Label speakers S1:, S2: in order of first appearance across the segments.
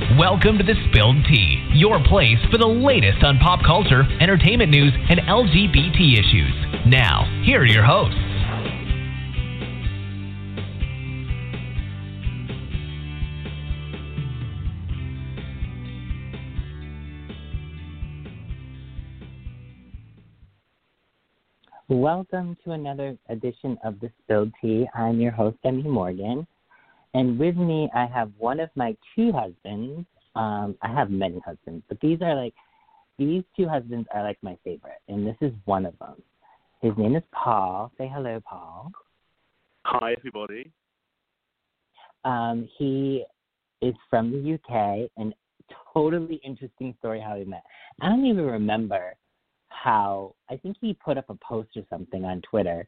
S1: Welcome to the Spilled Tea, your place for the latest on pop culture, entertainment news, and LGBT issues. Now, here are your hosts.
S2: Welcome to another edition of The Spilled Tea. I'm your host, Emmy Morgan. And with me, I have one of my two husbands. Um, I have many husbands, but these are like, these two husbands are like my favorite. And this is one of them. His name is Paul. Say hello, Paul.
S3: Hi, everybody.
S2: Um, he is from the UK, and totally interesting story how we met. I don't even remember how I think he put up a post or something on Twitter,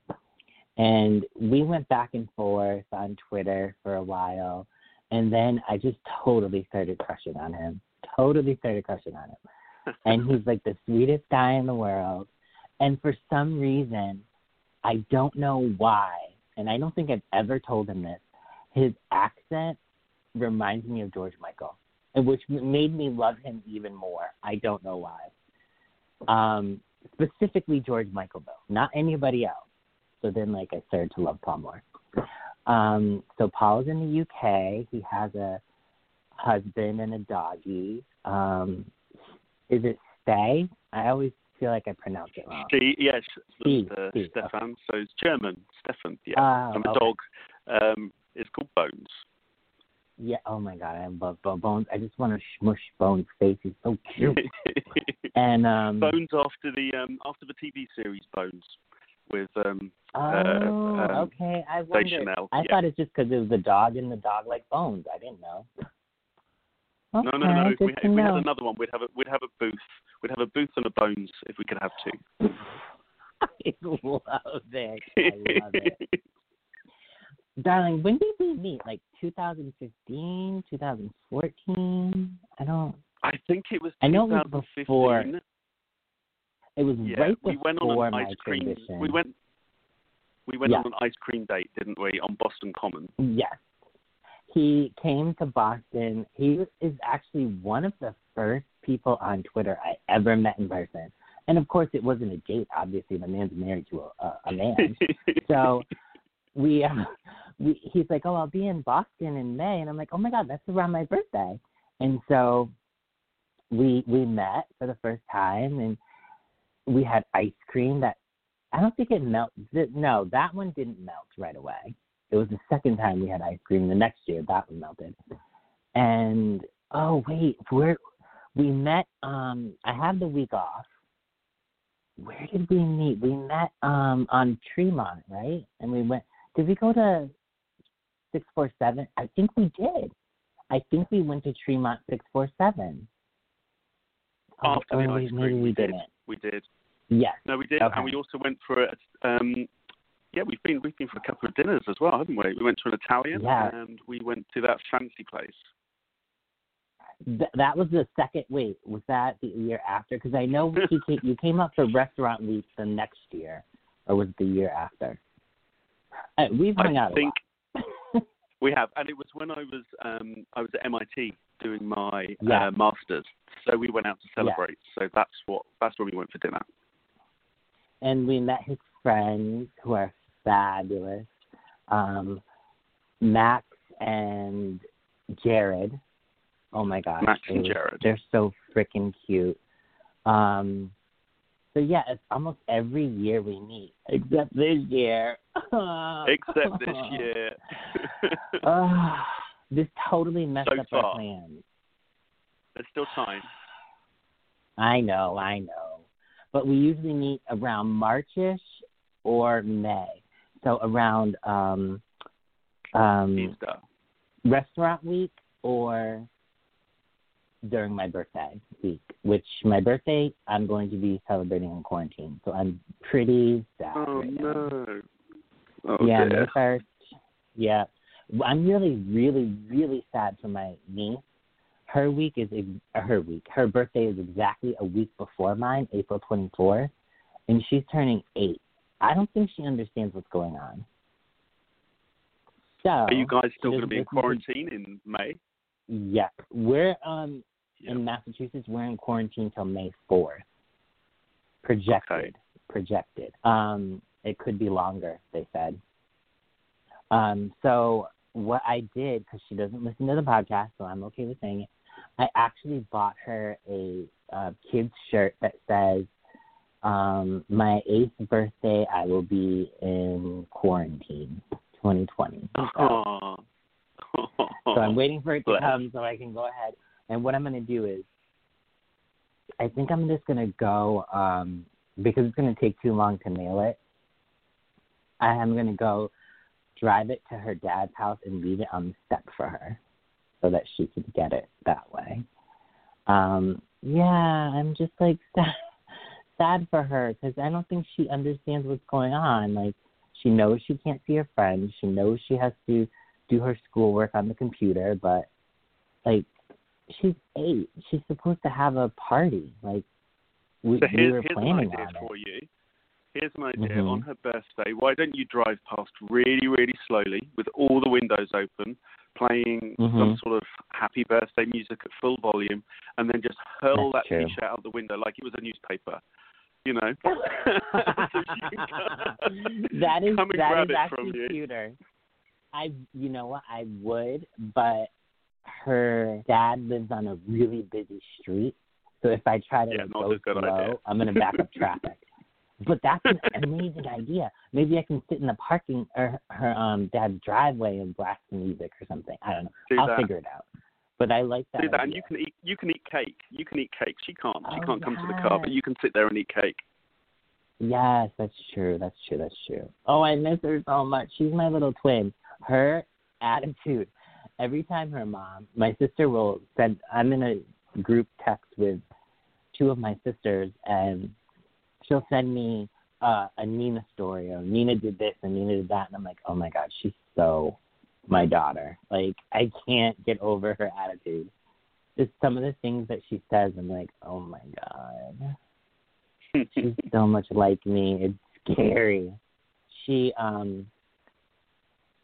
S2: and we went back and forth on Twitter for a while, and then I just totally started crushing on him. Totally started crushing on him, and he's like the sweetest guy in the world. And for some reason, I don't know why, and I don't think I've ever told him this. His accent reminds me of George Michael, and which made me love him even more. I don't know why. Um, specifically George Michael though, not anybody else. So then, like, I started to love Paul more. Um, so Paul's in the UK. He has a husband and a doggy. Um, is it Stay? I always feel like I pronounce it wrong.
S3: Steve, yes,
S2: Steve,
S3: uh,
S2: Steve,
S3: Stefan. So it's German, Stefan. Yeah,
S2: Oh,
S3: and the
S2: okay.
S3: dog um, is called Bones.
S2: Yeah. Oh my God, I love Bones. I just want to smush Bones' face. He's so cute. and um,
S3: Bones after the um, after the TV series Bones with um,
S2: Oh,
S3: um,
S2: okay. I wondered.
S3: Chanel,
S2: I
S3: yeah.
S2: thought it's just because it was the dog and the dog like bones. I didn't know. Okay,
S3: no no no. If we, if we had another one, we'd have a we'd have a booth. We'd have a booth and a Bones if we could have two.
S2: I love it. I love it. Darling, when did we meet? Like 2015, 2014? I don't.
S3: I think it was
S2: I know it was before. It was
S3: Yeah,
S2: right
S3: we went on an ice cream.
S2: transition.
S3: We went. We went
S2: Yeah.
S3: on an ice cream date, didn't we, on Boston Common?
S2: Yes. He came to Boston. He is actually one of the first people on Twitter I ever met in person. And of course, it wasn't a date. Obviously, the man's married to a, a, a man. so we, uh, we, he's like, "Oh, I'll be in Boston in May," and I'm like, "Oh my God, that's around my birthday." And so we we met for the first time, and we had ice cream that I don't think it melted. No, that one didn't melt right away. It was the second time we had ice cream. The next year, that one melted. And oh wait, where we met? Um, I had the week off. Where did we meet? We met um on Tremont, right? And we went. Did we go to six four seven? I think we did. I think we went to Tremont six four seven.
S3: After the
S2: oh,
S3: ice
S2: maybe
S3: cream,
S2: we
S3: we did.
S2: didn't.
S3: We did.
S2: Yes.
S3: No, we did,
S2: Okay.
S3: and we also went for a. Um, yeah, we've been we've been for a couple of dinners as well, haven't we? We went to an Italian,
S2: Yeah.
S3: and we went to that fancy place.
S2: Th- that was the second. Wait, was that the year after? Because I know he came, you came up for restaurant week the next year, or was it the year after? Uh, we've hung
S3: I
S2: out I
S3: think we have, and it was when I was um, I was at MIT doing my
S2: Yeah.
S3: uh, masters, so we went out to celebrate. Yeah. So that's what that's where we went for dinner.
S2: And we met his friends who are fabulous. Um, Max and Jared. Oh my gosh.
S3: Max and Jared.
S2: They're so freaking cute. Um, so yeah, it's almost every year we meet, except this year.
S3: Except this year.
S2: Ah, this totally messed
S3: So
S2: up
S3: far.
S2: our plans.
S3: There's still time.
S2: I know, I know. But we usually meet around Marchish or May. So around um Um,
S3: Easter?
S2: restaurant week or during my birthday week, which my birthday I'm going to be celebrating in quarantine. So I'm pretty sad.
S3: Oh
S2: right now.
S3: no. Oh
S2: yeah,
S3: dear.
S2: May first. Yeah, I'm really, really, really sad for my niece. Her week is her week. Her birthday is exactly a week before mine, April 24, and she's turning eight. I don't think she understands what's going on. So,
S3: Are you guys still going to be in quarantine in May?
S2: to- Yeah, we're um
S3: Yeah.
S2: in Massachusetts. We're in quarantine till May 4th. Projected.
S3: Okay.
S2: Projected. Um, it could be longer. They said. Um, so what I did, because she doesn't listen to the podcast, so I'm okay with saying it. I actually bought her a uh, kids shirt that says, um, "My eighth birthday, I will be in quarantine, 2020." So, so I'm waiting for it to come so I can go ahead. And what I'm going to do is, I think I'm just going to go um, because it's going to take too long to mail it. I am going to go drive it to her dad's house and leave it on the step for her, so that she could get it that way. Um, yeah, I'm just like sad, sad for her because I don't think she understands what's going on. Like she knows she can't see her friends. She knows she has to do her schoolwork on the computer, but like she's eight. She's supposed to have a party. Like we,
S3: So
S2: we
S3: here's,
S2: were
S3: here's an
S2: planning
S3: idea
S2: on
S3: for
S2: it.
S3: you. Here's an idea.
S2: Mhm.
S3: On her birthday, why don't you drive past really, really slowly with all the windows open, playing some
S2: Mhm.
S3: sort of happy birthday music at full volume, and then just hurl
S2: That's
S3: that
S2: true.
S3: t-shirt out the window like it was a newspaper. You know. So she can come-
S2: that is
S3: come and
S2: that
S3: grab
S2: is
S3: it from
S2: actually
S3: you.
S2: cuter. I you know what I would, but her dad lives on a really busy street, so if I try to
S3: Yeah,
S2: like,
S3: not
S2: go slow,
S3: idea.
S2: I'm gonna back up traffic. But that's an amazing idea. Maybe I can sit in the parking or her um dad's driveway and blast music or something. I don't know.
S3: Do
S2: I'll
S3: that.
S2: figure it out. But I like that.
S3: Do that, and you can eat. You can eat cake. You can eat cake. She can't. She
S2: Oh,
S3: can't come to the car, but you can sit there and eat cake.
S2: Yes, that's true. That's true. That's true. Oh, I miss her so much. She's my little twin. Her attitude. Every time her mom, my sister will send. I'm in a group text with two of my sisters, and she'll send me uh, a Nina story or Nina did this and Nina did that, and I'm like, oh my god, she's so my daughter. Like I can't get over her attitude. Just some of the things that she says, I'm like, oh my god she's so much like me. It's scary. She um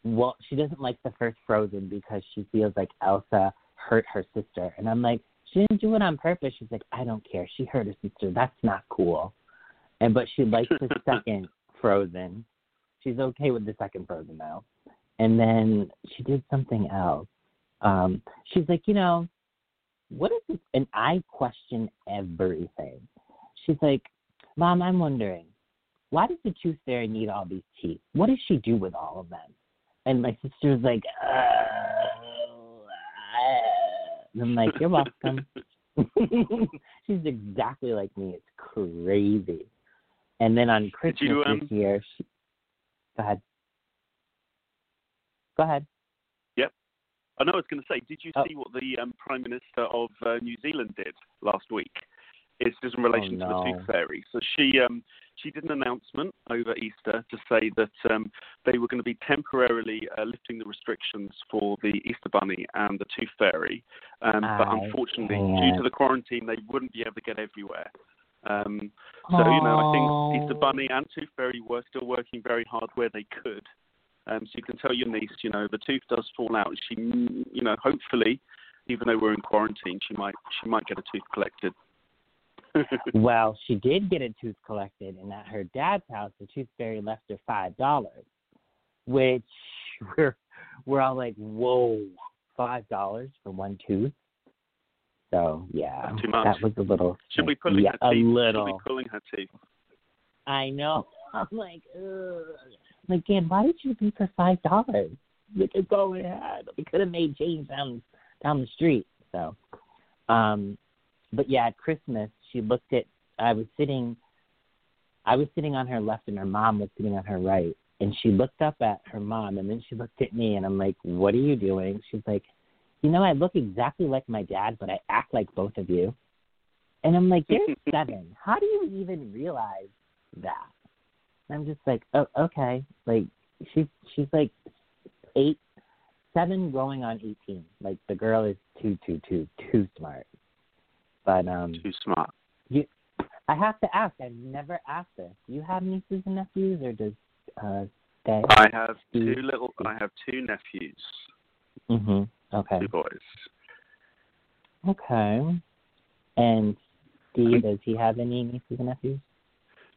S2: well she doesn't like the first Frozen because she feels like Elsa hurt her sister. And I'm like, she didn't do it on purpose. She's like, I don't care. She hurt her sister. That's not cool. And but she likes the second Frozen. She's okay with the second Frozen now. And then she did something else. Um, she's like, you know, what is this? And I question everything. She's like, Mom, I'm wondering, why does the tooth fairy need all these teeth? What does she do with all of them? And my sister's like, oh, uh," and I'm like, you're welcome. She's exactly like me. It's crazy. And then on Christmas
S3: you, um,
S2: this year, she, go ahead. Go ahead. Yep.
S3: I know I was going to say, did you
S2: Oh.
S3: see what the um, Prime Minister of uh, New Zealand did last week? It's just in relation
S2: Oh,
S3: to the
S2: no.
S3: Tooth Fairy. So she um, she did an announcement over Easter to say that um, they were going to be temporarily uh, lifting the restrictions for the Easter Bunny and the Tooth Fairy, um, but unfortunately,
S2: can't.
S3: due to the quarantine, they wouldn't be able to get everywhere. Um, so you know, I think Easter. Bunny and Tooth Fairy were still working very hard where they could. Um, so you can tell your niece, you know, the tooth does fall out. She, you know, hopefully, even though we're in quarantine, she might she might get a tooth collected.
S2: Well, she did get a tooth collected, and at her dad's house, the tooth fairy left her five dollars, which we're we're all like, "Whoa, five dollars for one tooth." So yeah,
S3: too much.
S2: that was a little.
S3: She'll be pulling
S2: yeah,
S3: her
S2: a little.
S3: She'll be pulling her teeth.
S2: I know. I'm like, ugh. Dan, why did you leave for five dollars? We could go ahead. We could have made change down down the street. So, um, but yeah, at Christmas, she looked at. I was sitting. I was sitting on her left, and her mom was sitting on her right, and she looked up at her mom, and then she looked at me, and I'm like, "What are you doing?" She's like, "You know, I look exactly like my dad, but I act like both of you." And I'm like, "You're seven. How do you even realize that?" And I'm just like, "Oh, okay." Like she's she's like eight, seven, going on eighteen. Like the girl is too too too too smart. But um,
S3: Too smart.
S2: you, I have to ask. I've never asked this. Do you have nieces and nephews, or does uh, stay?
S3: I have two little. I have two nephews,
S2: Mhm. Okay.
S3: two boys.
S2: Okay. And Steve, does he have any nieces and nephews?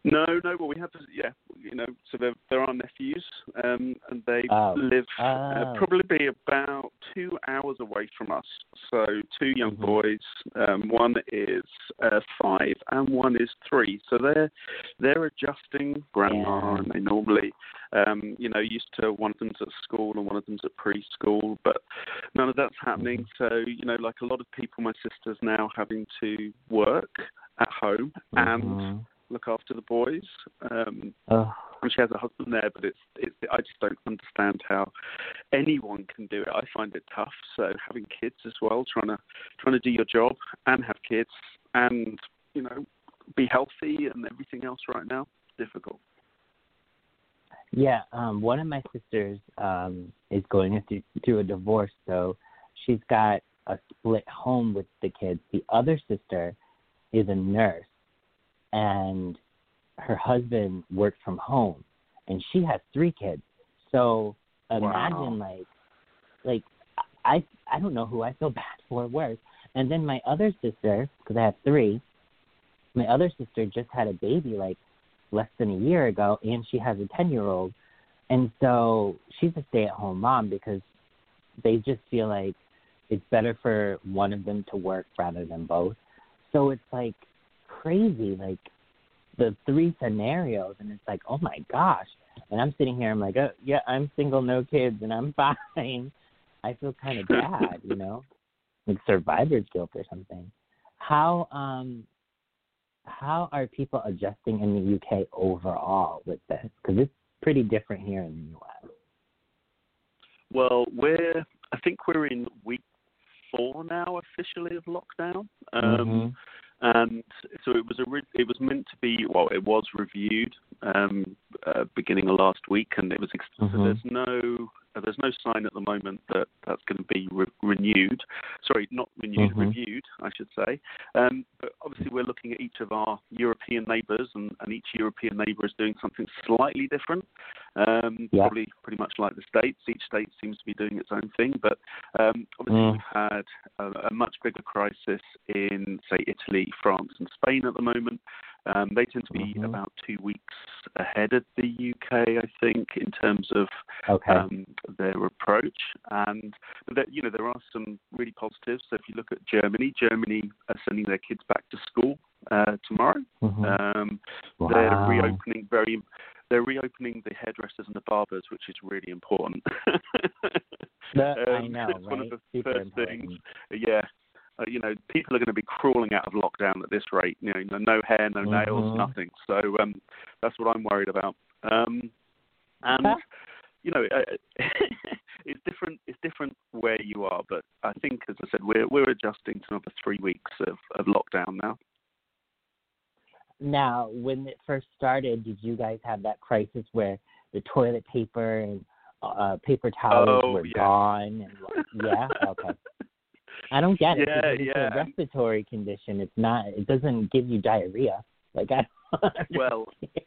S3: No, no. Well, we have, to, yeah, you know, so there, there are nephews, um, and they
S2: Oh.
S3: live
S2: Oh.
S3: uh, probably about two hours away from us. So two young
S2: Mhm.
S3: boys. Um, one is uh, five, and one is three. So they're they're adjusting grandma,
S2: Yeah.
S3: and they normally, um, you know, used to one of them's at school and one of them's at preschool, but none of that's happening. So you know, like a lot of people, my sister's now having to work at home and
S2: Mhm.
S3: Look after the boys. Um,
S2: Oh.
S3: and she has a husband there, but it's it's I just don't understand how anyone can do it. I find it tough. So having kids as well, trying to trying to do your job and have kids and you know be healthy and everything else right now difficult.
S2: Yeah, um, one of my sisters um, is going through, through a divorce, so she's got a split home with the kids. The other sister is a nurse, and her husband works from home, and she has three kids. So imagine
S3: Wow.
S2: like, like I I don't know who I feel bad for worse. And then my other sister, because I have three, my other sister just had a baby like less than a year ago, and she has a 10 year old. And so she's a stay at home mom because they just feel like it's better for one of them to work rather than both. So it's like crazy, like the three scenarios, and it's like, oh my gosh. And I'm sitting here, I'm like, oh, yeah, I'm single, no kids, and I'm fine. I feel kind of bad, you know, like survivor's guilt or something. How um how are people adjusting in the UK overall with this? Because it's pretty different here in the US.
S3: Well, we're I think we're in week four now officially of lockdown. Um, and so it was a re- it was meant to be well it was reviewed um, uh, beginning of last week and it was ex- so
S2: Mhm.
S3: there's no there's no sign at the moment that that's going to be re- renewed sorry not renewed
S2: Mhm.
S3: reviewed I should say um, but obviously we're looking at each of our European neighbours and, and each European neighbour is doing something slightly different um,
S2: Yeah.
S3: probably pretty much like the states each state seems to be doing its own thing but um, obviously
S2: Mm.
S3: we've had a, a much bigger crisis in, say, Italy, France, and Spain at the moment. Um, they tend to be
S2: Mhm.
S3: about two weeks ahead of the UK, I think, in terms of
S2: Okay.
S3: um, their approach. And but there, you know, there are some really positives. So if you look at Germany, Germany are sending their kids back to school uh, tomorrow.
S2: Mhm.
S3: Um, they're reopening very. They're reopening the hairdressers and the barbers, which is really important.
S2: The- I
S3: Um,
S2: know,
S3: it's one of the
S2: Super
S3: first
S2: important.
S3: things. Yeah, uh, you know, people are going to be crawling out of lockdown at this rate. You know, no hair, no nails,
S2: Mhm.
S3: nothing. So um, that's what I'm worried about. Um, and
S2: Okay.
S3: you know, uh, it's different. It's different where you are, but I think, as I said, we're we're adjusting to another three weeks of, of lockdown now.
S2: Now, when it first started, did you guys have that crisis where the toilet paper and uh, paper towels
S3: Oh,
S2: were
S3: yeah.
S2: gone? And yeah, okay. I don't get it.
S3: Yeah,
S2: because it's
S3: yeah.
S2: a respiratory condition. It's not. It doesn't give you diarrhea. Like I.
S3: Well,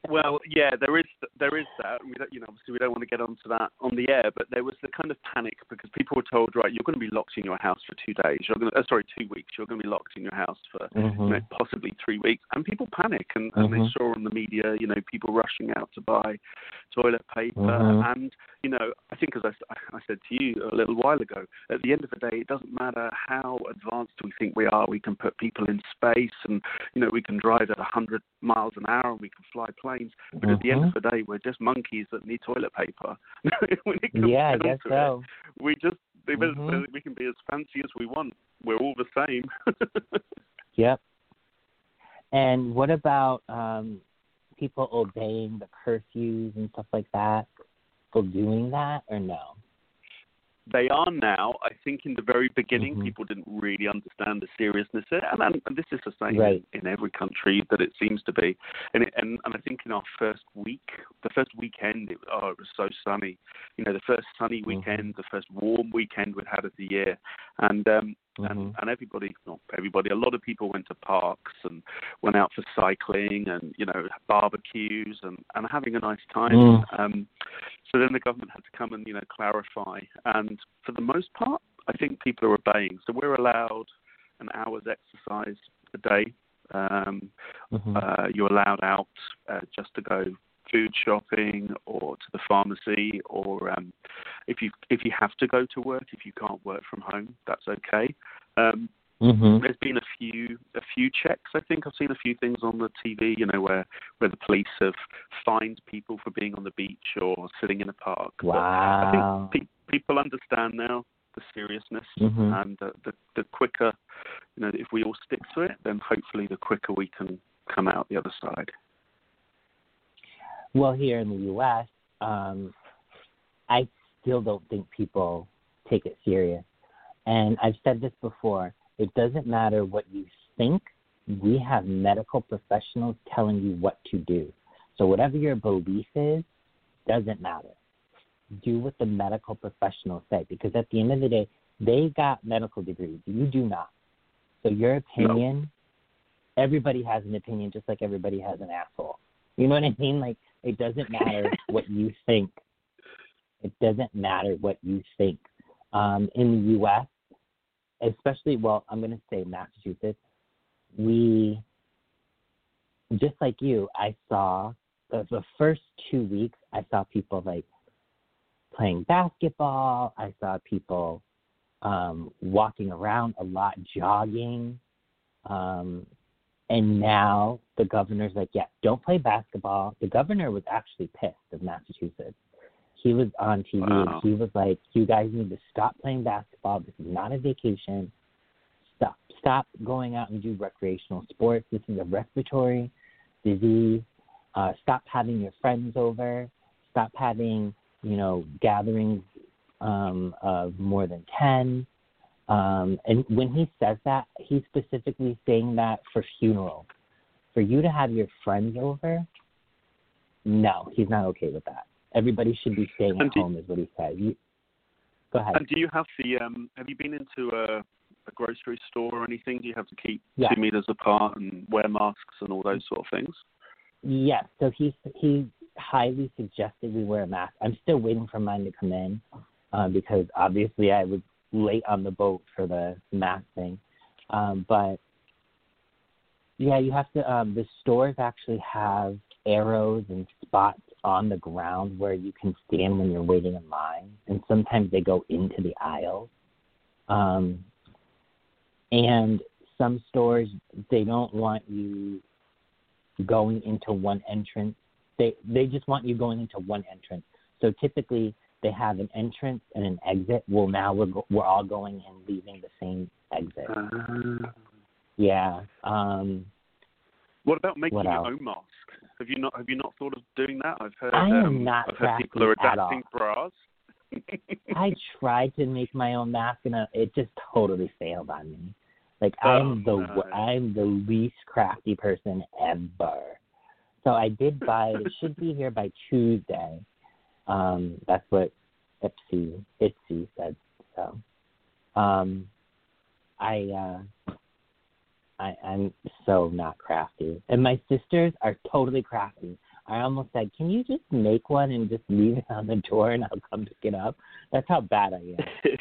S3: Well, yeah, there is there is that. We don't, you know, obviously we don't want to get onto that on the air, but there was the kind of panic because people were told, right, you're going to be locked in your house for two days. You're going to, uh, sorry, two weeks. You're going to be locked in your house for you know, possibly three weeks, and people panic, and, and they
S2: Mhm.
S3: saw on the media, you know, people rushing out to buy toilet paper,
S2: Mhm.
S3: and you know, I think as I said to you a little while ago, at the end of the day, it doesn't matter how advanced we think we are. We can put people in space, and you know, we can drive at 100 miles an hour, and we can fly planes. But at the end of
S2: Mm-hmm.
S3: the day, we're just monkeys that need toilet paper. when it comes
S2: yeah, I guess so.
S3: it, we just we,
S2: Mhm.
S3: we can be as fancy as we want. We're all the same.
S2: Yep. And what about um people obeying the curfews and stuff like that? People doing that or no?
S3: They are now. I think in the very beginning,
S2: Mhm.
S3: people didn't really understand the seriousness, of it. and, and, and this is the same
S2: Right.
S3: in every country that it seems to be. And, it, and and I think in our first week, the first weekend, it, oh, it was so sunny. You know, the first sunny
S2: Mhm.
S3: weekend, the first warm weekend we'd had of the year, and um,
S2: Mhm.
S3: and, and everybody, not everybody, a lot of people went to parks and went out for cycling and you know barbecues and and having a nice time.
S2: Mm.
S3: Um, so then the government had to come and you know clarify, and for the most part, I think people are obeying. So we're allowed an hour's exercise a day. Um,
S2: Mhm.
S3: uh, you're allowed out uh, just to go food shopping or to the pharmacy, or um, if you if you have to go to work, if you can't work from home, that's okay. Um,
S2: Mhm.
S3: there's been a few a few checks. I think I've seen a few things on the TV. You know where where the police have fined people for being on the beach or sitting in a park. But I think pe- people understand now the seriousness
S2: Mhm.
S3: and the, the the quicker you know if we all stick to it, then hopefully the quicker we can come out the other side.
S2: Well, here in the U.S., um, I still don't think people take it serious. And I've said this before it doesn't matter what you think, we have medical professionals telling you what to do. So, whatever your belief is, doesn't matter. Do what the medical professionals say because at the end of the day, they got medical degrees. You do not. So, your opinion, everybody has an opinion just like everybody has an asshole. You know what I mean? Like, it doesn't matter what you think. It doesn't matter what you think. Um, in the U.S., especially, well, I'm going to say Massachusetts, we, just like you, I saw the, the first two weeks, I saw people like playing basketball. I saw people um, walking around a lot, jogging. Um, and now the governor's like, yeah, don't play basketball. The governor was actually pissed of Massachusetts. He was on TV
S3: Wow.
S2: and he was like, you guys need to stop playing basketball. This is not a vacation. Stop. Stop going out and do recreational sports. This is a respiratory disease. Uh, stop having your friends over. Stop having, you know, gatherings um, of more than 10. Um, and when he says that, he's specifically saying that for funeral. For you to have your friends over, no, he's not okay with that. Everybody should be staying
S3: And
S2: at home, is what he says. You, go ahead.
S3: And do you have the um have you been into a a grocery store or anything? Do you have to keep
S2: Yeah.
S3: two meters apart and wear masks and all those sort of things?
S2: Yes, so he he highly suggested we wear a mask. I'm still waiting for mine to come in uh, because obviously I was late on the boat for the mask thing. Um, but yeah, you have to. Um, the stores actually have arrows and spots on the ground where you can stand when you're waiting in line, and sometimes they go into the aisles. Um, and some stores they don't want you going into one entrance. They they just want you going into one entrance. So typically they have an entrance and an exit. Well, now we're go- we're all going and leaving the same exit.
S3: Uh,
S2: Yeah. Um,
S3: what about making
S2: What
S3: your own mask? Have you not have you not thought of doing that? I've heard
S2: I am
S3: um,
S2: not
S3: I've heard people are adapting bras.
S2: I tried to make my own mask and uh, it just totally failed on me. Like
S3: Oh,
S2: I'm the
S3: no.
S2: I'm the least crafty person ever. So I did buy it. It should be here by Tuesday. Um, that's what Ipsy Ipsy said. So, um, I uh, I I'm so not crafty, and my sisters are totally crafty. I almost said, "Can you just make one and just leave it on the door, and I'll come pick it up?" That's how bad I am.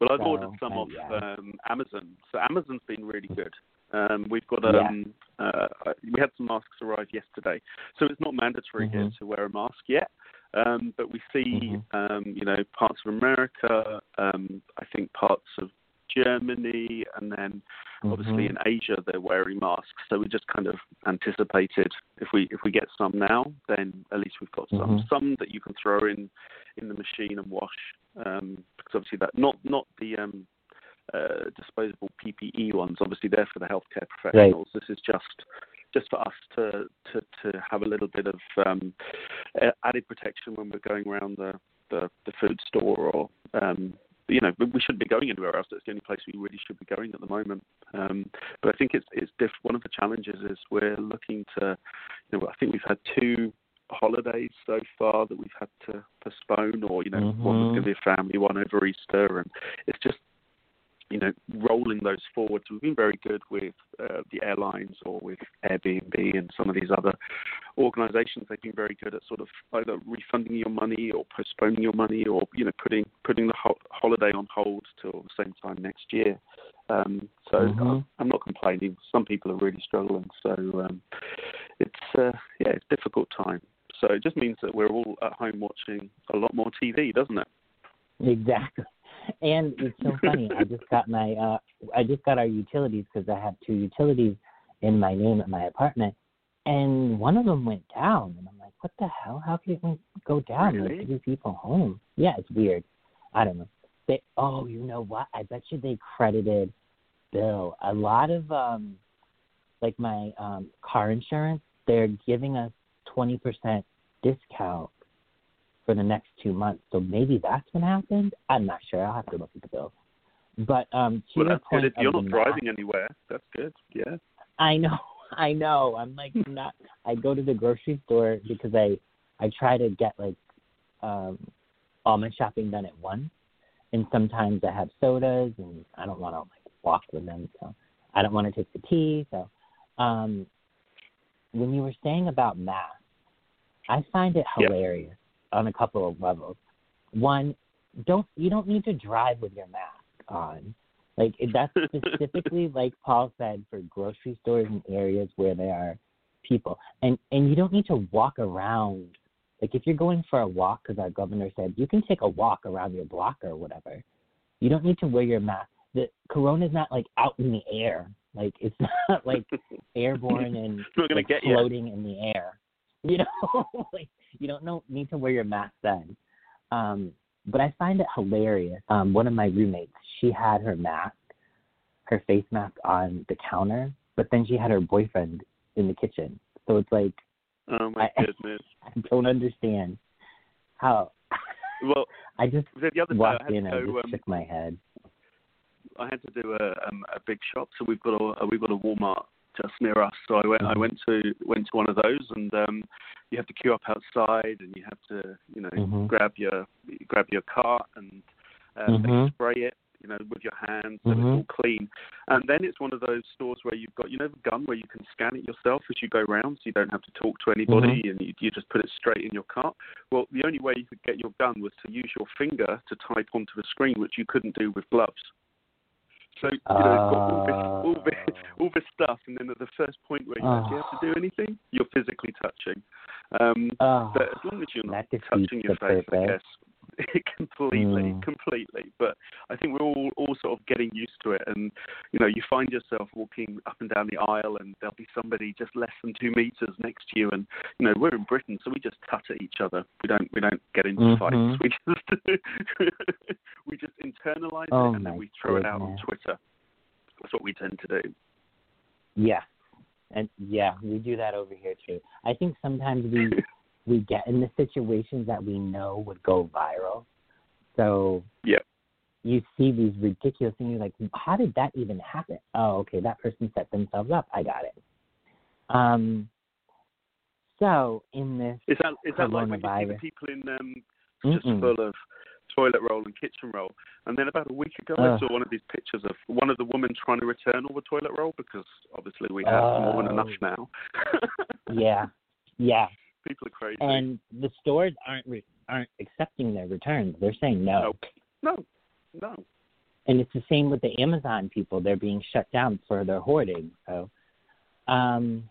S3: well, I've
S2: So,
S3: ordered some
S2: uh,
S3: off
S2: yeah.
S3: um, Amazon. So Amazon's been really good. Um, we've got um, uh, we had some masks arrive yesterday, so it's not mandatory here
S2: Mhm.
S3: to wear a mask yet. Um, but we see,
S2: Mhm.
S3: um, you know, parts of America, um, I think parts of Germany, and then obviously
S2: Mhm.
S3: in Asia they're wearing masks. So we just kind of anticipated if we if we get some now, then at least we've got some
S2: Mhm.
S3: some that you can throw in in the machine and wash. Um, because obviously that not not the um, uh, disposable PPE ones. Obviously they're for the healthcare professionals. This is just just for us to to to have a little bit of um, added protection when we're going around the the, the food store or um, you know, we shouldn't be going anywhere else. That's the only place we really should be going at the moment. Um, but I think it's it's diff- one of the challenges is we're looking to, you know, I think we've had two holidays so far that we've had to postpone, or you know,
S2: mm-hmm.
S3: one was going to be a family one over Easter, and it's just you know, rolling those forward. So we've been very good with uh, the airlines or with Airbnb and some of these other organisations. They've been very good at sort of either refunding your money or postponing your money or you know putting putting the ho- holiday on hold till the same time next year. Um, so
S2: mm-hmm.
S3: I'm not complaining. Some people are really struggling. So um, it's uh, yeah, it's a difficult time. So it just means that we're all at home watching a lot more TV, doesn't it?
S2: Exactly and it's so funny. I just got my uh I just got our utilities because I have two utilities in my name at my apartment, and one of them went down, and I'm like, what the hell? How can it go down?
S3: Really?
S2: Like people home. Yeah, it's weird. I don't know. They oh, you know what? I bet you they credited Bill. A lot of um like my um car insurance, they're giving us twenty percent discount for the next two months. So maybe that's what happened. I'm not sure. I'll have to look at the bill. But um, to
S3: well, that's
S2: point
S3: good. If you're not driving anywhere, that's good. Yeah.
S2: I know, I know. I'm like not. I go to the grocery store because I I try to get like um all my shopping done at once, and sometimes I have sodas, and I don't want to like walk with them, so I don't want to take the tea. So, um, when you were saying about math, I find it hilarious on a couple of levels. One, don't you don't need to drive with your mask on. Like that's specifically like Paul said for grocery stores and areas where there are people, and and you don't need to walk around. Like if you're going for a walk, because our governor said you can take a walk around your block or whatever. You don't need to wear your mask. The corona's not like out in the air. Like it's not like airborne and
S3: It's not gonna
S2: like
S3: get you.
S2: floating in the air. You know, like you don't know, need to wear your mask then. Um, but I find it hilarious. Um, one of my roommates, she had her mask, her face mask on the counter, but then she had her boyfriend in the kitchen. So it's like
S3: Oh my
S2: I-
S3: goodness.
S2: I don't understand how.
S3: Well,
S2: I just
S3: the the other day I
S2: walked
S3: had
S2: in
S3: to
S2: and I just
S3: Um,
S2: shook my head.
S3: I had to do a um, a big shop, so we've got a we've got a Walmart just near us. So I went I
S2: Mhm.
S3: went to went to one of those, and um, you have to queue up outside, and you have to you know
S2: Mhm.
S3: grab your grab your cart, and they
S2: Mhm.
S3: spray it you know with your hands, so
S2: Mhm.
S3: it's all clean. And then it's one of those stores where you've got you know the gun where you can scan it yourself as you go round, so you don't have to talk to anybody,
S2: Mm-hmm.
S3: and you, you just put it straight in your cart. Well, the only way you could get your gun was to use your finger to type onto the screen, which you couldn't do with gloves. So you know, got all this, all this, all this stuff, and then at the first point where you actually have to do anything, you're physically touching. Um,
S2: Oh,
S3: but as long as you're not touching your face, I guess. completely,
S2: Mm.
S3: completely. But I think we're all all sort of getting used to it, and you know, you find yourself walking up and down the aisle, and there'll be somebody just less than two meters next to you, and you know, we're in Britain, so we just cut at each other. We don't we don't get into
S2: Mhm.
S3: fights. We just we just internalize
S2: Oh
S3: it and then we throw it out on. Twitter. That's what we tend to do.
S2: Yeah. And yeah, we do that over here too. I think sometimes we we get in the situations that we know would go viral. So
S3: Yep.
S2: you see these ridiculous things, you're like, how did that even happen? Oh, okay, that person set themselves up. I got it. Um so in this
S3: Is that is that like when you see the people in um, just
S2: Mm-mm.
S3: full of toilet roll and kitchen roll? And then about a week ago, I saw one of these pictures of one of the women trying to return all the toilet roll because obviously we have more than
S2: Oh.
S3: enough now.
S2: yeah. Yeah.
S3: People are crazy.
S2: And the stores aren't re- aren't accepting their returns. They're saying no.
S3: no, no, no.
S2: and it's the same with the Amazon people. They're being shut down for their hoarding. So, um,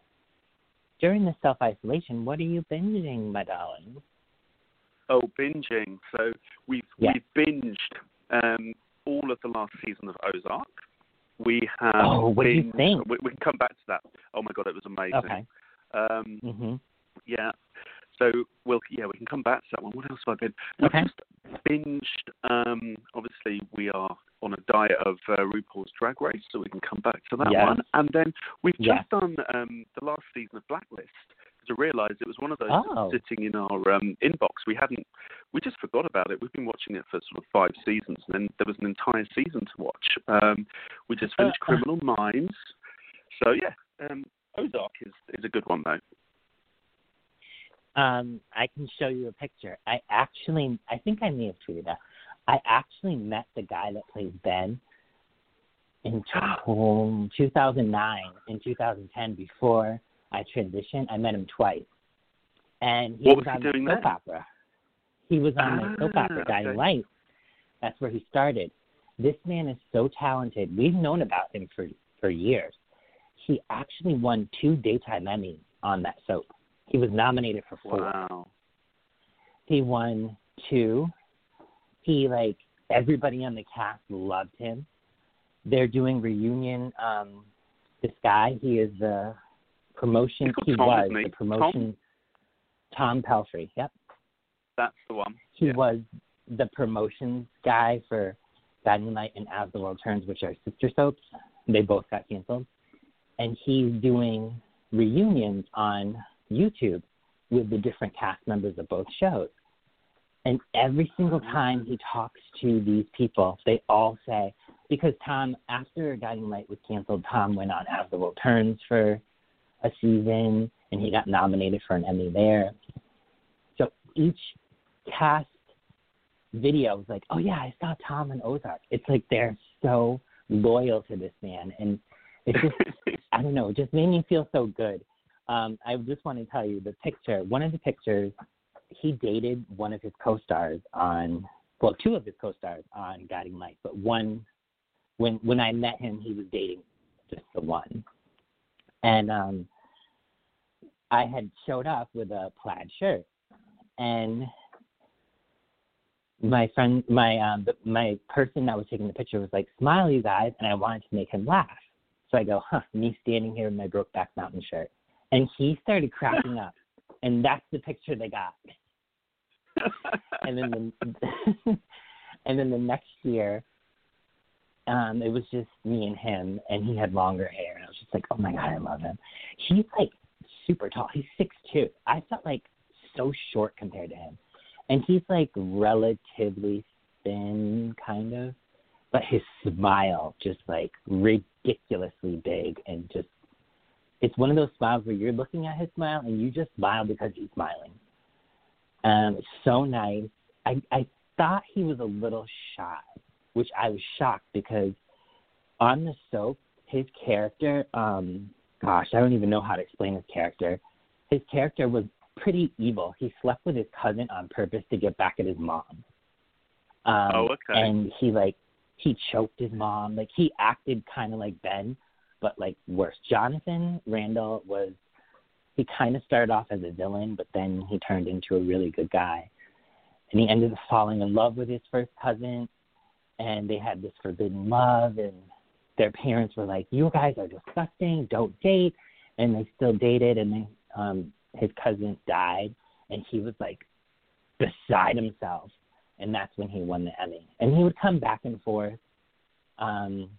S2: during the self isolation, what are you binging, my darling?
S3: Oh, binging. So we've
S2: Yeah.
S3: we've binged um, all of the last season of Ozark. We have.
S2: Oh, what do you think?
S3: We, we can come back to that. Oh my god, it was amazing.
S2: Okay.
S3: Um,
S2: Mhm.
S3: Yeah. So we'll yeah we can come back to that one. What else have I been?
S2: Okay.
S3: just binged. Um, obviously we are on a diet of uh, RuPaul's Drag Race, so we can come back to that one. And then we've just done um, the last season of Blacklist. To realise it was one of those
S2: Oh.
S3: sitting in our um, inbox. We hadn't, we just forgot about it. We've been watching it for sort of five seasons, and then there was an entire season to watch. Um, we just finished
S2: Uh,
S3: Criminal Minds. So yeah, um, Ozark is is a good one though.
S2: Um, I can show you a picture. I actually, I think I may have tweeted that. I actually met the guy that plays Ben in 2009 and 2010 before I transitioned. I met him twice, and he
S3: What
S2: was,
S3: was he
S2: on soap
S3: then?
S2: opera. He was on the soap
S3: Ah,
S2: opera Guiding
S3: okay.
S2: Light. That's where he started. This man is so talented. We've known about him for for years. He actually won two daytime Emmys on that soap. He was nominated for four.
S3: Wow.
S2: He won two. He like everybody on the cast loved him. They're doing reunion. Um, this guy, he is the promotion. He
S3: Tom,
S2: was the promotion. Tom Pelphrey. Yep,
S3: That's the one.
S2: he
S3: Yeah.
S2: was the promotions guy for Light and As the World Turns, which are sister soaps. They both got canceled, and he's doing reunions on YouTube with the different cast members of both shows. And every single time he talks to these people, they all say, because Tom, after Guiding Light was canceled, Tom went on As the World Turns for a season, and he got nominated for an Emmy there. So each cast video is like, oh yeah, I saw Tom in Ozark. It's like they're so loyal to this man, and it just I don't know, it just made me feel so good. Um, I just want to tell you the picture. One of the pictures, he dated one of his co-stars on, well, two of his co-stars on Guiding Light, but one, when when I met him, he was dating just the one, and um, I had showed up with a plaid shirt, and my friend, my um, the, my person that was taking the picture was like, "Smile, you guys," and I wanted to make him laugh. So I go, "Huh, me standing here in my Brokeback Mountain shirt," and he started cracking up, and that's the picture they got. And then the, and then the next year, um, it was just me and him, and he had longer hair, and I was just like, "Oh my god, I love him." He's like super tall. He's six two. I felt like so short compared to him and he's like relatively thin kind of but his smile just like ridiculously big and just it's one of those smiles where you're looking at his smile and you just smile because he's smiling um it's so nice i i thought he was a little shy which i was shocked because on the soap his character um gosh i don't even know how to explain his character his character was pretty evil. He slept with his cousin on purpose to get back at his mom. Um,
S3: Oh, okay.
S2: And he like he choked his mom. Like he acted kind of like Ben, but like worse. Jonathan Randall was he kind of started off as a villain, but then he turned into a really good guy. And he ended up falling in love with his first cousin, and they had this forbidden love. And their parents were like, "You guys are disgusting. Don't date." And they still dated, and they um his cousin died and he was like beside himself and that's when he won the Emmy. And he would come back and forth um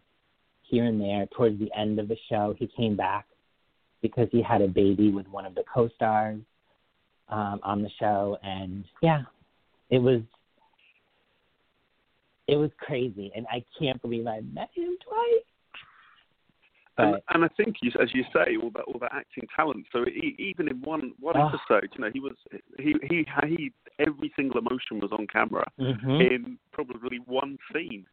S2: here and there towards the end of the show he came back because he had a baby with one of the co-stars um on the show and yeah it was it was crazy and I can't believe I met him twice
S3: And,
S2: but
S3: and I think, you, as you say, all that all that acting talent. So e even in one one
S2: Oh.
S3: episode, you know, he was he he he every single emotion was on camera
S2: mhm.
S3: in probably one scene.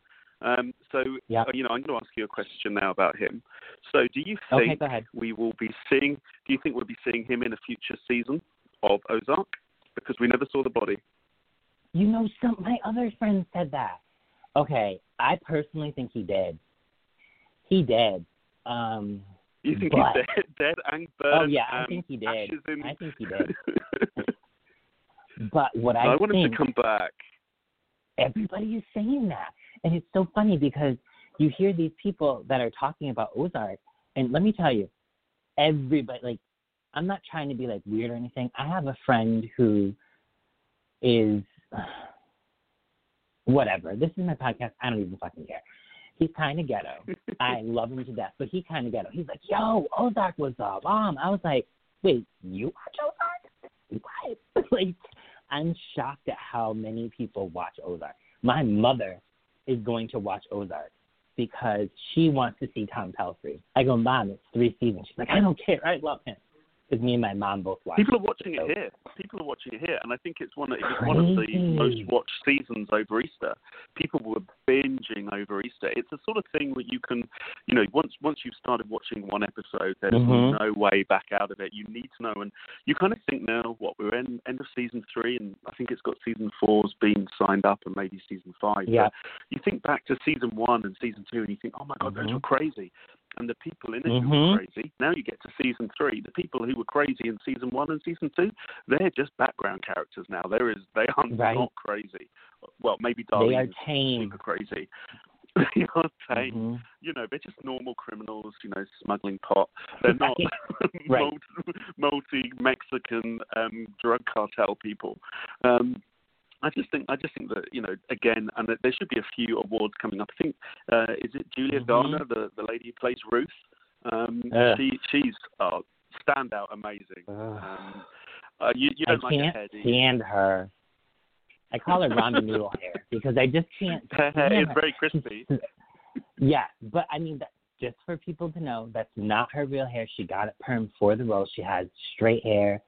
S3: Um, so
S2: Yeah.
S3: uh, you know, I'm going to ask you a question now about him. So, do you think
S2: ahead.
S3: we will be seeing? Do you think we'll be seeing him in a future season of Ozark? Because we never saw the body.
S2: You know, some my other friend said that. Okay, I personally think he did. He did. Um,
S3: You think
S2: But-
S3: he's dead, dead and burned?
S2: oh yeah, I think he did.
S3: in-
S2: I think he did. But what
S3: I,
S2: I,
S3: want him to come back.
S2: everybody is saying that, and it's so funny because you hear these people that are talking about Ozark, and let me tell you, everybody like, I'm not trying to be like weird or anything. I have a friend who is whatever. This is my podcast. I don't even fucking care. He's kind of ghetto. I love him to death, but he kind of ghetto. He's like, yo, Ozark was the bomb. I was like, wait, you watch Ozark? What? like, I'm shocked at how many people watch Ozark. My mother is going to watch Ozark because she wants to see Tom Pelphrey. I go, Mom, it's three seasons. She's like, I don't care. I love him. Because me and my mom both watch.
S3: People are watching it
S2: So-
S3: here. People are watching it here, and I think it's one. Of, it was one of the most watched seasons over Easter. People were binging over Easter. It's a sort of thing where you can, you know, once once you've started watching one episode, there's
S2: Mhm.
S3: no way back out of it. You need to know, and you kind of think now, what we're in end of season three, and I think it's got season four's been signed up, and maybe season five.
S2: Yeah.
S3: But you think back to season one and season two, and you think, oh my god, those
S2: Mhm.
S3: were crazy. And the people in it who
S2: Mhm.
S3: were crazy. Now you get to season three. The people who were crazy in season one and season two, they're just background characters now. There is they are
S2: Right.
S3: not crazy. Well, maybe
S2: They are
S3: Darlene is
S2: tame.
S3: super crazy. they are tame.
S2: Mhm.
S3: You know, they're just normal criminals. You know, smuggling pot. They're not
S2: Right.
S3: multi Mexican um, drug cartel people. Um, I just think I just think that you know again, and there should be a few awards coming up. I think uh, is it Julia
S2: Mhm.
S3: Garner, the the lady who plays Ruth. Um,
S2: Ugh.
S3: she she's uh, standout, amazing. Um, uh, you you don't like her
S2: can't
S3: hair, do you?
S2: stand her. I call her Rhonda Noodle hair because I just can't
S3: Her is very crispy.
S2: Yeah, but I mean, that, just for people to know, that's not her real hair. She got it permed for the role. She has straight hair,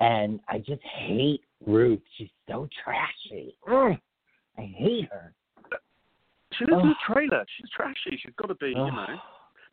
S2: and I just hate Ruth. She's so trashy. Ugh, I hate her.
S3: She lives in a trailer. She's trashy. She's got to be, you know.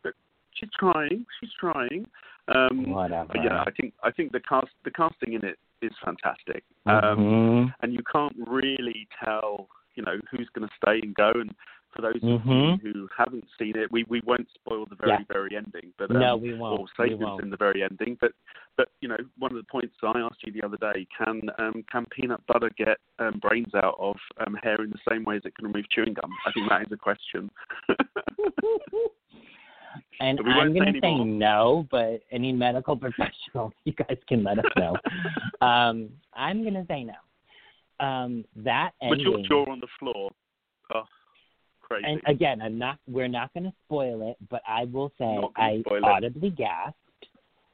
S3: But She's trying. She's trying. Um,
S2: Whatever.
S3: but yeah, I think I think the cast the casting in it is fantastic. Um,
S2: Mhm.
S3: and you can't really tell, you know, who's going to stay and go. And for those of you
S2: Mhm.
S3: who haven't seen it, we, we won't spoil the very
S2: Yeah.
S3: very ending. But um,
S2: no, we won't.
S3: or say
S2: We won't.
S3: in the very ending. But but you know, one of the points I asked you the other day: can um, can peanut butter get um, brains out of um, hair in the same way as it can remove chewing gum? I think that is a question.
S2: And
S3: But
S2: I'm going to say no, but any medical professionals, you guys can let us know. um, I'm going to say no. Um, that
S3: With your
S2: ending,
S3: jaw on the floor, oh, crazy.
S2: and again, I'm not. We're not going to spoil it, but I will say I
S3: spoil it.
S2: audibly gasped,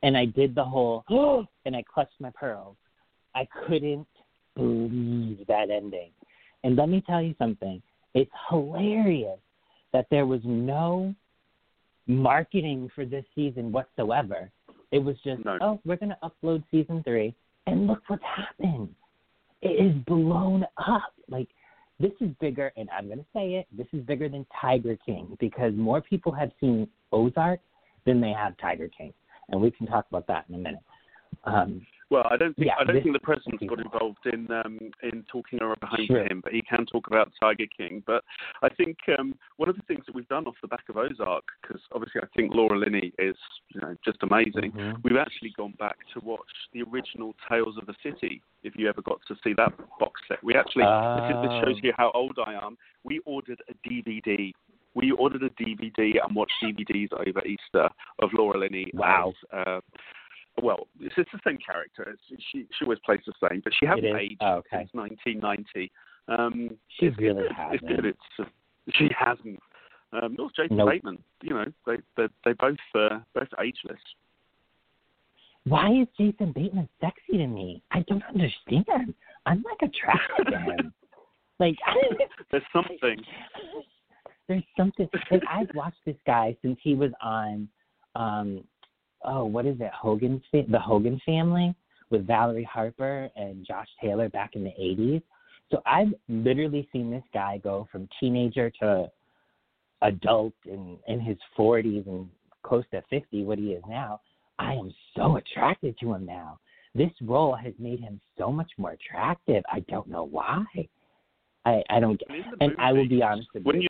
S2: and I did the whole, and I clutched my pearls. I couldn't believe that ending. And let me tell you something. It's hilarious that there was no marketing for this season whatsoever. It was just,
S3: No.
S2: oh, we're going to upload season three, and look what's happened. It is blown up. Like, this is bigger, and I'm going to say it, this is bigger than Tiger King because more people have seen Ozark than they have Tiger King. And we can talk about that in a minute. Um,
S3: Well, I don't think
S2: Yeah,
S3: I don't
S2: this-
S3: think the president's got involved in um, in talking her behind
S2: Sure.
S3: him, but he can talk about Tiger King. But I think um, one of the things that we've done off the back of Ozark, because obviously I think Laura Linney is you know just amazing.
S2: Mhm.
S3: We've actually gone back to watch the original Tales of the City. If you ever got to see that box set, we actually this, is, this shows
S2: Oh.
S3: you how old I am. We ordered a DVD. We ordered a DVD and watched DVDs over Easter of Laura Linney
S2: Wow.
S3: as uh, well, it's, it's the same character. It's, she she always plays the same, but she hasn't aged
S2: Oh, okay.
S3: since 1990. Um,
S2: She
S3: it's,
S2: really
S3: it's,
S2: hasn't.
S3: It's good. It's uh, she hasn't. Um, nor Jason
S2: Nope.
S3: Bateman. You know, they they they both uh, both ageless.
S2: Why is Jason Bateman sexy to me? I don't understand. I'm like attracted to him. Like
S3: There's something.
S2: there's something like I've watched this guy since he was on um oh, what is it? Hogan the Hogan family with Valerie Harper and Josh Taylor back in the 80s. So I've literally seen this guy go from teenager to adult in in his 40s and close to 50 what he is now. I am so attracted to him now. This role has made him so much more attractive. I don't know why. I I don't get
S3: And
S2: I will be honest with you.
S3: you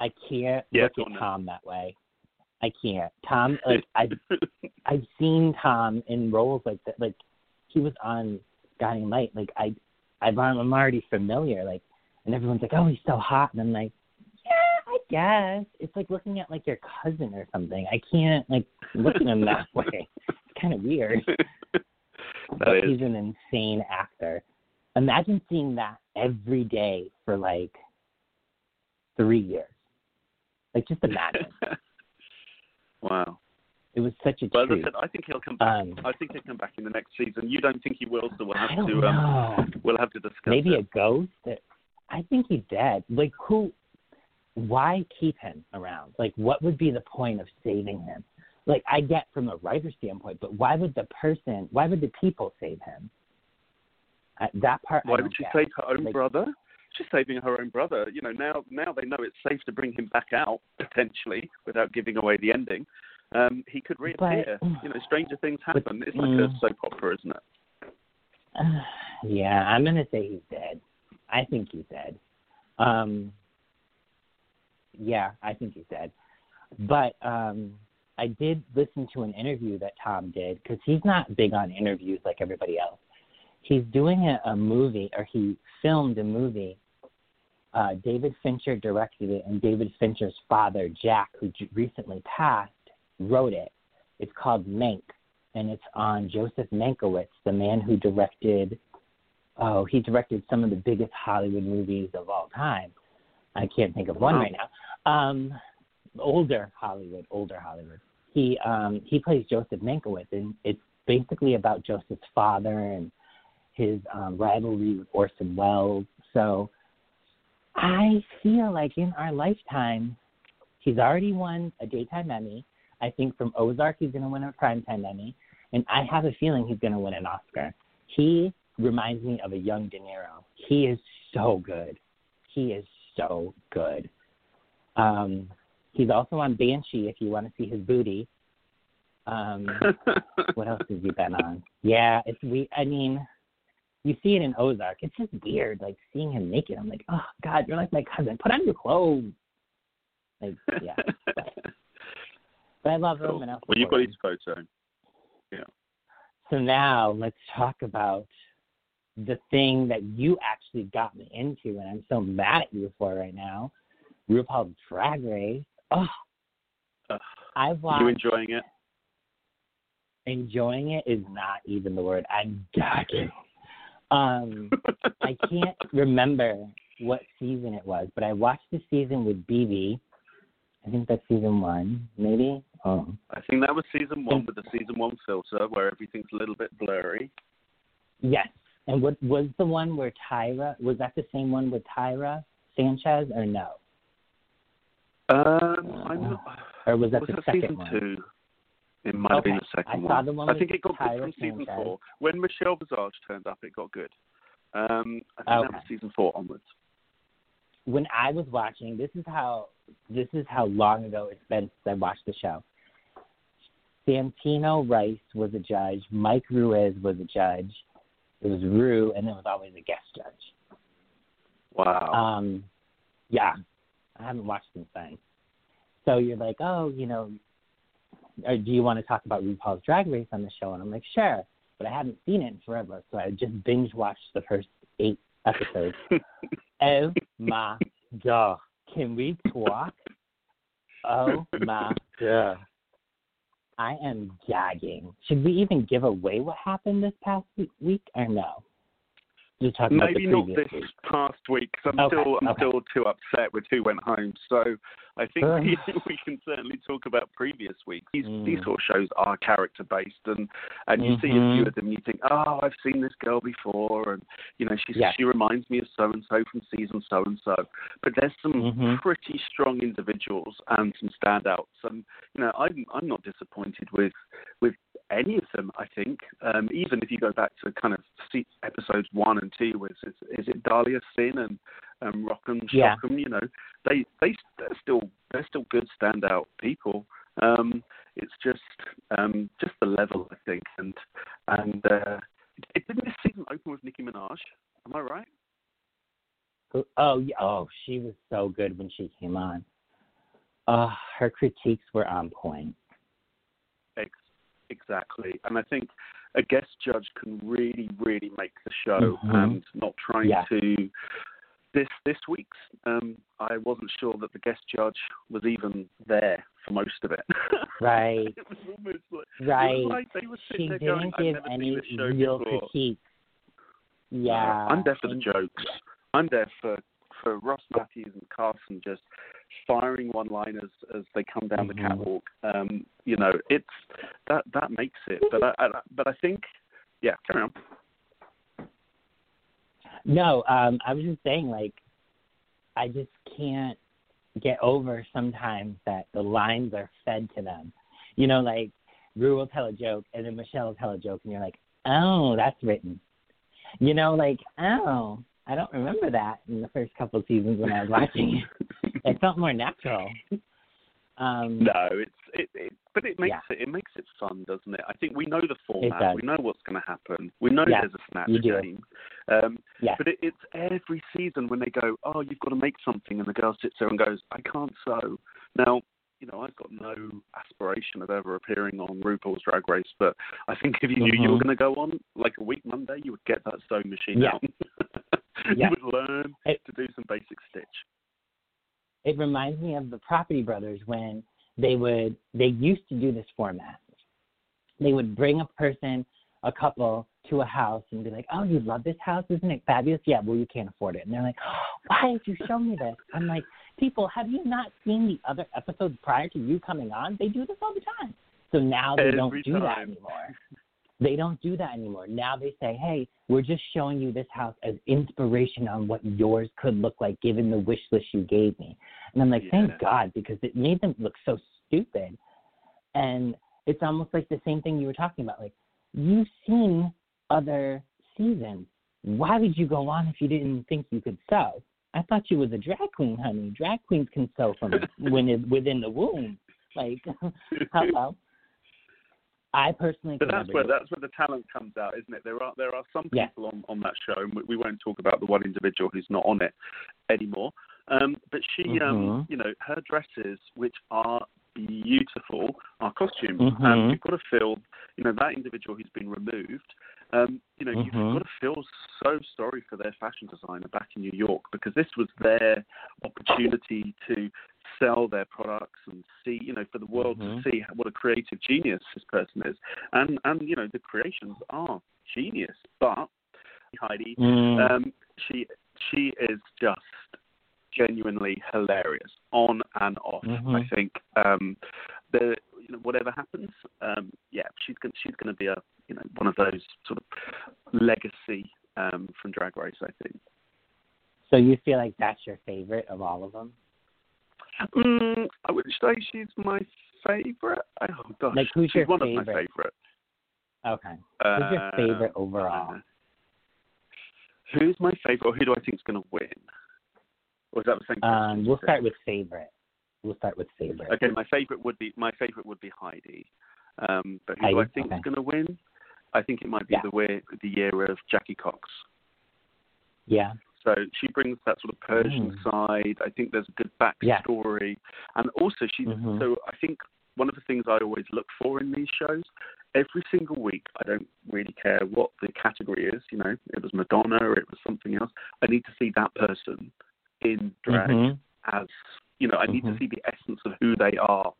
S2: I can't
S3: Yeah,
S2: look at. Tom that way. I can't. Tom, like I've I've seen Tom in roles like that. Like he was on Guiding Light. Like I, I've, I'm already familiar. Like, and everyone's like, "Oh, he's so hot," and I'm like, "Yeah, I guess." It's like looking at like your cousin or something. I can't like look at him that way. It's kind of weird.
S3: that
S2: but
S3: is.
S2: he's an insane actor. Imagine seeing that every day for like three years. Like just imagine.
S3: wow.
S2: it was such a
S3: Well, as I
S2: treat.
S3: said, I think he'll come back.
S2: Um,
S3: I think he'll come back in the next season. You don't think he will, so we'll have
S2: I don't
S3: to. Um,
S2: know.
S3: we'll have to discuss
S2: Maybe
S3: it.
S2: a ghost. I think he's dead. Like who? Why keep him around? Like what would be the point of saving him? Like I get from a writer standpoint, but why would the person? Why would the people save him? Uh, that part. I
S3: Why
S2: don't
S3: would she
S2: get.
S3: save her own
S2: Like-
S3: brother? She's saving her own brother. You know, now now they know it's safe to bring him back out potentially without giving away the ending. Um, he could reappear. you know, stranger things
S2: But-
S3: happen. it's like
S2: mm.
S3: a soap opera, isn't it?
S2: yeah, I'm gonna say he's dead. I think he's dead. Um, yeah, I think he's dead. But um, I did listen to an interview that Tom did because he's not big on interviews like everybody else. He's doing a, a movie, or he filmed a movie. Uh, David Fincher directed it, and David Fincher's father, Jack, who j- recently passed, wrote it. It's called Mank, and it's on Joseph Mankiewicz, the man who directed. Oh, he directed some of the biggest Hollywood movies of all time. I can't think of one right now. Um, older Hollywood, older Hollywood. He um, he plays Joseph Mankiewicz, and it's basically about Joseph's father and his um, rivalry with Orson Welles. So I feel like in our lifetime, he's already won a daytime Emmy. I think from Ozark he's going to win a primetime Emmy, and I have a feeling he's going to win an Oscar. He reminds me of a young De Niro. He is so good. He is so good. Um, he's also on Banshee if you want to see his booty. Um, what else has he been on? Yeah, it's we. I mean, you see it in Ozark. It's just weird, like seeing him naked. I'm like, oh God, you're like my cousin. Put on your clothes. Like, yeah. But I love him.
S3: Cool.
S2: And I'll
S3: Well, you've got his
S2: him.
S3: photo.
S2: So now let's talk about the thing that you actually got me into, and I'm so mad at you for right now. RuPaul's Drag Race. Oh,
S3: Ugh.
S2: I've watched.
S3: You enjoying it?
S2: enjoying it is not even the word. I'm gagging. Um, I can't remember what season it was, but I watched the season with BB. I think that's season one, maybe. Oh,
S3: I think that was season one with the season one filter where everything's a little bit blurry.
S2: yes. And what was the one where Tyra? Was that the same one with Tyra Sanchez or no?
S3: Um, I'm not,
S2: Or was that
S3: was
S2: the
S3: that
S2: second
S3: season
S2: one?
S3: two? It might have been the second
S2: I
S3: one.
S2: the one
S3: I think it got good from season
S2: Sanchez.
S3: four. When Michelle Visage turned up, it got good. Um, I think
S2: Okay.
S3: that was season four onwards.
S2: when I was watching, this is how this is how long ago it's been since I watched the show. Santino Rice was a judge. Mike Ruiz was a judge. It was Rue, and there was always a guest judge.
S3: Wow.
S2: Um, yeah, I haven't watched since then. So you're like, oh, you know, or do you want to talk about RuPaul's Drag Race on the show? And I'm like, sure, but I haven't seen it in forever, so I just binge watched the first eight episodes. oh my god, can we talk? Oh my god. I am gagging. Should we even give away what happened this past week, week or no? Just talk about
S3: Maybe
S2: the
S3: not this
S2: week.
S3: past week 'cause I'm
S2: Okay,
S3: still I'm
S2: okay.
S3: still too upset with who went home. So I think we, can certainly talk about previous weeks. These
S2: Mm.
S3: these sort of shows are character based, and and you see a few of them, and you think, oh, I've seen this girl before, and you know she
S2: Yes.
S3: she reminds me of so and so from season so and so. But there's some
S2: Mhm.
S3: pretty strong individuals and some standouts, and you know I'm I'm not disappointed with with any of them. I think um, even if you go back to kind of episodes one and two, with is, is it Dahlia Sin and um, Rock'em
S2: Yeah.
S3: Shock'em, you know, they they they're still they're still good standout people. Um, it's just um, just the level, I think, and and uh, it didn't this season open with Nicki Minaj. Am I right?
S2: Oh yeah. Oh, she was so good when she came on. Uh, her critiques were on point.
S3: Ex- exactly, and I think a guest judge can really, really make the show,
S2: Mhm.
S3: and not trying
S2: Yeah.
S3: to. This this week's, um, I wasn't sure that the guest judge was even there for most of it.
S2: Right.
S3: it was almost like
S2: Right.
S3: It was like they were sitting
S2: She
S3: there
S2: didn't
S3: going,
S2: give any
S3: seen this show
S2: real
S3: before."
S2: critique. Yeah.
S3: I'm there for the jokes. I'm there for for Ross Mathews and Carson just firing one-liners as they come down the
S2: Mhm.
S3: catwalk. Um, you know, it's that that makes it. But I, I but I think, yeah, carry on.
S2: No, um, I was just saying, like, I just can't get over sometimes that the lines are fed to them. You know, like Rue will tell a joke, and then Michelle will tell a joke, and you're like, oh, that's written. You know, like, oh, I don't remember that in the first couple of seasons when I was watching it. It felt more natural. Um,
S3: No, it's it, it but it makes
S2: Yeah.
S3: it it makes it fun, doesn't it? I think we know the format. We know what's going to happen. We know
S2: Yeah,
S3: there's a snatch game. Um,
S2: Yeah.
S3: But it, it's every season when they go, oh, you've got to make something, and the girl sits there and goes, I can't sew. Now, you know, I've got no aspiration of ever appearing on RuPaul's Drag Race, but I think if you knew you were
S2: Mhm.
S3: going to go on like a week Monday, you would get that sewing machine
S2: Yeah.
S3: out.
S2: Yeah.
S3: You would learn
S2: It-
S3: to do some basic stitch.
S2: it reminds me of the Property Brothers when they would they used to do this format. They would bring a person, a couple, to a house and be like, "Oh, you love this house? Isn't it fabulous?" Yeah, well, you can't afford it. And they're like, oh, "Why did you show me this?" I'm like, "People, have you not seen the other episodes prior to you coming on? They do this all the time." So now they
S3: Every
S2: don't do that anymore. They don't do that anymore. Now they say, "Hey, we're just showing you this house as inspiration on what yours could look like given the wish list you gave me." And I'm like,
S3: Yeah.
S2: "Thank God," because it made them look so stupid. And it's almost like the same thing you were talking about. Like, you've seen other seasons. Why would you go on if you didn't think you could sew? I thought you was a drag queen, honey. Drag queens can sew from when it, within the womb. Like, hello. I personally
S3: But that's where
S2: it.
S3: that's where the talent comes out, isn't it? There are there are some
S2: Yeah.
S3: people on, on that show, and we, we won't talk about the one individual who's not on it anymore. Um, but she, um,
S2: Mhm.
S3: you know, her dresses, which are beautiful, are costumes,
S2: Mhm.
S3: and you've got to feel, you know, that individual who's been removed. Um, you know,
S2: Mhm.
S3: you've got to feel so sorry for their fashion designer back in New York because this was their opportunity to sell their products and see, you know, for the world
S2: Mhm.
S3: to see what a creative genius this person is. And and you know, the creations are genius, but Heidi,
S2: Mm.
S3: um, she she is just genuinely hilarious on and off.
S2: Mhm.
S3: I think um, the you know whatever happens, um, yeah, she's gonna she's gonna be a you know one of those sort of legacy um, from Drag Race. I think.
S2: so you feel like that's your favorite of all of them?
S3: Mm, I wouldn't say she's my favorite. Oh gosh,
S2: Like, who's
S3: she's
S2: your
S3: one of my
S2: favorite?
S3: favorite.
S2: Okay. Who's your
S3: Uh,
S2: favorite overall?
S3: uh, who's my favorite? Or who do I think is going to win? Or is that the same question?
S2: Um, we'll start with favorite. We'll start with favorite.
S3: Okay, my favorite would be my favorite would be Heidi. Um, but who do I think
S2: okay.
S3: is going to win? I think it might be
S2: Yeah.
S3: the way, the year of Jackie Cox.
S2: Yeah.
S3: So she brings that sort of Persian
S2: Mm.
S3: side. I think there's a good
S2: Yeah.
S3: backstory, and also she's
S2: Mhm.
S3: so. I think one of the things I always look for in these shows, every single week, I don't really care what the category is. You know, it was Madonna or it was something else. I need to see that person in drag
S2: Mhm.
S3: as you know. I need to
S2: Mhm.
S3: see the essence of who they are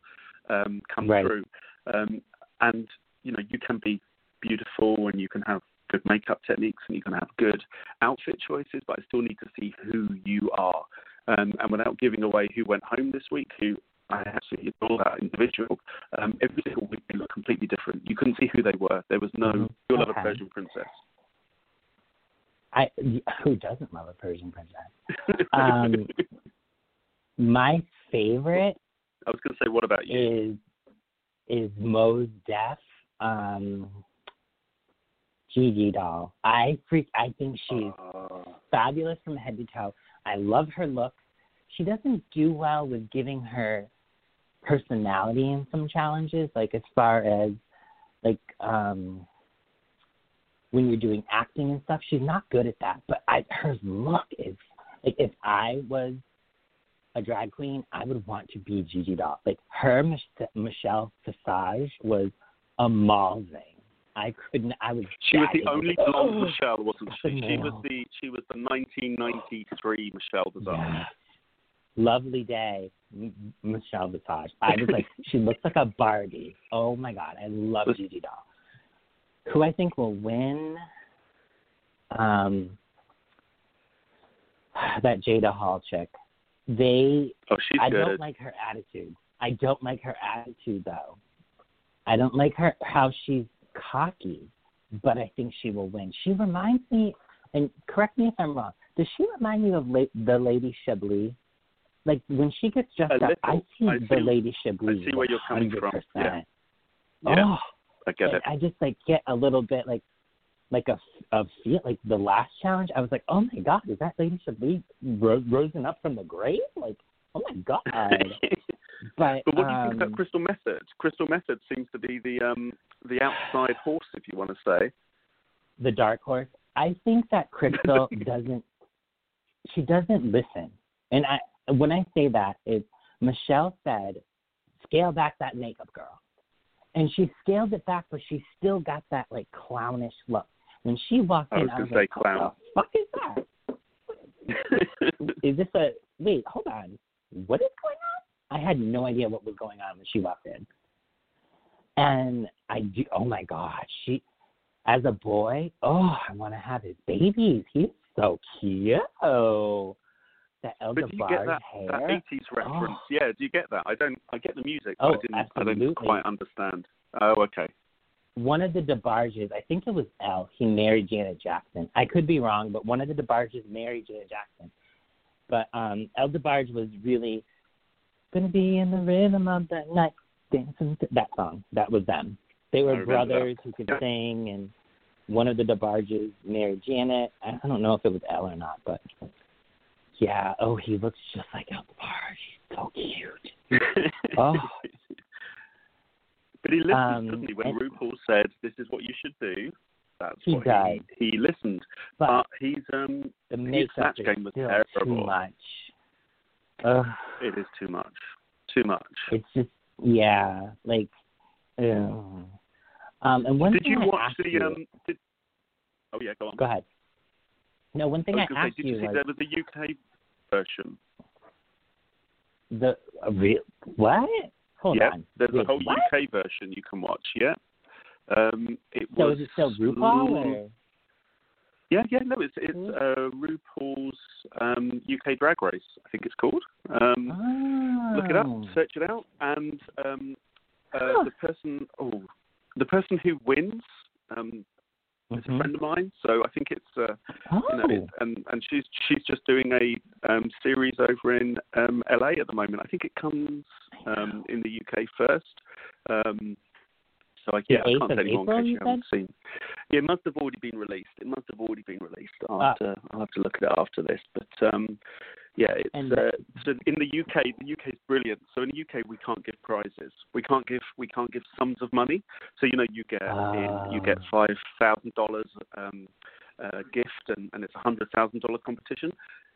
S3: um, come
S2: Right.
S3: through, um, and you know, you can be beautiful and you can have good makeup techniques and you can have good outfit choices, but I still need to see who you are. Um, and without giving away who went home this week, who I absolutely adore that individual, um, every single week they look completely different. You couldn't see who they were. There was no,
S2: Mhm.
S3: you'll love a Persian princess.
S2: I who doesn't love a Persian princess? Um, My favorite
S3: I was going to say, what about you?
S2: is is Mos Def, um, Gigi doll. I freak. I think she's
S3: Uh,
S2: fabulous from head to toe. I love her look. She doesn't do well with giving her personality in some challenges, like as far as like um when you're doing acting and stuff. She's not good at that. But I her look is like if I was a drag queen, I would want to be Gigi Doll. Like her Mich- Michelle Visage was amazing. I couldn't. I was.
S3: she was the only
S2: I was like,
S3: blonde
S2: "Oh."
S3: Michelle, wasn't she? She was the she was the 1993 Michelle Visage.
S2: Yes. Lovely day, M- Michelle Visage. I was like, she looks like a Barbie. Oh my god, I love Gigi Doll. Who I think will win? Um, that Jaida Hall chick. They
S3: Oh, she's
S2: I
S3: good.
S2: don't like her attitude. I don't like her attitude though. I don't like her how she's cocky, but I think she will win. She reminds me, and correct me if I'm wrong. Does she remind you of la- the Lady Chablis? Like when she gets dressed up, I see
S3: I
S2: the Lady Chablis.
S3: I see where you're coming from.
S2: 100%.
S3: Yeah. Yeah,
S2: Oh,
S3: I get it.
S2: I just like get a little bit like like a a feel like the last challenge. I was like, oh my god, is that Lady Chablis ro- risen up from the grave? Like, oh my god. But,
S3: But what do you
S2: um,
S3: think about Crystal Methyd? Crystal Methyd seems to be the um the outside horse, if you want to say.
S2: the dark horse? I think that Crystal doesn't. She doesn't listen, and I when I say that is Michelle said, scale back that makeup girl, and she scaled it back, but she still got that like clownish look. When she walked
S3: I
S2: in,
S3: was
S2: I was
S3: say
S2: like,
S3: clown.
S2: "What the fuck is that? Is this a wait? Hold on, what is going on?" I had no idea what was going on when she walked in, and I do. Oh my god, she as a boy, oh, I want to have his babies. He's so cute. That Elder
S3: but do you get that
S2: hair.
S3: that 80s reference?
S2: Oh.
S3: Yeah, do you get that? I don't. I get the music.
S2: Oh,
S3: but I didn't. I don't quite understand. Oh, okay.
S2: One of the DeBarges, I think it was El. He married Janet Jackson. I could be wrong, but one of the DeBarges married Janet Jackson. But um El DeBarge was really gonna be in the rhythm of the night, dancing. To, that song. That was them. They were brothers
S3: that.
S2: who could
S3: Yeah.
S2: sing, and one of the DeBarges married Janet. I don't know if it was El or not, but yeah. Oh, he looks just like El DeBarge. He's so cute. Oh.
S3: But he listened,
S2: Um,
S3: didn't he? When
S2: and-
S3: RuPaul said, "This is what you should do," that's
S2: He
S3: what
S2: does.
S3: he he listened.
S2: But
S3: But he's um,
S2: the
S3: his
S2: is
S3: game was terrible.
S2: too much. Ugh.
S3: it is too much, too much.
S2: It's just yeah, like yeah. um and one
S3: did
S2: thing
S3: you
S2: I
S3: watch the
S2: you,
S3: um? Did, oh yeah, go on.
S2: go ahead. No, one thing
S3: I
S2: I,
S3: was gonna say, did
S2: you
S3: you see
S2: was
S3: there was a UK version?
S2: the a real what? Hold
S3: yeah,
S2: on.
S3: there's
S2: Wait,
S3: a whole
S2: what?
S3: UK version you can watch. Yeah. Um, it
S2: So
S3: was.
S2: is it still RuPaul or
S3: Yeah, yeah, no, it's it's uh, RuPaul's um, UK Drag Race. I think it's called. Um,
S2: oh.
S3: Look it up, search it out, and um, uh, the person, oh, the person who wins um, is a
S2: Mhm.
S3: friend of mine. So I think it's, uh,
S2: Oh.
S3: you know, it, and and she's she's just doing a um, series over in um, LA at the moment. I think it comes um, in the UK first. Um, so I, yeah, I can't tell anyone case
S2: you
S3: you haven't seen. Yeah, it must have already been released. It must have already been released. I'll,
S2: Ah.
S3: have, to, I'll have to look at it after this. But um, yeah, it's
S2: And-
S3: uh, so in the UK. The UK is brilliant. So in the UK, we can't give prizes. We can't give we can't give sums of money. So you know, you get in, you get
S2: Ah.
S3: five thousand dollars um, uh, gift, and, and it's a hundred thousand dollar competition.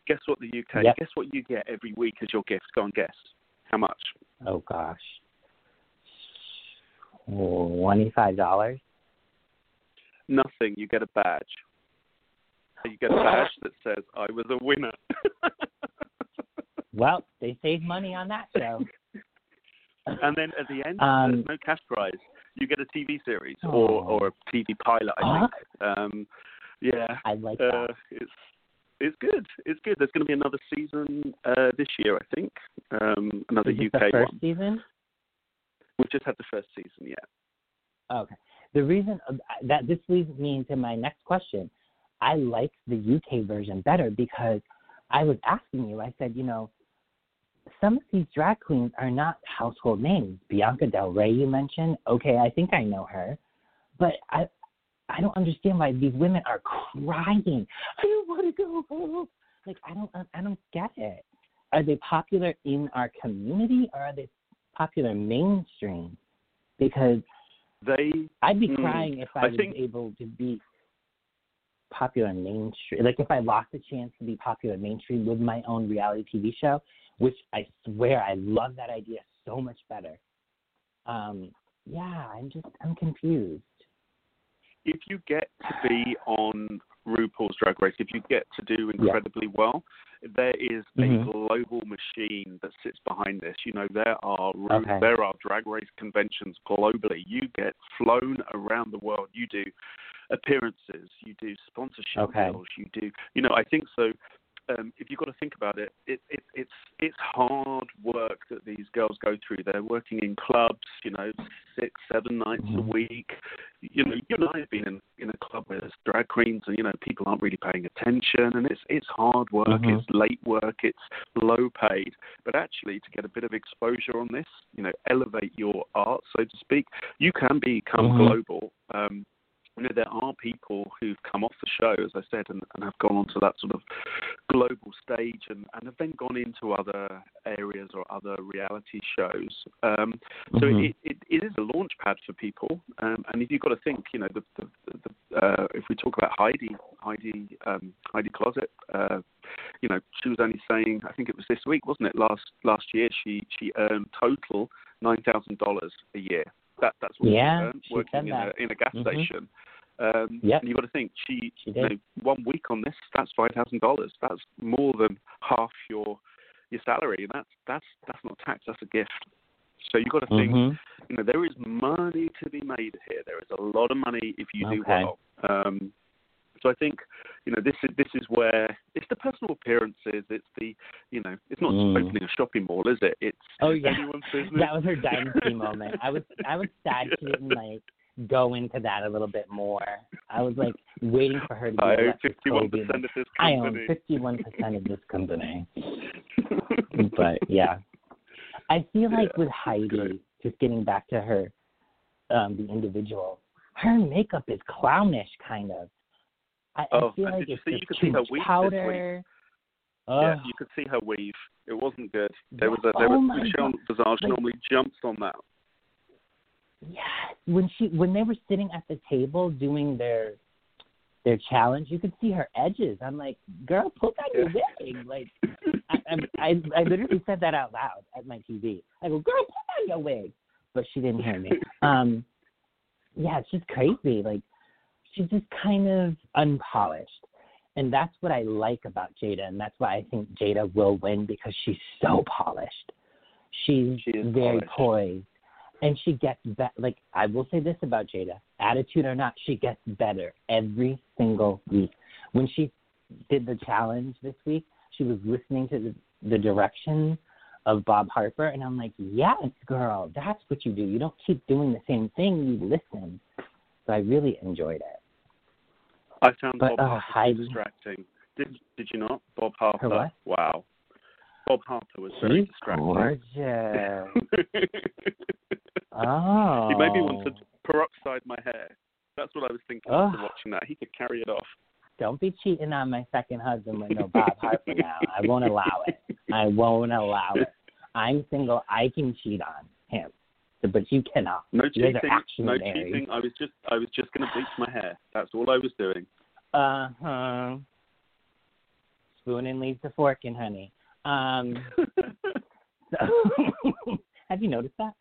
S3: Guess what? The UK.
S2: Yep.
S3: Guess what you get every week as your gift. Go and guess. How much?
S2: Oh gosh. Twenty five dollars.
S3: Nothing. You get a badge. You get a badge that says I was a winner.
S2: Well, they saved money on that show.
S3: and then at the end,
S2: Um,
S3: there's no cash prize. You get a TV series or
S2: Oh.
S3: or a TV pilot. I think. Um, yeah.
S2: I like
S3: Uh,
S2: that.
S3: it's it's good. It's good. There's going to be another season uh, this year, I think. Um, another UK
S2: the first
S3: one.
S2: season?
S3: We've just had the first season, yeah.
S2: Okay. The reason uh, that this leads me into my next question, I like the UK version better because I was asking you. I said, you know, some of these drag queens are not household names. Bianca Del Rey, you mentioned. Okay, I think I know her, but I, I don't understand why these women are crying. I don't want to go home. Like I don't, I don't get it. Are they popular in our community or are they popular mainstream? Because
S3: They
S2: I'd be
S3: Hmm.
S2: crying if I,
S3: I
S2: was
S3: think-
S2: able to be popular mainstream. Like if I lost the chance to be popular mainstream with my own reality TV show, which I swear I love that idea so much better. Um, yeah, I'm just I'm confused.
S3: If you get to be on RuPaul's Drag Race, if you get to do incredibly well, there is a
S2: Mhm.
S3: global machine that sits behind this. You know, there are
S2: Okay.
S3: there are drag race conventions globally. You get flown around the world. You do appearances. You do sponsorship
S2: Okay.
S3: deals. You do. You know, I think so. Um, if you've got to think about it, it, it, it's it's hard work that these girls go through. They're working in clubs, you know, six, seven nights
S2: Mm-hmm.
S3: a week. You know, you and I have been in, in a club where there's drag queens, and you know, people aren't really paying attention, and it's it's hard work,
S2: Mhm.
S3: it's late work, it's low paid. But actually, to get a bit of exposure on this, you know, elevate your art, so to speak, you can become
S2: Mhm.
S3: global. Um, you know, there are people who've come off the show, as I said, and, and have gone onto that sort of global stage and, and have then gone into other areas or other reality shows. Um, so
S2: Mhm.
S3: it, it, it is a launch pad for people. Um, and if you've got to think, you know, the, the, the, uh, if we talk about Heidi, Heidi, um, Heidi Closet, uh, you know, she was only saying, I think it was this week, wasn't it? Last last year, she she earned total nine thousand dollars a year. That that's what
S2: Yeah,
S3: she working in a in a gas
S2: Mhm.
S3: station. Um,
S2: Yep.
S3: And you've got to think, she,
S2: She
S3: you know, one week on this, that's five thousand dollars. That's more than half your your salary, and that's that's that's not tax. That's a gift. So you've got to think,
S2: Mhm.
S3: you know, there is money to be made here. There is a lot of money if you do
S2: Okay.
S3: well. Um, so I think, you know, this is this is where it's the personal appearances. It's the, you know, it's not
S2: Mm.
S3: just opening a shopping mall, is it? It's
S2: Oh yeah,
S3: anyone's business.
S2: that was her dynasty moment. I was I was sad she didn't like go into that a little bit more. I was like waiting for her to be
S3: I own fifty-one
S2: Kobe,
S3: percent of this company.
S2: I own fifty one percent of this company. But yeah. I feel like
S3: Yeah,
S2: with Heidi,
S3: good.
S2: just getting back to her, um, the individual, her makeup is clownish kind of. I,
S3: Oh,
S2: I feel like
S3: did you see- you could
S2: too
S3: see her
S2: much
S3: weave this
S2: powder.
S3: yeah, you could see her weave. It wasn't good. There was a there
S2: Oh
S3: was Michelle
S2: God.
S3: Visage
S2: Like-
S3: normally jumps on that.
S2: Yes, when she when they were sitting at the table doing their their challenge, you could see her edges. I'm like, girl, pull down your wig. Like, I, I I I literally said that out loud at my TV. I go, girl, pull down your wig, but she didn't hear me. Um, yeah, it's just crazy. Like, she's just kind of unpolished, and that's what I like about Jaida, and that's why I think Jaida will win because she's so polished. She's
S3: She
S2: very
S3: polished.
S2: poised and she gets better. Like I will say this about Jaida, attitude or not, she gets better every single week. When she did the challenge this week, she was listening to the, the directions of Bob Harper, and I'm like, yes, girl, that's what you do. You don't keep doing the same thing. You listen. So I really enjoyed it.
S3: I found
S2: But,
S3: Bob
S2: uh,
S3: Harper too distracting. Did did you not? Bob Harper. Wow. Bob Harper was very
S2: She's
S3: distracting.
S2: gorgeous. oh.
S3: He made me want to peroxide my hair. That's what I was thinking
S2: Ugh.
S3: after watching that. He could carry it off.
S2: Don't be cheating on my second husband with no Bob Harper now. I won't allow it. I won't allow it. I'm single. I can cheat on him, but you cannot.
S3: No cheating. No cheating. I was just I was just going to bleach my hair. That's all I was doing.
S2: Uh huh. Spoon and leaves the fork in, honey. Um, so, have you noticed that?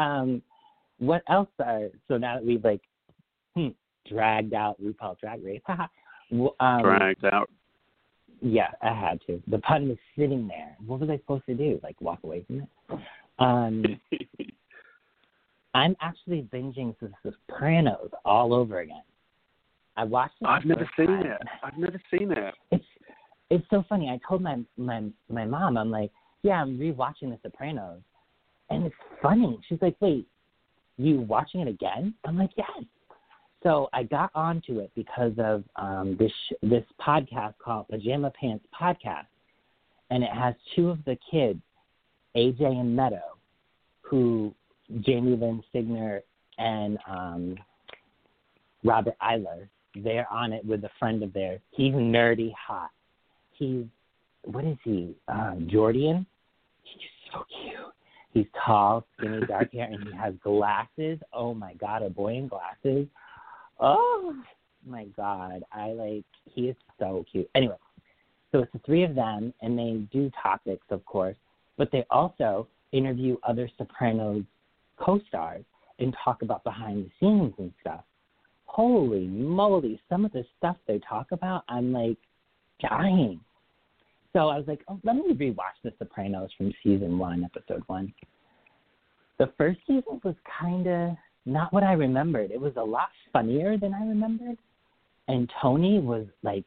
S2: Um, what else are so now that we've like hmm, dragged out RuPaul Drag Race? haha, um,
S3: Dragged out.
S2: Yeah, I had to. The pun was sitting there. What was I supposed to do? Like walk away from it? Um, I'm actually binging The Sopranos all over again. I watched it.
S3: I've never seen
S2: time,
S3: it. I've never seen it.
S2: It's it's so funny. I told my my my mom, I'm like, yeah, I'm rewatching The Sopranos, and it's funny. She's like, wait, you watching it again? I'm like, yes. So I got onto it because of um, this sh- this podcast called Pajama Pants Podcast, and it has two of the kids, AJ and Meadow, who Jamie Lynn Sigler and um, Robert Iler. They're on it with a friend of theirs. He's nerdy hot. He's what is he? Uh, Jordan. He's so cute. He's tall, skinny, dark hair, and he has glasses. Oh my god, a boy in glasses. Oh my god, I like. He is so cute. Anyway, so it's the three of them, and they do topics, of course, but they also interview other Sopranos co-stars and talk about behind the scenes and stuff. Holy moly, some of the stuff they talk about, I'm like dying. So I was like, oh, let me rewatch The Sopranos from season one, episode one. The first season was kind of not what I remembered. It was a lot funnier than I remembered. And Tony was like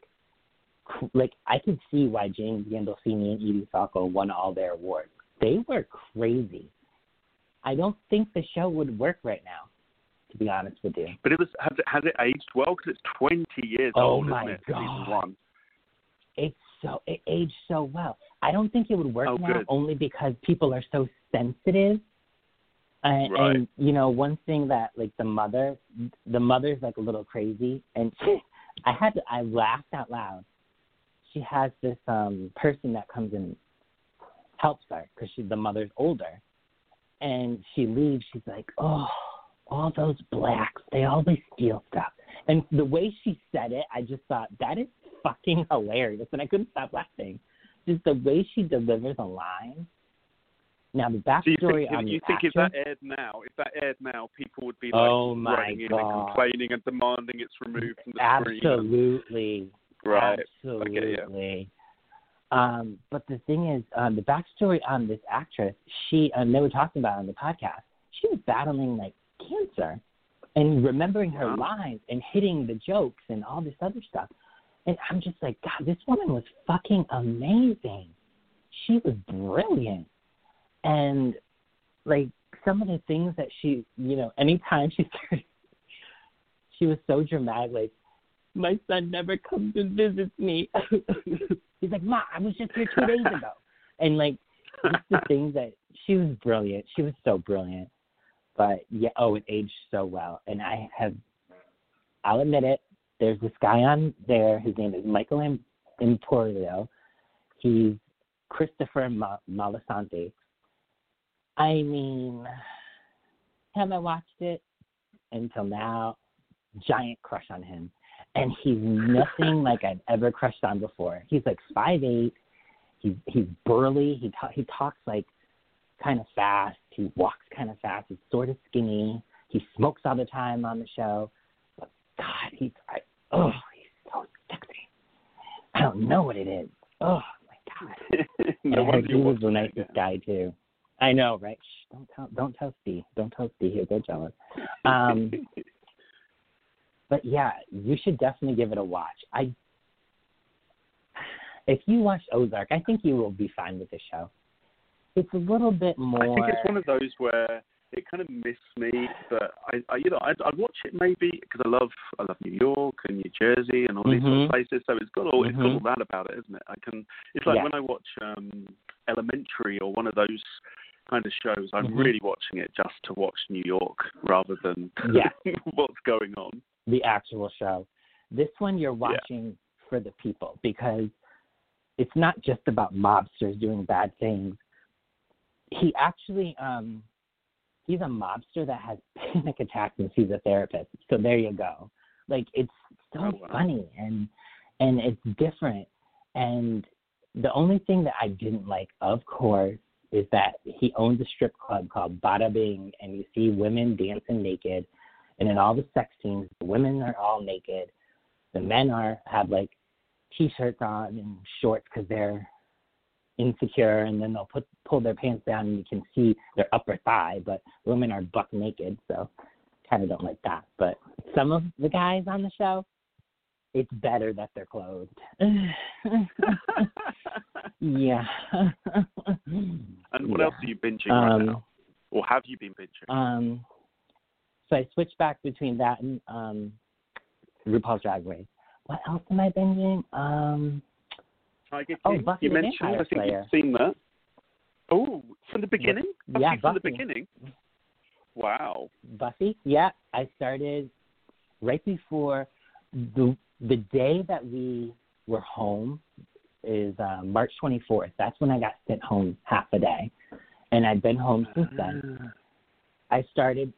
S2: like I could see why James Gandolfini and Edie Falco won all their awards. They were crazy. I don't think the show would work right now, to be honest with you.
S3: But it was has it, has it aged well? Because it's 20 years
S2: Oh
S3: old,
S2: my
S3: isn't it?
S2: God.
S3: One.
S2: It's so it aged so well. I don't think it would work
S3: Oh,
S2: now
S3: good.
S2: only because people are so sensitive. And,
S3: Right.
S2: and you know, one thing that like the mother, the mother's like a little crazy, and I had to, I laughed out loud. She has this um person that comes and helps her because she the mother's older, and she leaves. She's like, oh, all those blacks, they always steal stuff. And the way she said it, I just thought that is fucking hilarious, and I couldn't stop laughing. Just the way she delivers a line. Now the
S3: So you
S2: backstory
S3: think,
S2: on
S3: you think if that aired now, if that aired now, people would be like
S2: Oh, my God.
S3: and complaining and demanding it's removed from the screen.
S2: Absolutely.
S3: Right.
S2: Absolutely.
S3: Get you.
S2: Um, but the thing is, um, the backstory on this actress, she, um, they were talking about on the podcast, she was battling like cancer and remembering her lines and hitting the jokes and all this other stuff. And I'm just like, God, this woman was fucking amazing. She was brilliant. And like some of the things that she, you know, anytime she started, she was so dramatic. Like, my son never comes and visits me. He's like, Ma, I was just here two days ago. And like, just the things that she was brilliant. She was so brilliant. But yeah, oh, it aged so well. And I have, I'll admit it. There's this guy on there. His name is Michael Imperioli. He's Christopher Ma- Moltisanti. I mean, have I watched it until now? Giant crush on him, and he's nothing like I've ever crushed on before. He's like five eight. He's he's burly. He ta- he talks like kind of fast. He walks kind of fast. He's sort of skinny. He smokes all the time on the show. But God, he's I, oh, he's so sexy. I don't know what it is. Oh my God.
S3: no
S2: And I
S3: wonder
S2: heard he was the nicest
S3: it.
S2: guy too. I know, right? Shh, don't tell, don't tell Steve. Don't tell Steve. He'll get jealous. Um, but yeah, you should definitely give it a watch. I, if you watch Ozark, I think you will be fine with the show. It's a little bit more.
S3: I think it's one of those where it kind of missed me, but I, I you know, I'd, I'd watch it maybe because I love, I love New York and New Jersey and all these sort
S2: Mhm.
S3: of places. So it's got all, it's got
S2: Mhm.
S3: all that about it, isn't it? I can. It's like
S2: Yeah.
S3: when I watch um Elementary or one of those kind of shows. I'm
S2: Mhm.
S3: really watching it just to watch New York rather than
S2: Yeah.
S3: what's going on.
S2: The actual show. This one you're watching for the people because it's not just about mobsters doing bad things. He actually um he's a mobster that has panic attacks and sees a therapist. So there you go. Like it's so
S3: Oh, wow.
S2: funny and and it's different. And the only thing that I didn't like, of course, is that he owns a strip club called Bada Bing, and you see women dancing naked, and in all the sex scenes, the women are all naked, the men are have like t-shirts on and shorts because they're insecure, and then they'll put pull their pants down and you can see their upper thigh, but women are buck naked, so kind of don't like that. But some of the guys on the show, it's better that they're clothed. yeah.
S3: And what
S2: Yeah.
S3: else are you binging right
S2: Um,
S3: now? Or have you been binging?
S2: Um, so I switched back between that and um, RuPaul's Drag Race. What else am I binging? Um,
S3: Tiger
S2: oh,
S3: King?
S2: Buffy
S3: you
S2: the
S3: mentioned,
S2: Vampire
S3: I think
S2: Slayer.
S3: you've seen that. Oh, from the beginning?
S2: yeah,
S3: Buffy from the beginning? Wow.
S2: Buffy. Yeah, I started right before the the day that we were home is uh, March 24th. That's when I got sent home half a day, and I've been home since then. I started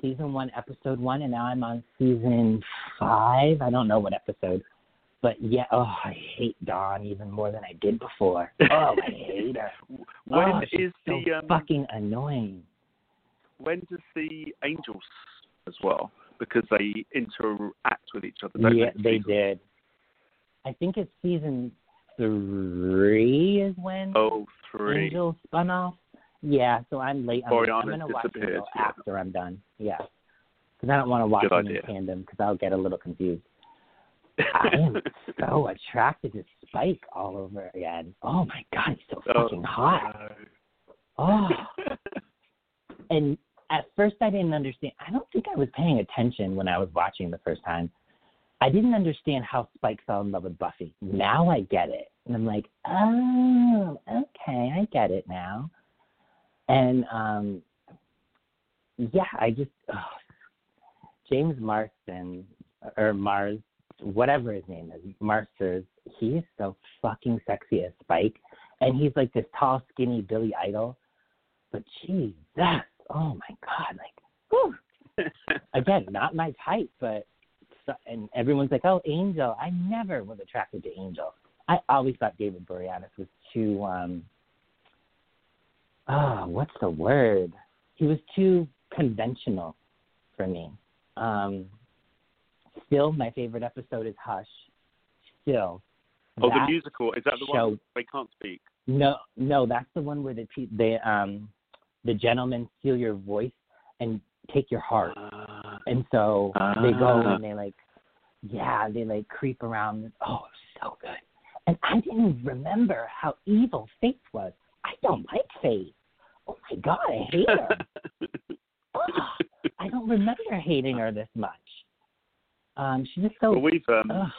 S2: season one, episode one, and now I'm on season five. I don't know what episode, but yeah. Oh, I hate Dawn even more than I did before. Oh, I hate her.
S3: When
S2: oh, she's
S3: is
S2: so
S3: the um,
S2: fucking annoying?
S3: when does the angels as well? Because they interact with each other.
S2: Yeah, they
S3: Season-
S2: did. I think it's season three is when
S3: Oh, three.
S2: Angel spun off. Yeah, so I'm late. it. I'm gonna watch it
S3: yeah.
S2: after I'm done. Yeah, because I don't want to watch
S3: Good
S2: them
S3: idea.
S2: in tandem because I'll get a little confused. I am so attracted to Spike all over again. Oh my god, he's so
S3: Oh,
S2: fucking hot.
S3: no.
S2: Oh, and at first I didn't understand. I don't think I was paying attention when I was watching the first time. I didn't understand how Spike fell in love with Buffy. Now I get it, and I'm like, oh, okay, I get it now. And um, yeah, I just oh, James Marston or Mars, whatever his name is, Marsters. He is so fucking sexy as Spike, and he's like this tall, skinny Billy Idol. But Jesus, oh my God, like, whew. again, not my type, but and everyone's like, oh, Angel. I never was attracted to Angel. I always thought David Boreanaz was too um. Oh, what's the word? He was too conventional for me. Um, still, my favorite episode is Hush. Still.
S3: Oh, the musical is that the
S2: show-
S3: one they can't speak?
S2: no, no, that's the one where the pe- the um the gentlemen steal your voice and take your heart,
S3: Uh,
S2: and so they go
S3: Ah.
S2: and they like, yeah, they like creep around. Oh, so good. And I didn't remember how evil Faith was. I don't like Faith. Oh my god, I hate her. I don't remember hating her this much. Um, she's just so.
S3: well, we've um,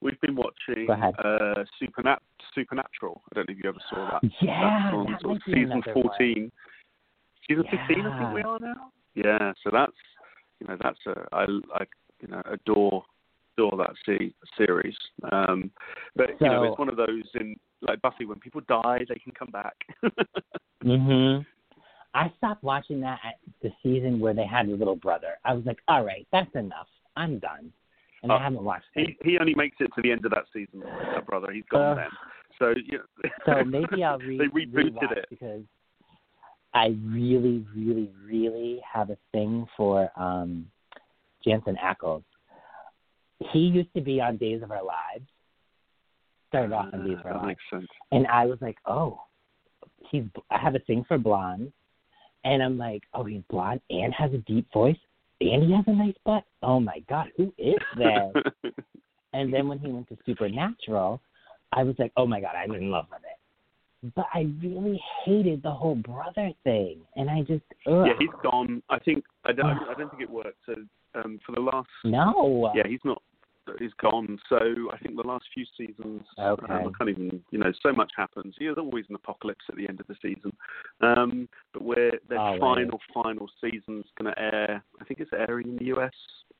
S3: we've been watching uh, Supernat- Supernatural. I don't know if you ever saw that.
S2: Yeah,
S3: on
S2: that
S3: sort
S2: might be
S3: season
S2: another one.
S3: fourteen. Season fifteen, I think we are now. Yeah, so that's you know that's a I, I you know adore adore that se- series. Um, but you know it's one of those in like Buffy when people die they can come back.
S2: Mhm. I stopped watching that at the season where they had the little brother. I was like, all right, that's enough. I'm done. And
S3: Oh,
S2: I haven't watched it.
S3: he he only makes it to the end of that season. With that brother, he's gone
S2: Uh,
S3: then. So you know,
S2: So maybe I'll re-
S3: they rebooted it.
S2: because I really, really, really have a thing for um Jensen Ackles. He used to be on Days of Our Lives. Started off on Days of
S3: Uh,
S2: Our
S3: that
S2: Lives.
S3: makes sense.
S2: and I was like, oh, he's. I have a thing for blondes, and I'm like, oh, he's blonde and has a deep voice, and he has a nice butt. Oh my god, who is that? and then when he went to Supernatural, I was like, oh my god, I'm in love with it. But I really hated the whole brother thing, and I just, ugh.
S3: yeah, he's gone. I think I don't. I don't think it worked. So um, for the last
S2: no.
S3: yeah, he's not. He's gone. So I think the last few seasons,
S2: Okay.
S3: um, I can't even. You know, so much happens. Yeah, there's always an apocalypse at the end of the season. Um, but where their
S2: Always.
S3: final final season's going to air. I think it's airing in the US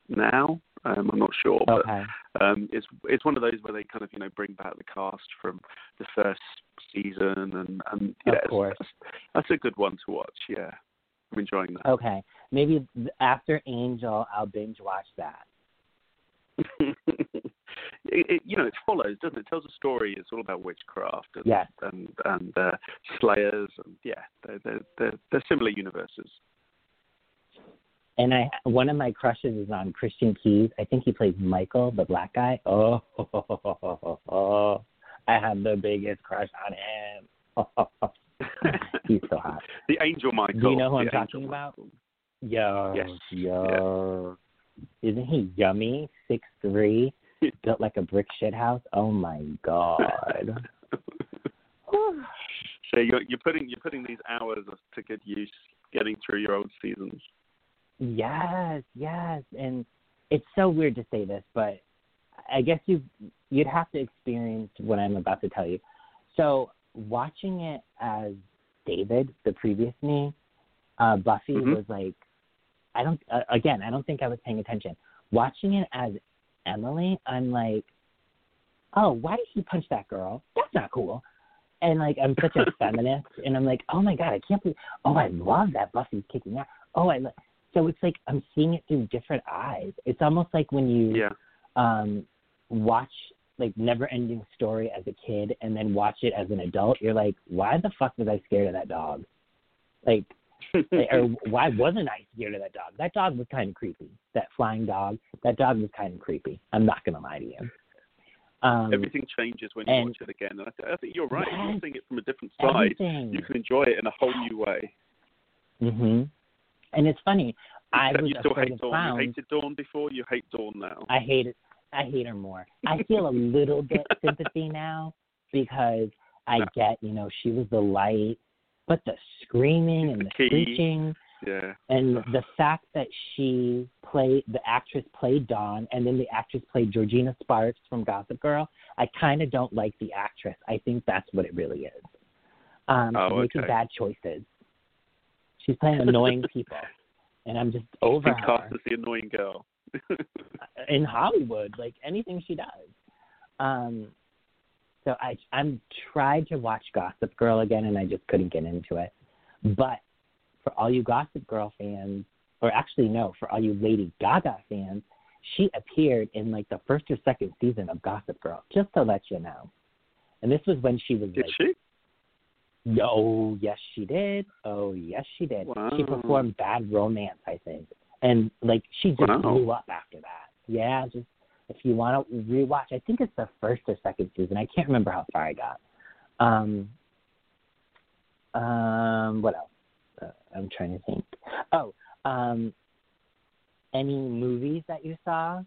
S3: now. Um, I'm not sure, but
S2: Okay.
S3: um, it's it's one of those where they kind of you know bring back the cast from the first season, and and yeah,
S2: Of course.
S3: That's, that's a good one to watch. Yeah, I'm enjoying that.
S2: Okay. Maybe after Angel, I'll binge watch that.
S3: it, it, you know, it follows, doesn't it? It tells a story. It's all about witchcraft and
S2: Yes.
S3: and and uh, slayers, and yeah, they're, they're they're they're similar universes.
S2: And I one of my crushes is on Christian Keyes. I think he plays Michael, the black guy. Oh, I have the biggest crush on him. He's so hot.
S3: the Angel Michael.
S2: Do you know who I'm
S3: Angel
S2: talking about?
S3: Michael.
S2: Yo,
S3: Yes.
S2: yo. Isn't he yummy? Six three, built like a brick shit house. Oh my god.
S3: so you're you're putting you're putting these hours to good use, getting through your old seasons.
S2: Yes, yes, and it's so weird to say this, but I guess you you'd have to experience what I'm about to tell you. So watching it as David, the previous me, uh, Buffy
S3: Mhm.
S2: was like, I don't. Uh, again, I don't think I was paying attention. Watching it as Emily, I'm like, oh, why did he punch that girl? That's not cool. And like, I'm such a feminist, and I'm like, oh my god, I can't believe. Oh, I love that Buffy's kicking ass. Oh, I. Lo-. So it's like I'm seeing it through different eyes. It's almost like when you
S3: Yeah.
S2: um watch like never ending story as a kid and then watch it as an adult, you're like, why the fuck was I scared of that dog? Like or why wasn't I scared of that dog? That dog was kind of creepy. That flying dog. That dog was kind of creepy. I'm not gonna lie to you. Um,
S3: Everything changes when you
S2: and-
S3: watch it again, and I, th- I think you're right. If
S2: Yes.
S3: You're seeing it from a different side.
S2: everything.
S3: You can enjoy it in a whole new way.
S2: Mhm. And it's funny. I was
S3: you still
S2: afraid
S3: hate
S2: of
S3: Dawn.
S2: clowns.
S3: You hated Dawn before. You hate Dawn now.
S2: I hate it. I hate her more. I feel a little bit sympathy now because I get, you know, she was the light, but the screaming and the
S3: Key.
S2: screeching
S3: Yeah.
S2: and the fact that she played the actress played Dawn and then the actress played Georgina Sparks from Gossip Girl, I kind of don't like the actress. I think that's what it really is. Um,
S3: Oh,
S2: she's making bad choices. She's playing annoying people, and I'm just over
S3: cast
S2: her
S3: the annoying girl.
S2: in Hollywood, like anything she does. Um, so I I'm tried to watch Gossip Girl again, and I just couldn't get into it. But for all you Gossip Girl fans, or actually no, for all you Lady Gaga fans, she appeared in like the first or second season of Gossip Girl, just to let you know. And this was when she was
S3: Did
S2: like,
S3: she?
S2: oh yes she did, oh yes she did. She performed Bad Romance, I think, and like she just
S3: Wow.
S2: blew up after that. Yeah, just if you want to rewatch, I think it's the first or second season. I can't remember how far I got. Um, um, what else? Uh, I'm trying to think. Oh, um, any movies that you saw?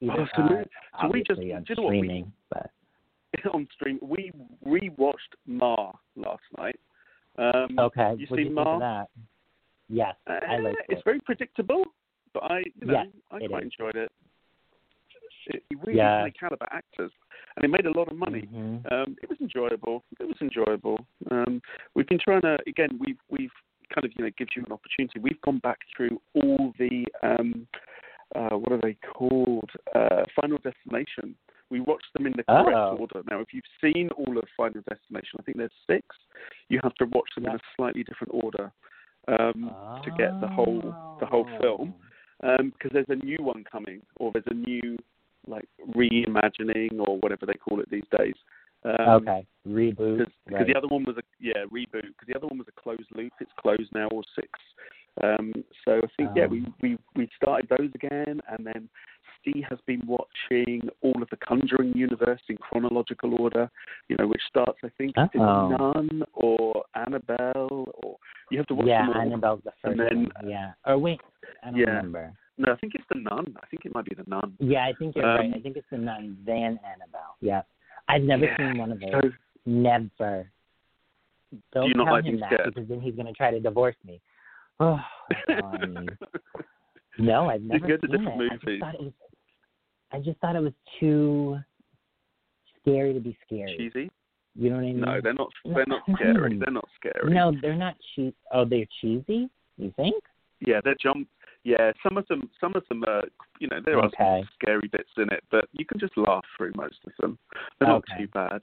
S2: Either,
S3: Oh, so we-
S2: uh,
S3: so we just-
S2: on
S3: you what we-
S2: streaming, but
S3: on stream. We rewatched Ma last night. Um,
S2: okay.
S3: You
S2: what
S3: seen
S2: you think
S3: Ma?
S2: Yes, I
S3: Uh,
S2: like
S3: It's very predictable, but I, you know,
S2: Yes,
S3: I quite
S2: is.
S3: enjoyed it. It, really
S2: Yeah.
S3: caliber actors, and it made a lot of money.
S2: Mhm.
S3: Um, it was enjoyable. It was enjoyable. Um, we've been trying to again. We've we've kind of you know gives you an opportunity. We've gone back through all the um, uh, what are they called? Uh, Final Destination. We watched them in the correct
S2: Oh.
S3: order. Now, if you've seen all of Final Destination, I think there's six. You have to watch them in a slightly different order um, to get the whole the whole film
S2: Oh.
S3: Because there's a new one coming, or there's a new like reimagining, or whatever they call it these days. Um,
S2: okay, reboot.
S3: Because
S2: right.
S3: the other one was a yeah reboot. Because the other one was a closed loop. It's closed now, or six. Um, so I think yeah, we,
S2: Oh.
S3: we we started those again, and then Steve has been watching all of the Conjuring universe in chronological order. You know, which starts I think
S2: Uh-oh.
S3: Nun or Annabelle, or you have to watch
S2: yeah,
S3: them all.
S2: Annabelle's the first
S3: And then-
S2: one. Yeah. Or wait, I don't
S3: Yeah.
S2: remember.
S3: No, I think it's the Nun. I think it might be the Nun.
S2: Yeah, I think you're
S3: Um,
S2: right. I think it's the Nun, then Annabelle. Yeah. I've never
S3: Yeah,
S2: seen one of those.
S3: So
S2: Never. Don't
S3: you
S2: tell
S3: like
S2: him that
S3: scared?
S2: because then he's going to try to divorce me. Oh, um, no, I've never
S3: to
S2: seen
S3: different
S2: it. I just
S3: movies.
S2: thought it was. I just thought it was too scary to be scary.
S3: cheesy.
S2: You know what I mean?
S3: No, they're not. They're not scary. They're not scary.
S2: No, they're not cheap. Oh, they're cheesy. You think?
S3: Yeah, they're jump. Yeah, some of them. Some of them are. You know, there are some scary bits in it, but you can just laugh through most of them. They're not too bad.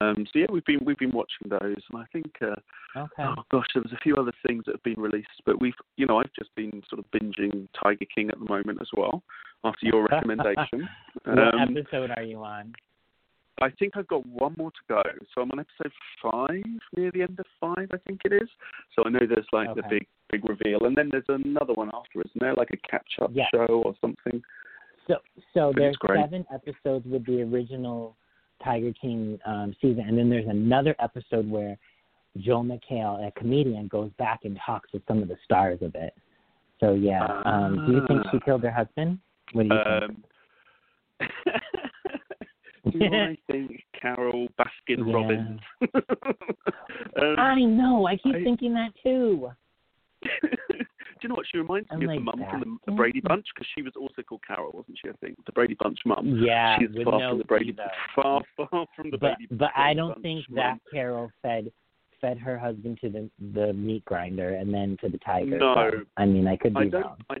S3: Um, so yeah, we've been we've been watching those, and I think. Uh,
S2: Okay.
S3: Oh gosh, there was a few other things that have been released, but we've, you know, I've just been sort of binging Tiger King at the moment as well, after your recommendation.
S2: what
S3: Um,
S2: episode are you on?
S3: I think I've got one more to go. So I'm on episode five, near the end of five, I think it is. So I know there's like the big, big reveal, and then there's another one after, isn't there? Like a catch-up
S2: Yeah.
S3: show or something.
S2: So, so
S3: But
S2: there's seven episodes with the original Tiger King um, season, and then there's another episode where Joel McHale, a comedian, goes back and talks with some of the stars of it. So yeah, um, do you think she killed her husband? What do you think?
S3: Um, do I think Carole Baskin
S2: Yeah.
S3: Robbins? um,
S2: I know. I keep
S3: I-
S2: thinking that too.
S3: do you know what she reminds me of the
S2: like,
S3: mum from the, the Brady Bunch because she was also called Carol, wasn't she? I think the Brady Bunch mum.
S2: Yeah,
S3: She's far from the Brady,
S2: E,
S3: far far from the
S2: but
S3: Brady.
S2: but I don't
S3: Bunch
S2: think
S3: mum.
S2: that Carol fed fed her husband to the the meat grinder and then to the tiger.
S3: No.
S2: So, I mean, I could be
S3: I don't.
S2: wrong.
S3: I,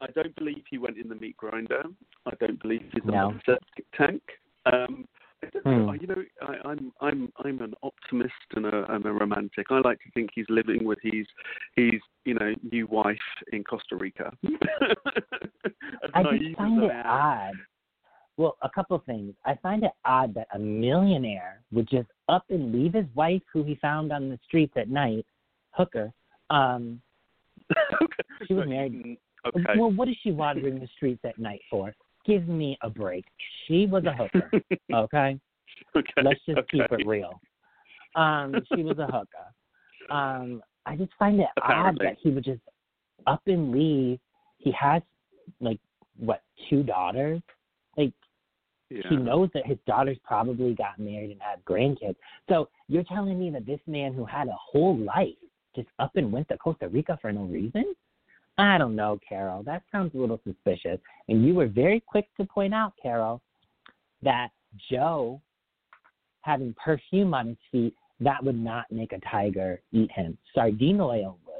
S3: I don't believe he went in the meat grinder. I don't believe he's
S2: No.
S3: the septic tank. Um, I don't know.
S2: Hmm.
S3: You know, I, I'm I'm I'm an optimist and a and a romantic. I like to think he's living with his his you know new wife in Costa Rica.
S2: I just find it odd. Well, a couple of things. I find it odd that a millionaire would just up and leave his wife, who he found on the streets at night, hooker. Um, She was married.
S3: Okay.
S2: Well, what is she wandering the streets at night for? Give me a break. She was a hooker. Okay.
S3: okay.
S2: Let's just keep it real. Um, she was a hooker. Um, I just find it odd that he would just up and leave. He has like what two daughters. Like
S3: Yeah.
S2: he knows that his daughters probably got married and had grandkids. So you're telling me that this man who had a whole life just up and went to Costa Rica for no reason? I don't know, Carol. That sounds a little suspicious. And you were very quick to point out, Carol, that Joe having perfume on his feet, that would not make a tiger eat him. Sardine oil would.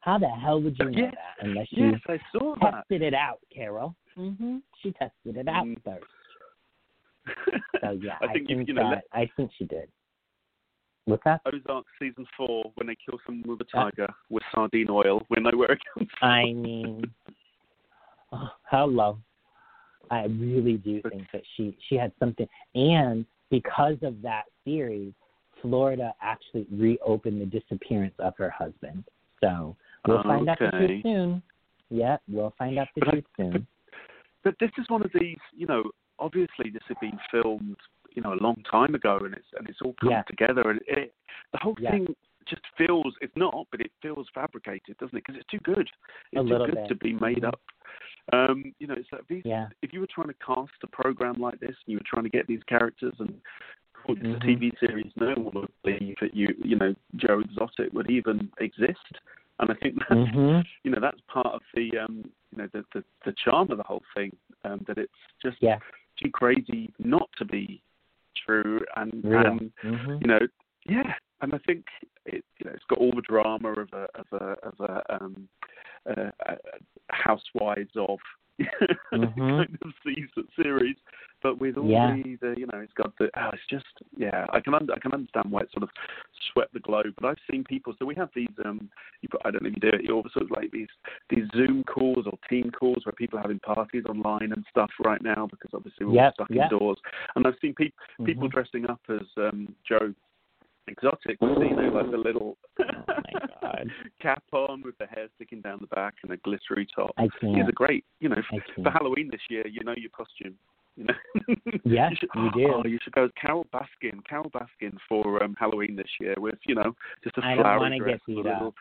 S2: How the hell would you know
S3: Yes.
S2: that unless you
S3: Yes, I saw that.
S2: tested it out, Carol? Mm-hmm. She tested it out
S3: Mm.
S2: first. So yeah,
S3: I think, you,
S2: think
S3: you know,
S2: that, I think she did. What's that?
S3: Ozark season four, when they kill someone with a tiger with sardine oil, we know where it comes from.
S2: I mean, oh, hello. I really do think that she she had something, and because of that series, Florida actually reopened the disappearance of her husband. So we'll find out the truth soon. Yeah, we'll find out the
S3: But I-
S2: truth soon.
S3: But this is one of these, you know, obviously this had been filmed, you know, a long time ago, and it's and it's all come
S2: Yeah.
S3: together, and it, the whole
S2: Yeah.
S3: thing just feels it's not, but it feels fabricated, doesn't it? Because it's too good. It's too good
S2: bit.
S3: to be made up. Um, you know, it's like these.
S2: Yeah.
S3: If you were trying to cast a program like this, and you were trying to get these characters and call this
S2: Mhm.
S3: a TV series, no one would believe that you, you know, Joe Exotic would even exist. And I think that's
S2: hmm
S3: you know that's part of the um you know the the, the charm of the whole thing um that it's just
S2: Yeah.
S3: too crazy not to be true and
S2: Real.
S3: and
S2: hmm
S3: you know yeah and i think it you know it's got all the drama of a of a of a um uh, uh, housewives of
S2: Mhm.
S3: kind of season series but with all
S2: Yeah.
S3: the, the you know it's got the oh it's just yeah i can under, i can understand why it sort of swept the globe but i've seen people so we have these um you put, i don't know if you do it you sort of like these these zoom calls or team calls where people are having parties online and stuff right now because obviously we're all stuck
S2: yep.
S3: indoors and i've seen pe- people
S2: Mhm.
S3: dressing up as um joe exotic with you know like the little
S2: Oh my God.
S3: cap on with the hair sticking down the back and a glittery top
S2: I
S3: He's
S2: can't.
S3: a great, you know, for. Halloween this year, you know your costume. You know.
S2: Yes,
S3: you, should,
S2: you do.
S3: Oh, you should go as Carole Baskin. Carole Baskin for um, Halloween this year with, you know, just a
S2: I don't
S3: flowery
S2: wanna get beat up.
S3: little...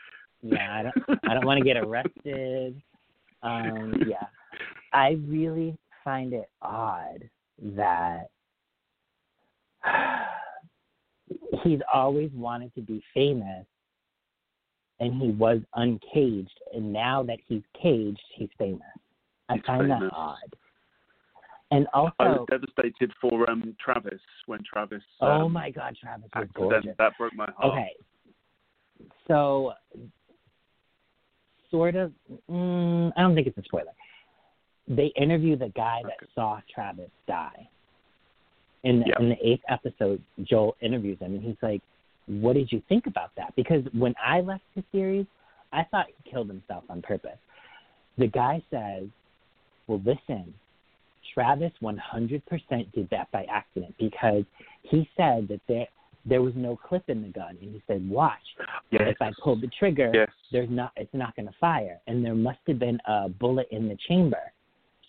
S2: Yeah, I don't. I don't want to get arrested. Um, yeah, I really find it odd that he's always wanted to be famous, and he was uncaged, and now that he's caged, he's famous. I
S3: He's
S2: find
S3: famous.
S2: that odd. And also,
S3: I was devastated for um, Travis when Travis.
S2: oh
S3: um,
S2: my God, Travis was gorgeous.
S3: That broke my heart.
S2: Okay. So, sort of, mm, I don't think it's a spoiler. They interview the guy that
S3: Okay.
S2: saw Travis die. In the,
S3: Yeah.
S2: in the eighth episode, Joel interviews him, and he's like, "What did you think about that?" Because when I left the series, I thought he killed himself on purpose. The guy says, "Well, listen, Travis 100% did that by accident because he said that there there was no clip in the gun, and he said, "Watch,
S3: Yes.
S2: if I pull the trigger,
S3: Yes.
S2: there's not it's not going to fire." And there must have been a bullet in the chamber.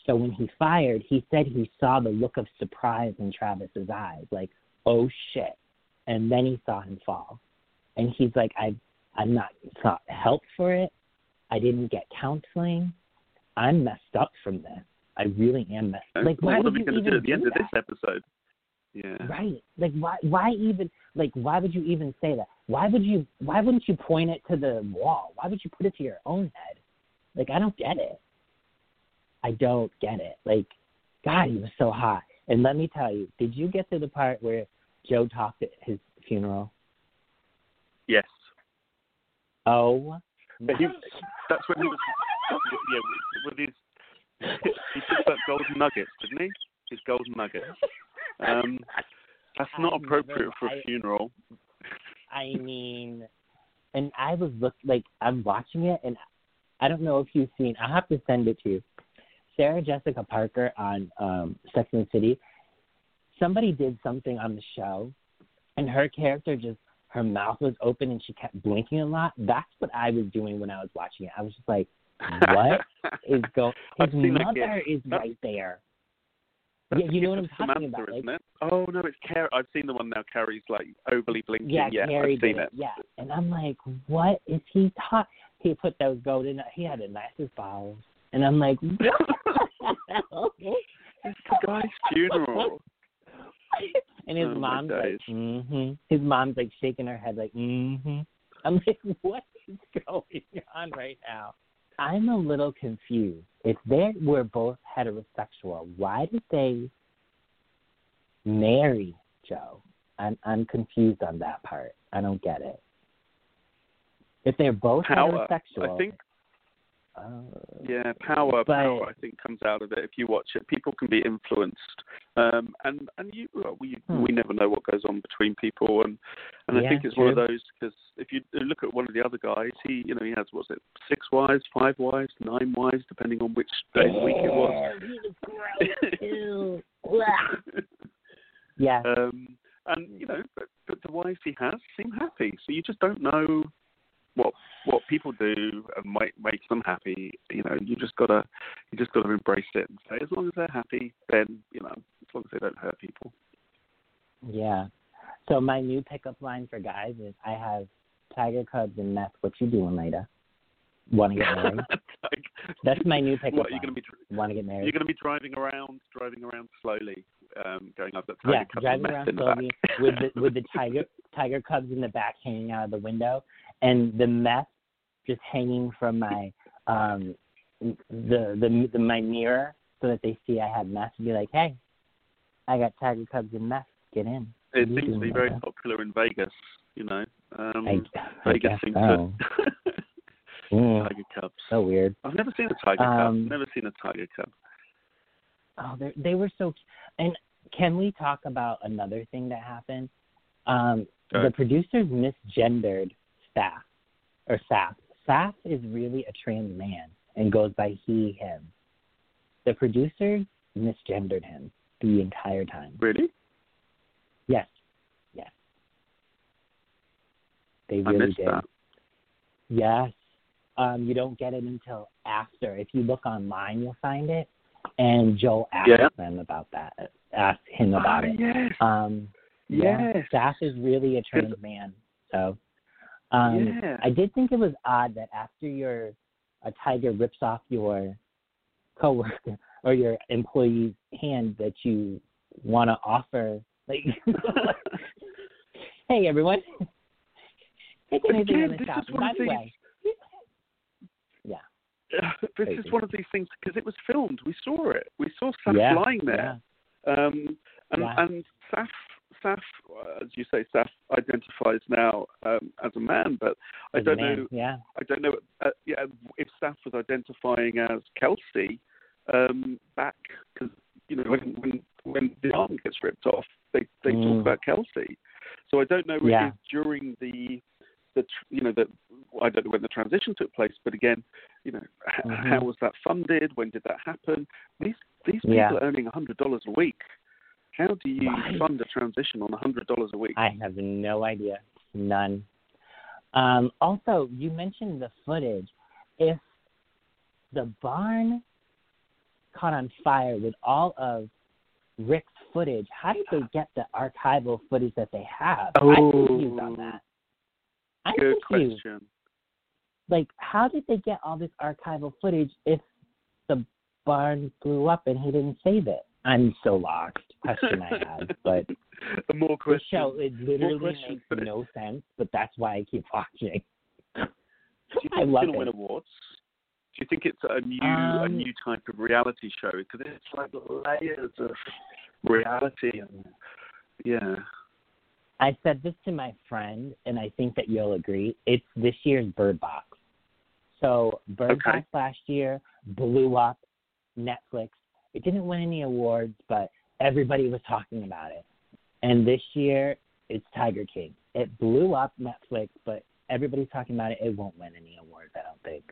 S2: So when he fired, he said he saw the look of surprise in Travis's eyes, like, "Oh shit!" And then he saw him fall, and he's like, "I I'm not sought help for it. I didn't get counseling. I'm messed up from this. I really am messed.
S3: up.
S2: Like, why
S3: what
S2: would
S3: are we
S2: you
S3: going to
S2: even
S3: do at the end of this episode? Yeah.
S2: Right. Like why why even like why would you even say that? Why would you why wouldn't you point it to the wall? Why would you put it to your own head? Like I don't get it. I don't get it. Like God, he was so hot. And let me tell you, did you get to the part where Joe talked at his funeral?
S3: Yes.
S2: Oh
S3: But he, that's when he was, yeah, with his, he took that golden nuggets, didn't he? His golden nuggets. Um, that's not
S2: I've
S3: appropriate
S2: never-
S3: for a
S2: I-
S3: funeral.
S2: I mean, and I was look like I'm watching it, and I don't know if you've seen. I'll have to send it to you. Sarah Jessica Parker on um, Sex and the City. Somebody did something on the show, and her character just her mouth was open and she kept blinking a lot. That's what I was doing when I was watching it. I was just like, "What is going?" His
S3: I've seen that
S2: mother is right there.
S3: That's
S2: Yeah, you know what I'm talking
S3: Samantha,
S2: about, like-
S3: isn't it? Oh no, it's Carrie. I've seen the one now. Carrie's like overly blinking.
S2: Yeah,
S3: yeah
S2: Carrie
S3: I've seen
S2: did
S3: it.
S2: Yeah, and I'm like, what is he talking? He put those golden. He had the nicest balls, and I'm like, what?
S3: It's the guy's funeral.
S2: and his
S3: Oh,
S2: mom's like, mm-hmm. His mom's like shaking her head, like, mm-hmm. I'm like, what is going on right now? I'm a little confused. If they were both heterosexual, why did they marry Joe? I'm I'm confused on that part. I don't get it. If they're both
S3: Power.
S2: heterosexual,
S3: I think
S2: uh,
S3: Yeah, power,
S2: But-
S3: power. I think comes out of it if you watch it. People can be influenced, um, and and you well, we
S2: Hmm.
S3: we never know what goes on between people, and and I
S2: Yeah,
S3: think it's one of those because if you look at one of the other guys, he you know he has what's it six wives, five wives, nine wives, depending on which day of the week it was.
S2: Ew, he was gross too. Blah. yeah,
S3: um, and you know, but, but the wives he has seem happy, so you just don't know what what people do and might make them happy. You know, you just gotta you just gotta embrace it and say as long as they're happy, then you know, as long as they don't hurt people.
S2: yeah. So my new pickup line for guys is I have Tiger Cubs and meth. What you doing later? Want to get married?
S3: like,
S2: That's my new pickup
S3: what you're
S2: line.
S3: gonna be
S2: Want to get married?
S3: you're gonna be driving around, driving around slowly, um, going up the Tiger
S2: yeah,
S3: and
S2: driving around slowly with the with the tiger tiger cubs in the back hanging out of the window, and the meth just hanging from my um the the, the my mirror so that they see I have meth and be like, hey, I got tiger cubs and meth. Get in.
S3: It
S2: You
S3: seems to be very
S2: later?
S3: popular in Vegas. You know, um,
S2: I,
S3: Vegas seems
S2: so.
S3: to.
S2: Mm,
S3: Tiger Cubs.
S2: so weird.
S3: I've never seen a tiger
S2: Um,
S3: cub. Never seen a tiger cub.
S2: Oh, they they were so. And can we talk about another thing that happened? Um, the producers misgendered Saff, or Saff. Saff is really a trans man and goes by he, him. The producers misgendered him the entire time.
S3: Really?
S2: Yes, yes. They really did.
S3: that.
S2: Yes. Um, you don't get it until after. If you look online, you'll find it. And Joel asked
S3: Yeah.
S2: them about that. Asked him about
S3: Ah,
S2: it.
S3: yes.
S2: Um, yeah,
S3: Yes.
S2: Saff is really a trans man. So, um,
S3: Yeah.
S2: I did think it was odd that after your a tiger rips off your coworker or your employee's hand, that you want to offer like, hey everyone, take anything
S3: again,
S2: the
S3: this
S2: shop.
S3: is one
S2: By
S3: of
S2: the way, yeah,
S3: this
S2: Crazy.
S3: is one of these things because it was filmed. We saw it. We saw Saff
S2: yeah,
S3: lying there. Um, and
S2: Yeah.
S3: and Saff, Saff, as you say, Saff identifies now um, as a man, but I
S2: as a
S3: don't
S2: man,
S3: know.
S2: Yeah,
S3: I don't know. Uh, yeah, if Saff was identifying as Kelci um, back because you know when when when the arm gets ripped off, they they
S2: Mm.
S3: talk about Kelci. So I don't know
S2: Yeah.
S3: if during the the you know the I don't know when the transition took place, but again, you know
S2: Mhm.
S3: how was that funded? When did that happen? These these people
S2: Yeah.
S3: are earning a hundred dollars a week. How do you
S2: Right.
S3: fund a transition on a hundred dollars a week?
S2: I have no idea, none. Um, also, you mentioned the footage. If the barn caught on fire with all of Rick's footage, how did they get the archival footage that they have? I'm confused on
S3: Oh.
S2: that. I'm
S3: Good
S2: confused.
S3: question.
S2: Like, how did they get all this archival footage if the barn blew up and he didn't save it? I'm so lost. Question I have, but
S3: more questions.
S2: show it literally
S3: questions,
S2: makes no sense. But that's why I keep watching.
S3: Do you think
S2: I love
S3: it's going to win awards? Do you think it's a new a
S2: Um,
S3: new type of reality show? Because it's like layers of reality and yeah.
S2: I said this to my friend, and I think that you'll agree. It's this year's Bird Box. So Bird
S3: Okay.
S2: Box last year blew up Netflix. It didn't win any awards, but everybody was talking about it. And this year, it's Tiger King. It blew up Netflix, but everybody's talking about it. It won't win any awards, I don't think.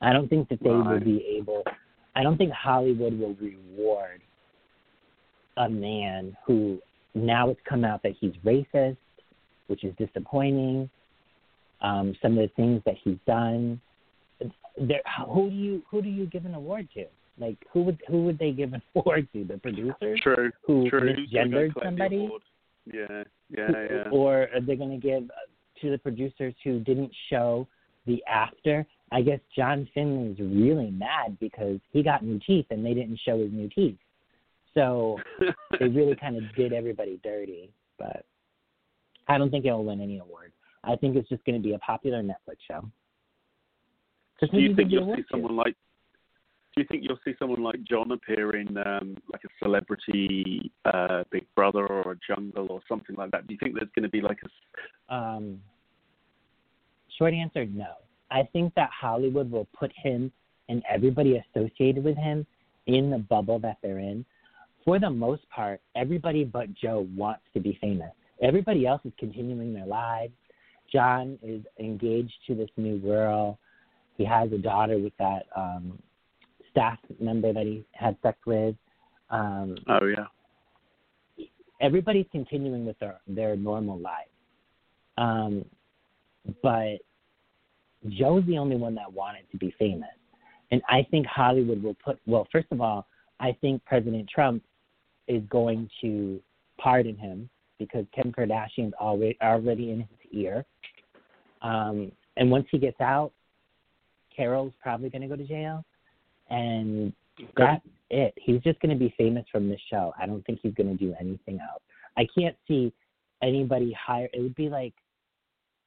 S2: I don't think that they will be able. I don't think Hollywood will reward a man who now it's come out that he's racist, which is disappointing. Um, some of the things that he's done. There, who do you who do you give an award to? Like who would who would they give an award to? The producers
S3: True.
S2: who
S3: True.
S2: Misgendered somebody?
S3: Yeah. Yeah. Yeah.
S2: or are they going to give uh, to the producers who didn't show the after I guess John Finlay's really mad because he got new teeth and they didn't show his new teeth. So they really kind of did everybody dirty. But I don't think it'll win any awards. I think it's just going to be a popular Netflix show. Just
S3: Do you think you'll see
S2: award to.
S3: someone like? Do you think you'll see someone like John appear in um, like a celebrity uh, Big Brother or a Jungle or something like that? Do you think there's going to be like a?
S2: Um, short answer, no. I think that Hollywood will put him and everybody associated with him in the bubble that they're in. For the most part, everybody but Joe wants to be famous. Everybody else is continuing their lives. John is engaged to this new girl. He has a daughter with that um, staff member that he had sex with. Um,
S3: Oh yeah.
S2: everybody's continuing with their their normal lives. Um, but Joe's the only one that wanted to be famous, and I think Hollywood will put. Well, first of all, I think President Trump is going to pardon him because Kim Kardashian's already already in his ear. Um, and once he gets out, Carol's probably going to go to jail, and that's it. He's just going to be famous from this show. I don't think he's going to do anything else. I can't see anybody hire. It would be like,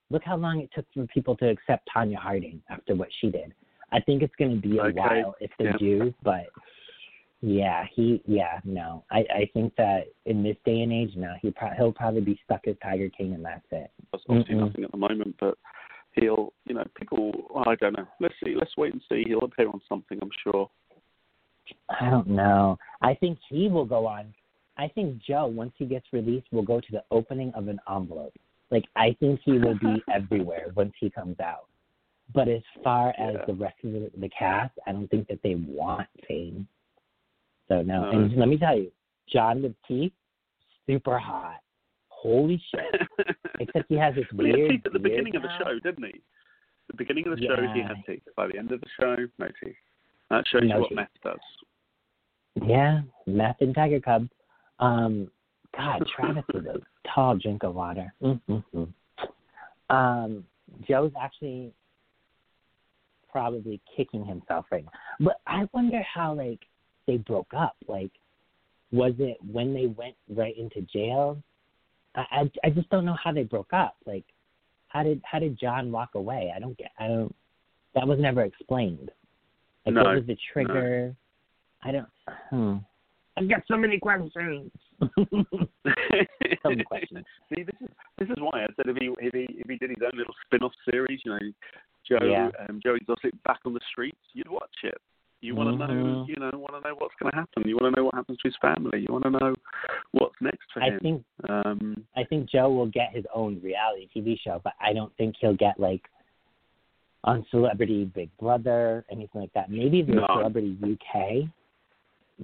S2: look how long it took for people to accept Tonya Harding after what she did. I think it's going to be a
S3: Okay.
S2: while if they
S3: Yeah.
S2: do, but yeah, he, yeah, no. I, I think that in this day and age, no, he pro- he'll probably be stuck as Tiger King, and that's it.
S3: There's obviously
S2: Mm-mm.
S3: nothing at the moment, but he'll, you know, people. I don't know. Let's see. Let's wait and see. He'll appear on something, I'm sure.
S2: I don't know. I think he will go on. I think Joe, once he gets released, will go to the opening of an envelope. Like I think he will be everywhere once he comes out. But as far as
S3: Yeah.
S2: the rest of the, the cast, I don't think that they want fame. So no.
S3: No.
S2: And let me tell you, John teeth, super hot. Holy shit! Except he has this
S3: well, he had
S2: weird
S3: teeth at the beginning of the show, didn't he? The beginning of the show, he had teeth. By the end of the show, no teeth. That shows
S2: No
S3: you what
S2: teeth.
S3: meth does.
S2: Yeah, meth and tiger cub. Um, God, Travis is a tall drink of water. Mm-hmm. Um, Joe's actually probably kicking himself right now. But I wonder how like they broke up. Like, was it when they went right into jail? I I, I just don't know how they broke up. Like, how did how did John walk away? I don't get. I don't. That was never explained. Like,
S3: No,
S2: what was the trigger? I don't. Hmm. I've got so many questions. so many questions.
S3: See, this is this is why I said if he if he if he did his own little spin-off series, you know, Joe
S2: Yeah.
S3: um, Joe Exotic back on the streets, you'd watch it. You want to know,
S2: Mhm.
S3: you know, want to know what's going to happen. You want to know what happens to his family. You want to know what's next for
S2: I
S3: him.
S2: think
S3: um,
S2: I think Joe will get his own reality TV show, but I don't think he'll get like on Celebrity Big Brother, anything like that. Maybe the
S3: No.
S2: Celebrity UK.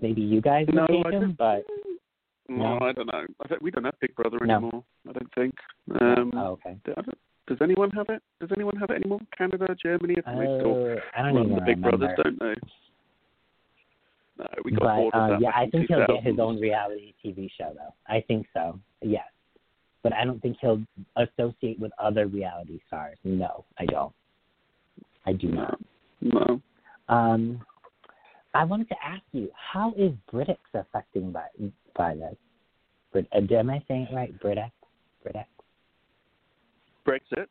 S2: Maybe you guys
S3: No,
S2: will take him, but
S3: no,
S2: No.
S3: I don't know. I don't, we don't have Big Brother
S2: No.
S3: anymore. I don't think. Um,
S2: oh, okay.
S3: Does anyone have it? Does anyone have it anymore? Canada, Germany, I think still
S2: Uh, I don't even
S3: the Big
S2: remember.
S3: Brothers, don't they? No, we got
S2: but
S3: bored
S2: uh, yeah, I think he'll get his own reality TV show though. I think so. Yes. But I don't think he'll associate with other reality stars. No, I don't. I do not.
S3: No.
S2: Um, I wanted to ask you, how is Britex affecting by by this? Brit, uh, am I saying it right? Britex, Britex.
S3: Brexit.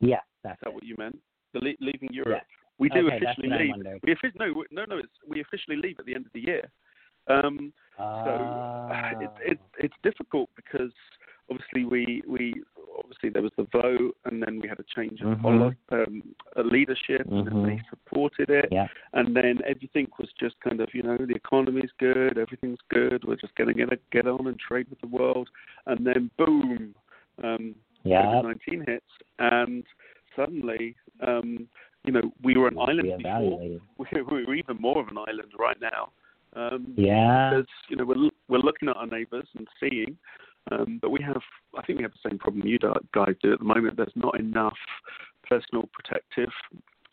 S2: Yes,
S3: Is
S2: that's
S3: that
S2: it.
S3: what you meant? The le- leaving Europe. We do
S2: Okay,
S3: officially leave. We offi- no, we- no, no. It's we officially leave at the end of the year. Um, so
S2: Oh.
S3: it's it, it's difficult because obviously we we obviously there was the vote and then we had a change of
S2: Mhm.
S3: poli- um, a leadership and they supported it
S2: yeah.
S3: and then everything was just kind of you know the economy's good everything's good we're just going to get on and trade with the world and then boom um
S2: Yeah.
S3: COVID-19 hits, and suddenly, um, you know, we were an island before. We're, we're even more of an island right now. Um,
S2: Yeah.
S3: Because you know we're we're looking at our neighbours and seeing, um, but we have I think we have the same problem you guys do at the moment. There's not enough personal protective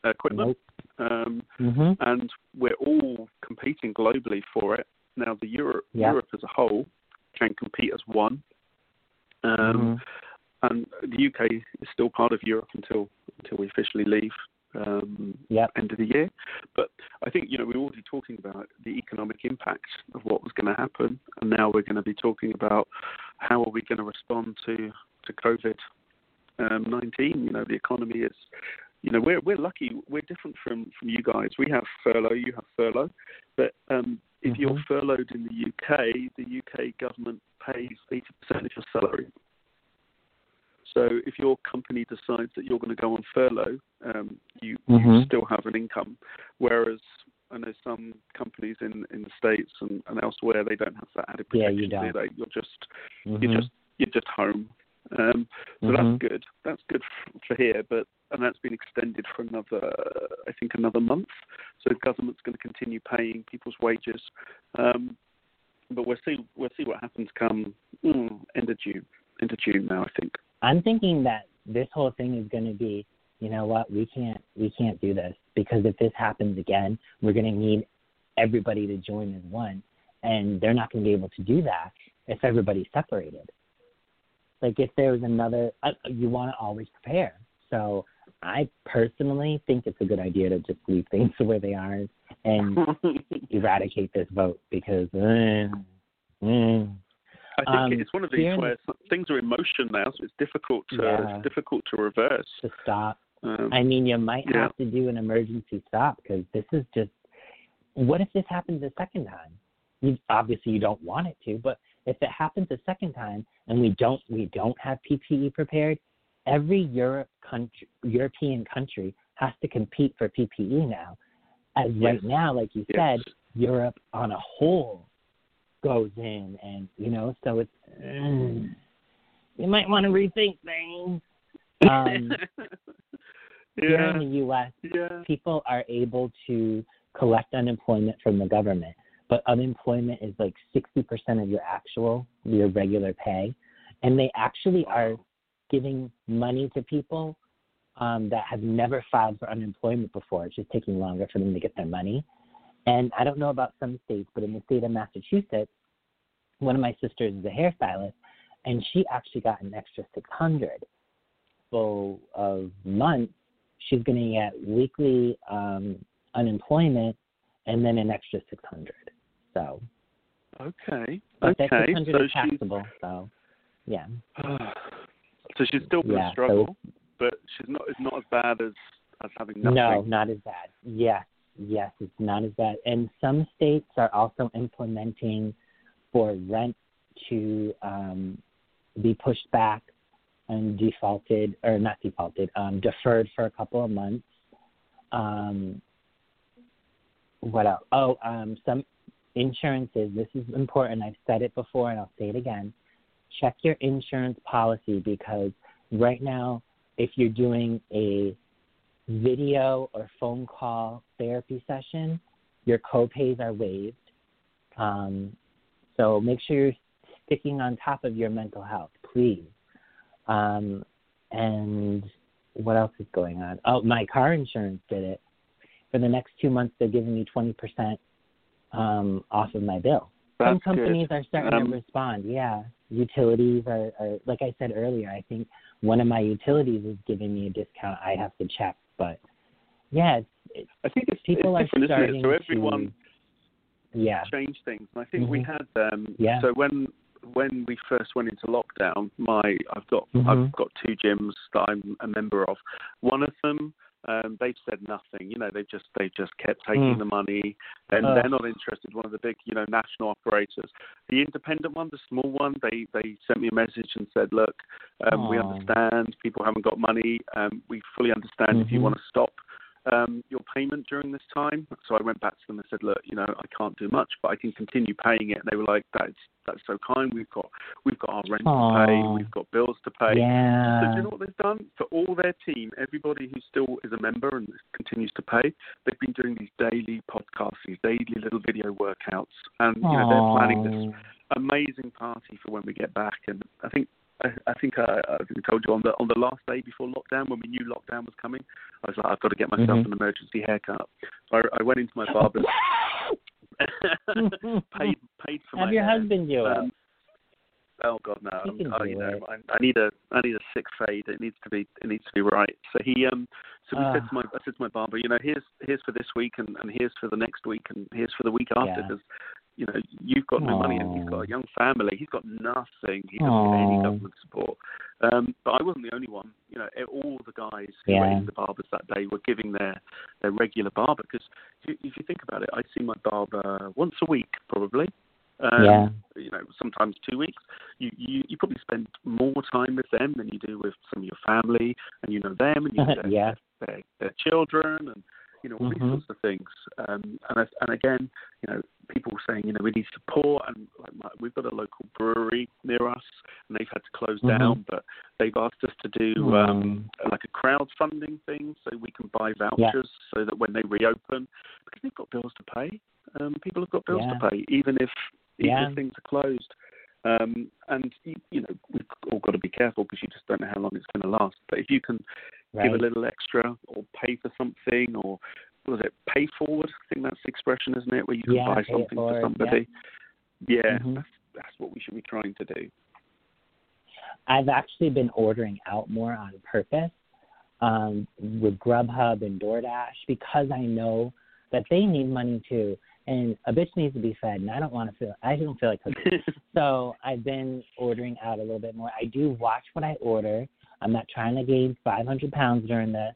S3: equipment, um,
S2: Mhm.
S3: and we're all competing globally for it. Now, the Europe
S2: Yeah.
S3: Europe as a whole can compete as one. Um,
S2: Mhm.
S3: and the UK is still part of Europe until until we officially leave. Um,
S2: Yep.
S3: end of the year. But I think you know we're already talking about the economic impact of what was going to happen, and now we're going to be talking about how are we going to respond to to COVID um, nineteen. You know, the economy is. You know, we're we're lucky. We're different from from you guys. We have furlough. You have furlough, but um, if you're
S2: Mhm.
S3: furloughed in the UK, the UK government pays eighty percent of your salary. So if your company decides that you're going to go on furlough, um, you, you
S2: Mhm.
S3: still have an income. Whereas I know some companies in, in the states and, and elsewhere they don't have that added protection.
S2: Yeah, you
S3: do
S2: don't.
S3: they? You're just
S2: Mhm.
S3: you're just you're just home. Um, so
S2: Mhm.
S3: that's good. That's good for here, but and that's been extended for another, I think, another month. So the government's going to continue paying people's wages. Um, but we'll see. We'll see what happens come mm, end of June. End of June now, I think.
S2: I'm thinking that this whole thing is going to be, you know what, we can't we can't do this because if this happens again, we're going to need everybody to join as one, and they're not going to be able to do that if everybody's separated. Like if there was another, uh, you want to always prepare. So I personally think it's a good idea to just leave things way they are and eradicate this vote because. Uh, mm,
S3: I think
S2: Um,
S3: it's one of these where things are in motion now, so it's difficult to
S2: Yeah.
S3: it's difficult to reverse.
S2: to stop
S3: Um,
S2: I mean, you might
S3: Yeah.
S2: have to do an emergency stop because this is just. What if this happens a second time? You obviously you don't want it to, but if it happens a second time and we don't we don't have PPE prepared, every Europe country European country has to compete for PPE now. As
S3: Yes.
S2: right now, like you
S3: yes.
S2: said, Europe on a whole goes in, and you know, so it's mm, you might want to rethink things. Um, here
S3: yeah,
S2: in the U.S.,
S3: yeah.
S2: people are able to collect unemployment from the government, but unemployment is like 60% of your actual, your regular pay. And they actually are giving money to people um, that have never filed for unemployment before. It's just taking longer for them to get their money. And I don't know about some states, but in the state of Massachusetts, one of my sisters is a hairstylist, and she actually got an extra 600 full of months she's going to get weekly um, unemployment and then an extra 600 so
S3: Okay,
S2: but that
S3: okay.
S2: 600
S3: So
S2: is
S3: she's
S2: so yeah
S3: so she's still going to
S2: Yeah, so
S3: struggle, but she's not. It's not as bad as as having nothing.
S2: no not as bad yes yes it's not as bad and some states are also implementing for rent to um, be pushed back and defaulted or not defaulted um, deferred for a couple of months um, what else? Oh, um, some insurances. This is important. I've said it before and I'll say it again. Check your insurance policy because right now, if you're doing a video or phone call therapy session, your copays are waived. Um, so make sure you're sticking on top of your mental health, please. Um, and what else is going on? Oh, my car insurance did it for the next two months, they're giving me 20% um, off of my bill. Some companies
S3: good.
S2: are starting
S3: Um,
S2: to respond. Yeah, utilities are, are, like I said earlier. I think one of my utilities is giving me a discount. I have to check, but yeah, it's, it's,
S3: I think it's,
S2: people
S3: it's
S2: are starting
S3: it? So everyone
S2: to. Yeah.
S3: change things. And I think we
S2: Mhm.
S3: had um
S2: Yeah.
S3: so when when we first went into lockdown, my I've got
S2: Mhm.
S3: I've got two gyms that I'm a member of. One of them um, they've said nothing. You know, they've just they've just kept taking
S2: Mm.
S3: the money, and
S2: Ugh.
S3: they're not interested. One of the big, you know, national operators. The independent one, the small one, they they sent me a message and said, look, um, we understand people haven't got money. Um, we fully understand if you
S2: Mhm.
S3: want to stop um, your payment during this time. So I went back to them and said, look, you know, I can't do much, but I can continue paying it. And they were like, that's that's so kind. We've got we've got our rent to pay. We've got bills to pay. Yeah. So do you know what they've done for all their team? Everybody who still is a member and continues to pay, they've been doing these daily podcasts, these daily little video workouts, and you know they're planning this amazing party for when we get back. And I think I, I think I, I think I told you on the on the last day before lockdown when we knew lockdown was coming, I was like, I've got to get myself
S2: Mhm.
S3: an emergency haircut. So I, I went into my barber's, paid paid for
S2: Have
S3: my
S2: your
S3: hair.
S2: husband do it.
S3: Um, Oh God, no!
S2: Can
S3: oh, you know,
S2: it.
S3: I, I need a I need a sick fade. It needs to be it needs to be right. So he um so we said
S2: Ah.
S3: to my I said to my barber, you know, here's here's for this week and, and here's for the next week and here's for the week after because you know you've got no money and he's got a young family. He's got nothing. He doesn't get any government support. Um, but I wasn't the only one. You know, all the guys who were in the barbers that day were giving their their regular barber because if you, if you think about it, I see my barber once a week probably. Um,
S2: Yeah.
S3: You know, sometimes two weeks. You, you you probably spend more time with them than you do with some of your family, and you know them, and you know their,
S2: Yeah.
S3: their, their children, and you know all these
S2: Mhm.
S3: sorts of things. Um, and I, and again, you know, people saying you know we need support, and like my, we've got a local brewery near us, and they've had to close
S2: Mhm.
S3: down, but they've asked us to do
S2: Mm.
S3: um, like a crowdfunding thing, so we can buy vouchers, so that when they reopen, because they've got bills to pay. Um, people have got bills
S2: Yeah.
S3: to pay, even if even
S2: Yeah.
S3: if things are closed. Um, and you, you know we've all got to be careful because you just don't know how long it's going to last. But if you can
S2: Right.
S3: give a little extra or pay for something or was it pay forward? I think that's the expression, isn't it? Where you can
S2: Yeah,
S3: buy something for somebody. Yeah,
S2: Mhm.
S3: that's, that's what we should be trying to do.
S2: I've actually been ordering out more on purpose um, with Grubhub and DoorDash because I know that they need money too, and a bitch needs to be fed, and I don't want to feel I don't feel like cooking. so I've been ordering out a little bit more. I do watch what I order. I'm not trying to gain 500 pounds during this.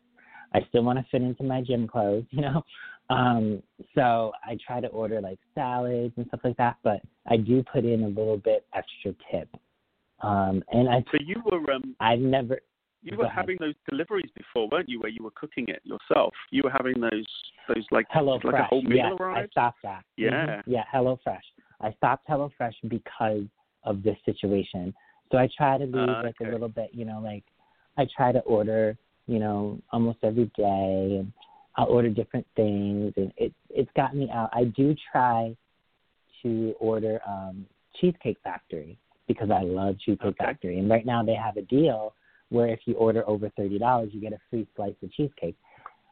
S2: I still want to fit into my gym clothes, you know. Um, so I try to order like salads and stuff like that, but I do put in a little bit extra tip. Um, and I
S3: so you were um,
S2: I've never
S3: you were
S2: ahead.
S3: having those deliveries before, weren't you? Where you were cooking it yourself. You were having those those like
S2: Hello
S3: like a
S2: Fresh.
S3: whole meal
S2: yes, I stopped that.
S3: Yeah.
S2: Mhm. Yeah, Hello Fresh. I stopped Hello Fresh because of this situation. So I try to leave
S3: Ah,
S2: like a little bit, you know, like I try to order, you know, almost every day and I'll order different things and it it's got me out. I do try to order um Cheesecake Factory because I love Cheesecake
S3: Okay.
S2: Factory. And right now they have a deal where if you order over thirty dollars you get a free slice of cheesecake.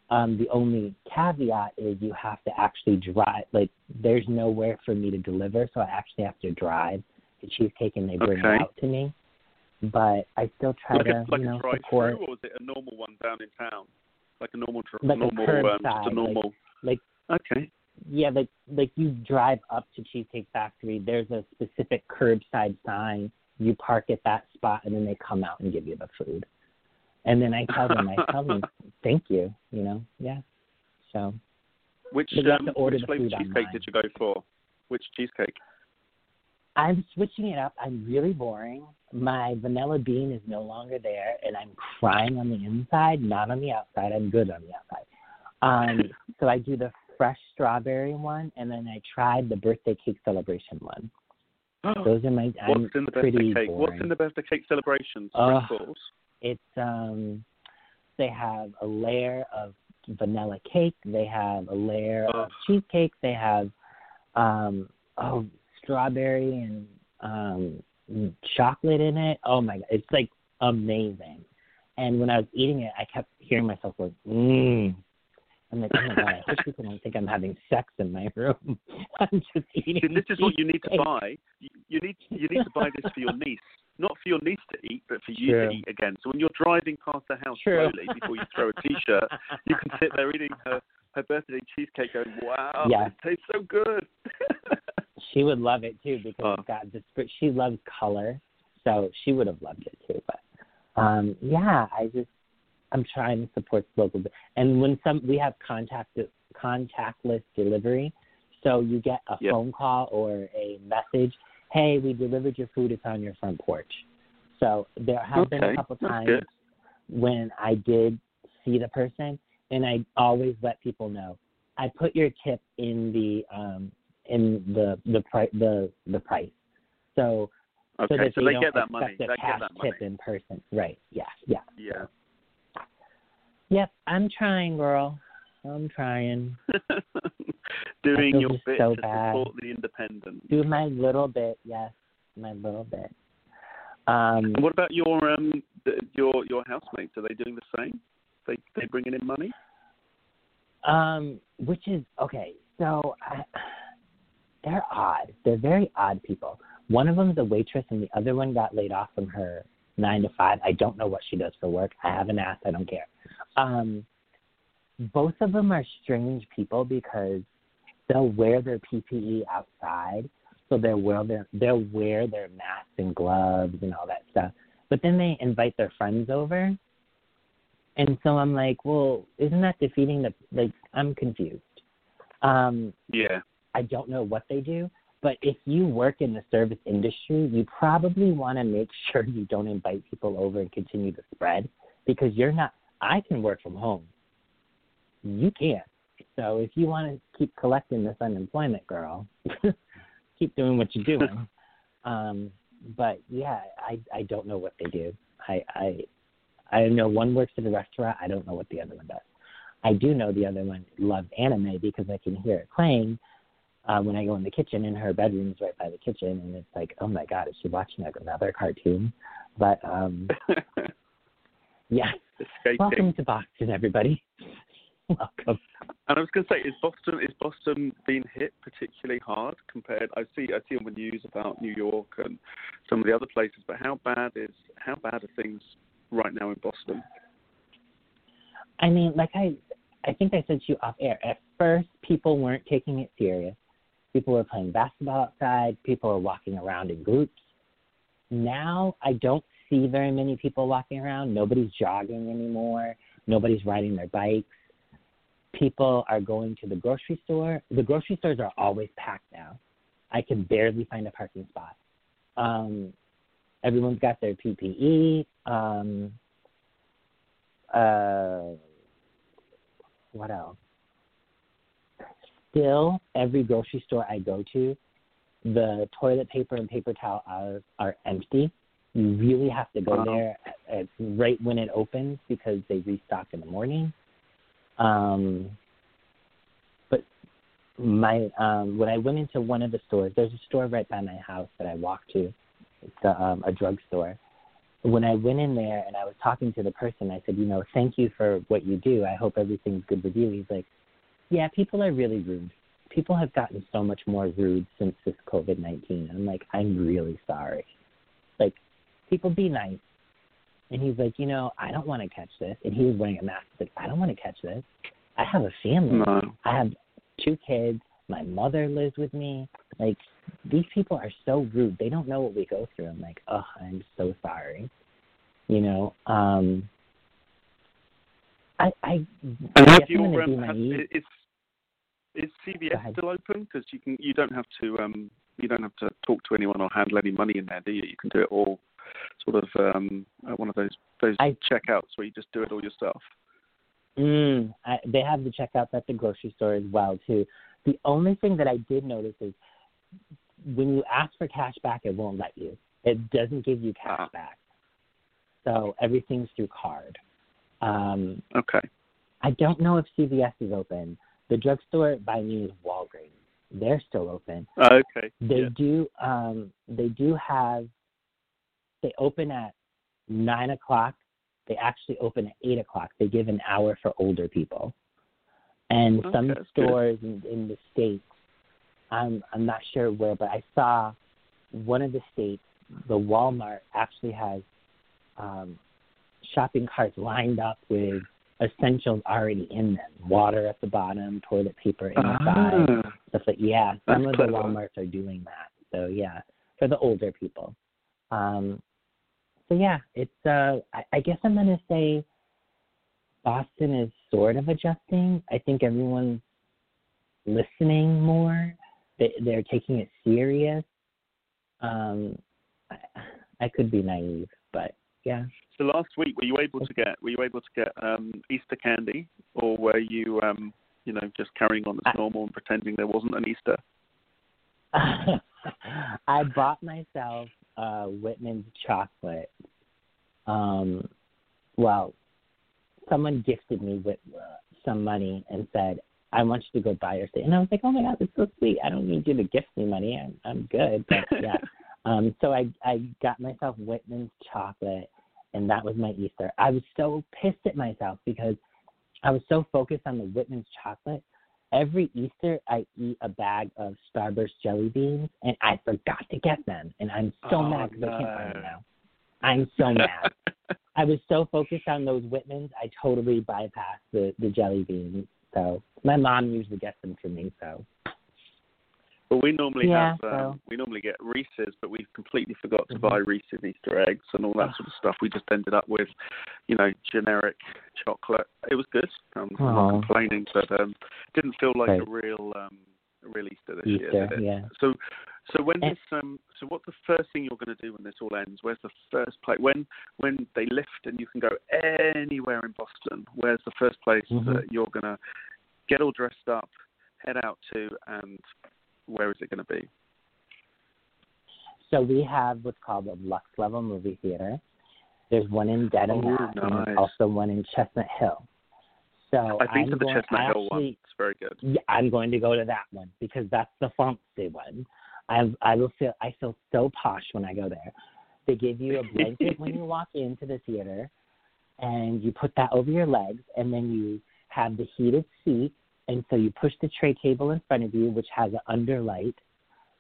S2: Um, the only caveat is you have to actually drive. Like, there's nowhere for me to deliver, so I actually have to drive the cheesecake, and they bring
S3: Okay.
S2: it out to me. But I still try
S3: like
S2: to,
S3: a, like
S2: you know,
S3: a drive
S2: support.
S3: through, or was it a normal one down in town? Like a normal, dr-
S2: Like a
S3: normal, um, just a
S2: like-
S3: normal.
S2: like
S3: okay.
S2: yeah, like like you drive up to Cheesecake Factory. There's a specific curbside sign. You park at that spot, and then they come out and give you the food. And then I tell them, I tell them, thank you. You know, yeah. So
S3: Which
S2: But you have
S3: um,
S2: order
S3: which flavor cheesecake
S2: online.
S3: did you go for? Which cheesecake?
S2: I'm switching it up. I'm really boring. My vanilla bean is no longer there, and I'm crying on the inside, not on the outside. I'm good on the outside. Um, so I do the fresh strawberry one, and then I tried the birthday cake celebration one. Those are my. I'm
S3: What's in the birthday cake?
S2: boring.
S3: What's in the birthday cake celebrations?
S2: Ugh.
S3: Sprinkles.
S2: It's um, they have a layer of vanilla cake. They have a layer of cheesecake. They have um, oh, strawberry and um, chocolate in it. Oh my god, it's like amazing. And when I was eating it, I kept hearing myself go, mmm. I'm like, oh my god, I hope people don't think I'm having sex in my room. I'm just eating.
S3: See, this is what you need to buy. You, you need you need to buy this for your niece, not for your niece to eat, but for you
S2: True.
S3: to eat again. So when you're driving past the house
S2: True.
S3: slowly before you throw a t-shirt, you can sit there eating her her birthday cheesecake, going, "Wow,
S2: Yeah.
S3: it tastes so good."
S2: She would love it too because it's got this. She loves color, so she would have loved it too. But um, yeah, I just I'm trying to support local. And when some we have contact contactless delivery, so you get a
S3: Yep.
S2: phone call or a message. Hey, we delivered your food. It's on your front porch. So there have been a couple times when I did see the person, and I always let people know. I put your tip in the um, in the the price the the price. So
S3: Okay,
S2: so that
S3: so
S2: they,
S3: they get that money. They get
S2: cash
S3: that money.
S2: tip in person. Right. Yeah. Yeah.
S3: Yeah.
S2: Yep. I'm trying, girl. I'm trying.
S3: Doing your bit
S2: so
S3: to
S2: bad.
S3: support the independent.
S2: Do my little bit. Yes. My little bit. Um.
S3: What about your um your your housemates? Are they doing the same? They they bringing in money?
S2: Um, which is okay. So I, they're odd. They're very odd people. One of them is a waitress, and the other one got laid off from her nine to five. I don't know what she does for work. I haven't asked. I don't care. Um, both of them are strange people because they'll wear their PPE outside, so they'll wear their they'll wear their masks and gloves and all that stuff. But then they invite their friends over, and so I'm like, well, isn't that defeating the like? I'm confused. Um,
S3: Yeah.
S2: I don't know what they do, but if you work in the service industry, you probably want to make sure you don't invite people over and continue the spread because you're not. I can work from home. You can't. So if you want to keep collecting this unemployment, girl, keep doing what you're doing. um, but yeah, I I don't know what they do. I I I know one works at a restaurant. I don't know what the other one does. I do know the other one loves anime because I can hear it playing uh, when I go in the kitchen, and her bedroom's right by the kitchen, and it's like, oh my god, is she watching like another cartoon? But um, yeah,
S3: Escaping.
S2: welcome to Boston, everybody. welcome.
S3: And I was going to say, is Boston is Boston being hit particularly hard compared? I see I see on the news about New York and some of the other places, but how bad is how bad are things right now in Boston?
S2: I mean, like I, I think I said to you off air. At first, people weren't taking it serious. People are playing basketball outside. People are walking around in groups. Now, I don't see very many people walking around. Nobody's jogging anymore. Nobody's riding their bikes. People are going to the grocery store. The grocery stores are always packed now. I can barely find a parking spot. Um, everyone's got their PPE. Um, uh, what else? Still, every grocery store I go to, the toilet paper and paper towel are, are empty. You really have to go
S3: Wow.
S2: there at, at right when it opens because they restock in the morning. Um, but my um, when I went into one of the stores, there's a store right by my house that I walk to. It's a, um, a drugstore. When I went in there and I was talking to the person, I said, you know, thank you for what you do. I hope everything's good with you. He's like, yeah, people are really rude. People have gotten so much more rude since this COVID 19. I'm like, I'm really sorry. Like, people be nice. And he's like, you know, I don't want to catch this. And he was wearing a mask. He's like, I don't want to catch this. I have a family.
S3: No.
S2: I have two kids. My mother lives with me. Like, these people are so rude. They don't know what we go through. I'm like, oh, I'm so sorry. You know, um, I, I,
S3: And
S2: I
S3: have you
S2: I'm gonna be
S3: have,
S2: naive.
S3: Is CVS still open? Because you can you don't have to um you don't have to talk to anyone or handle any money in there, do you? You can do it all sort of um at one of those those
S2: I-
S3: checkouts where you just do it all yourself.
S2: Mm, I, they have the checkouts at the grocery store as well too. The only thing that I did notice is when you ask for cash back, it won't let you. It doesn't give you cash
S3: Ah.
S2: back. So everything's through card. Um,
S3: Okay.
S2: I don't know if CVS is open. The drugstore by me is Walgreens. They're still open.
S3: Okay.
S2: They
S3: yeah.
S2: do. Um, they do have. They open at nine o'clock. They actually open at eight o'clock. They give an hour for older people. And some
S3: Okay, good.
S2: stores in, in the states, I'm I'm not sure where, but I saw one of the states, the Walmart actually has um, shopping carts lined up with essentials already in them. Water at the bottom, toilet paper inside
S3: Ah,
S2: stuff like yeah some of the walmarts are doing that. So yeah for the older people. Um so yeah it's uh i, I guess i'm going to say boston is sort of adjusting. I think everyone's listening more. They, they're taking it serious. Um I, I could be naive but yeah
S3: so last week, were you able to get were you able to get um, Easter candy, or were you um, you know just carrying on as normal and pretending there wasn't an Easter?
S2: I bought myself uh Whitman's chocolate. Um well, someone gifted me with uh, some money and said, "I want you to go buy your thing." And I was like, "Oh my god, that's so sweet. I don't need you to gift me money. I'm I'm good." But yeah. um so I I got myself Whitman's chocolate and that was my Easter. I was so pissed at myself because I was so focused on the Whitman's chocolate every Easter I eat a bag of Starburst jelly beans, and I forgot to get them, and I'm so
S3: Oh,
S2: mad because I can't find them now. I'm so mad. I was so focused on those Whitmans, I totally bypassed the the jelly beans. So my mom usually gets them for me. So
S3: Well, we normally
S2: Yeah,
S3: have um,
S2: so-
S3: we normally get Reese's, but we completely forgot to
S2: Mhm.
S3: buy Reese's Easter eggs and all that sort of stuff. We just ended up with, you know, generic chocolate. It was good. Um, I'm not complaining, but um, didn't feel like
S2: Right.
S3: a real um, real Easter this year. Did it?
S2: yeah.
S3: So, so when
S2: And-
S3: this um, so what's the first thing you're going to do when this all ends? Where's the first place when when they lift and you can go anywhere in Boston? Where's the first place
S2: Mhm.
S3: that you're going to get all dressed up, head out to, and where is it going to be?
S2: So we have what's called a Lux Level Movie Theater. There's one in Dedham,
S3: Oh,
S2: Mass, and there's also one in Chestnut Hill. So
S3: I've been
S2: I'm
S3: to the
S2: going,
S3: Chestnut
S2: I
S3: Hill one. It's very good.
S2: Yeah, I'm going to go to that one because that's the fancy one. I I will feel I feel so posh when I go there. They give you a blanket when you walk into the theater, and you put that over your legs, and then you have the heated seat, and so you push the tray table in front of you, which has an underlight,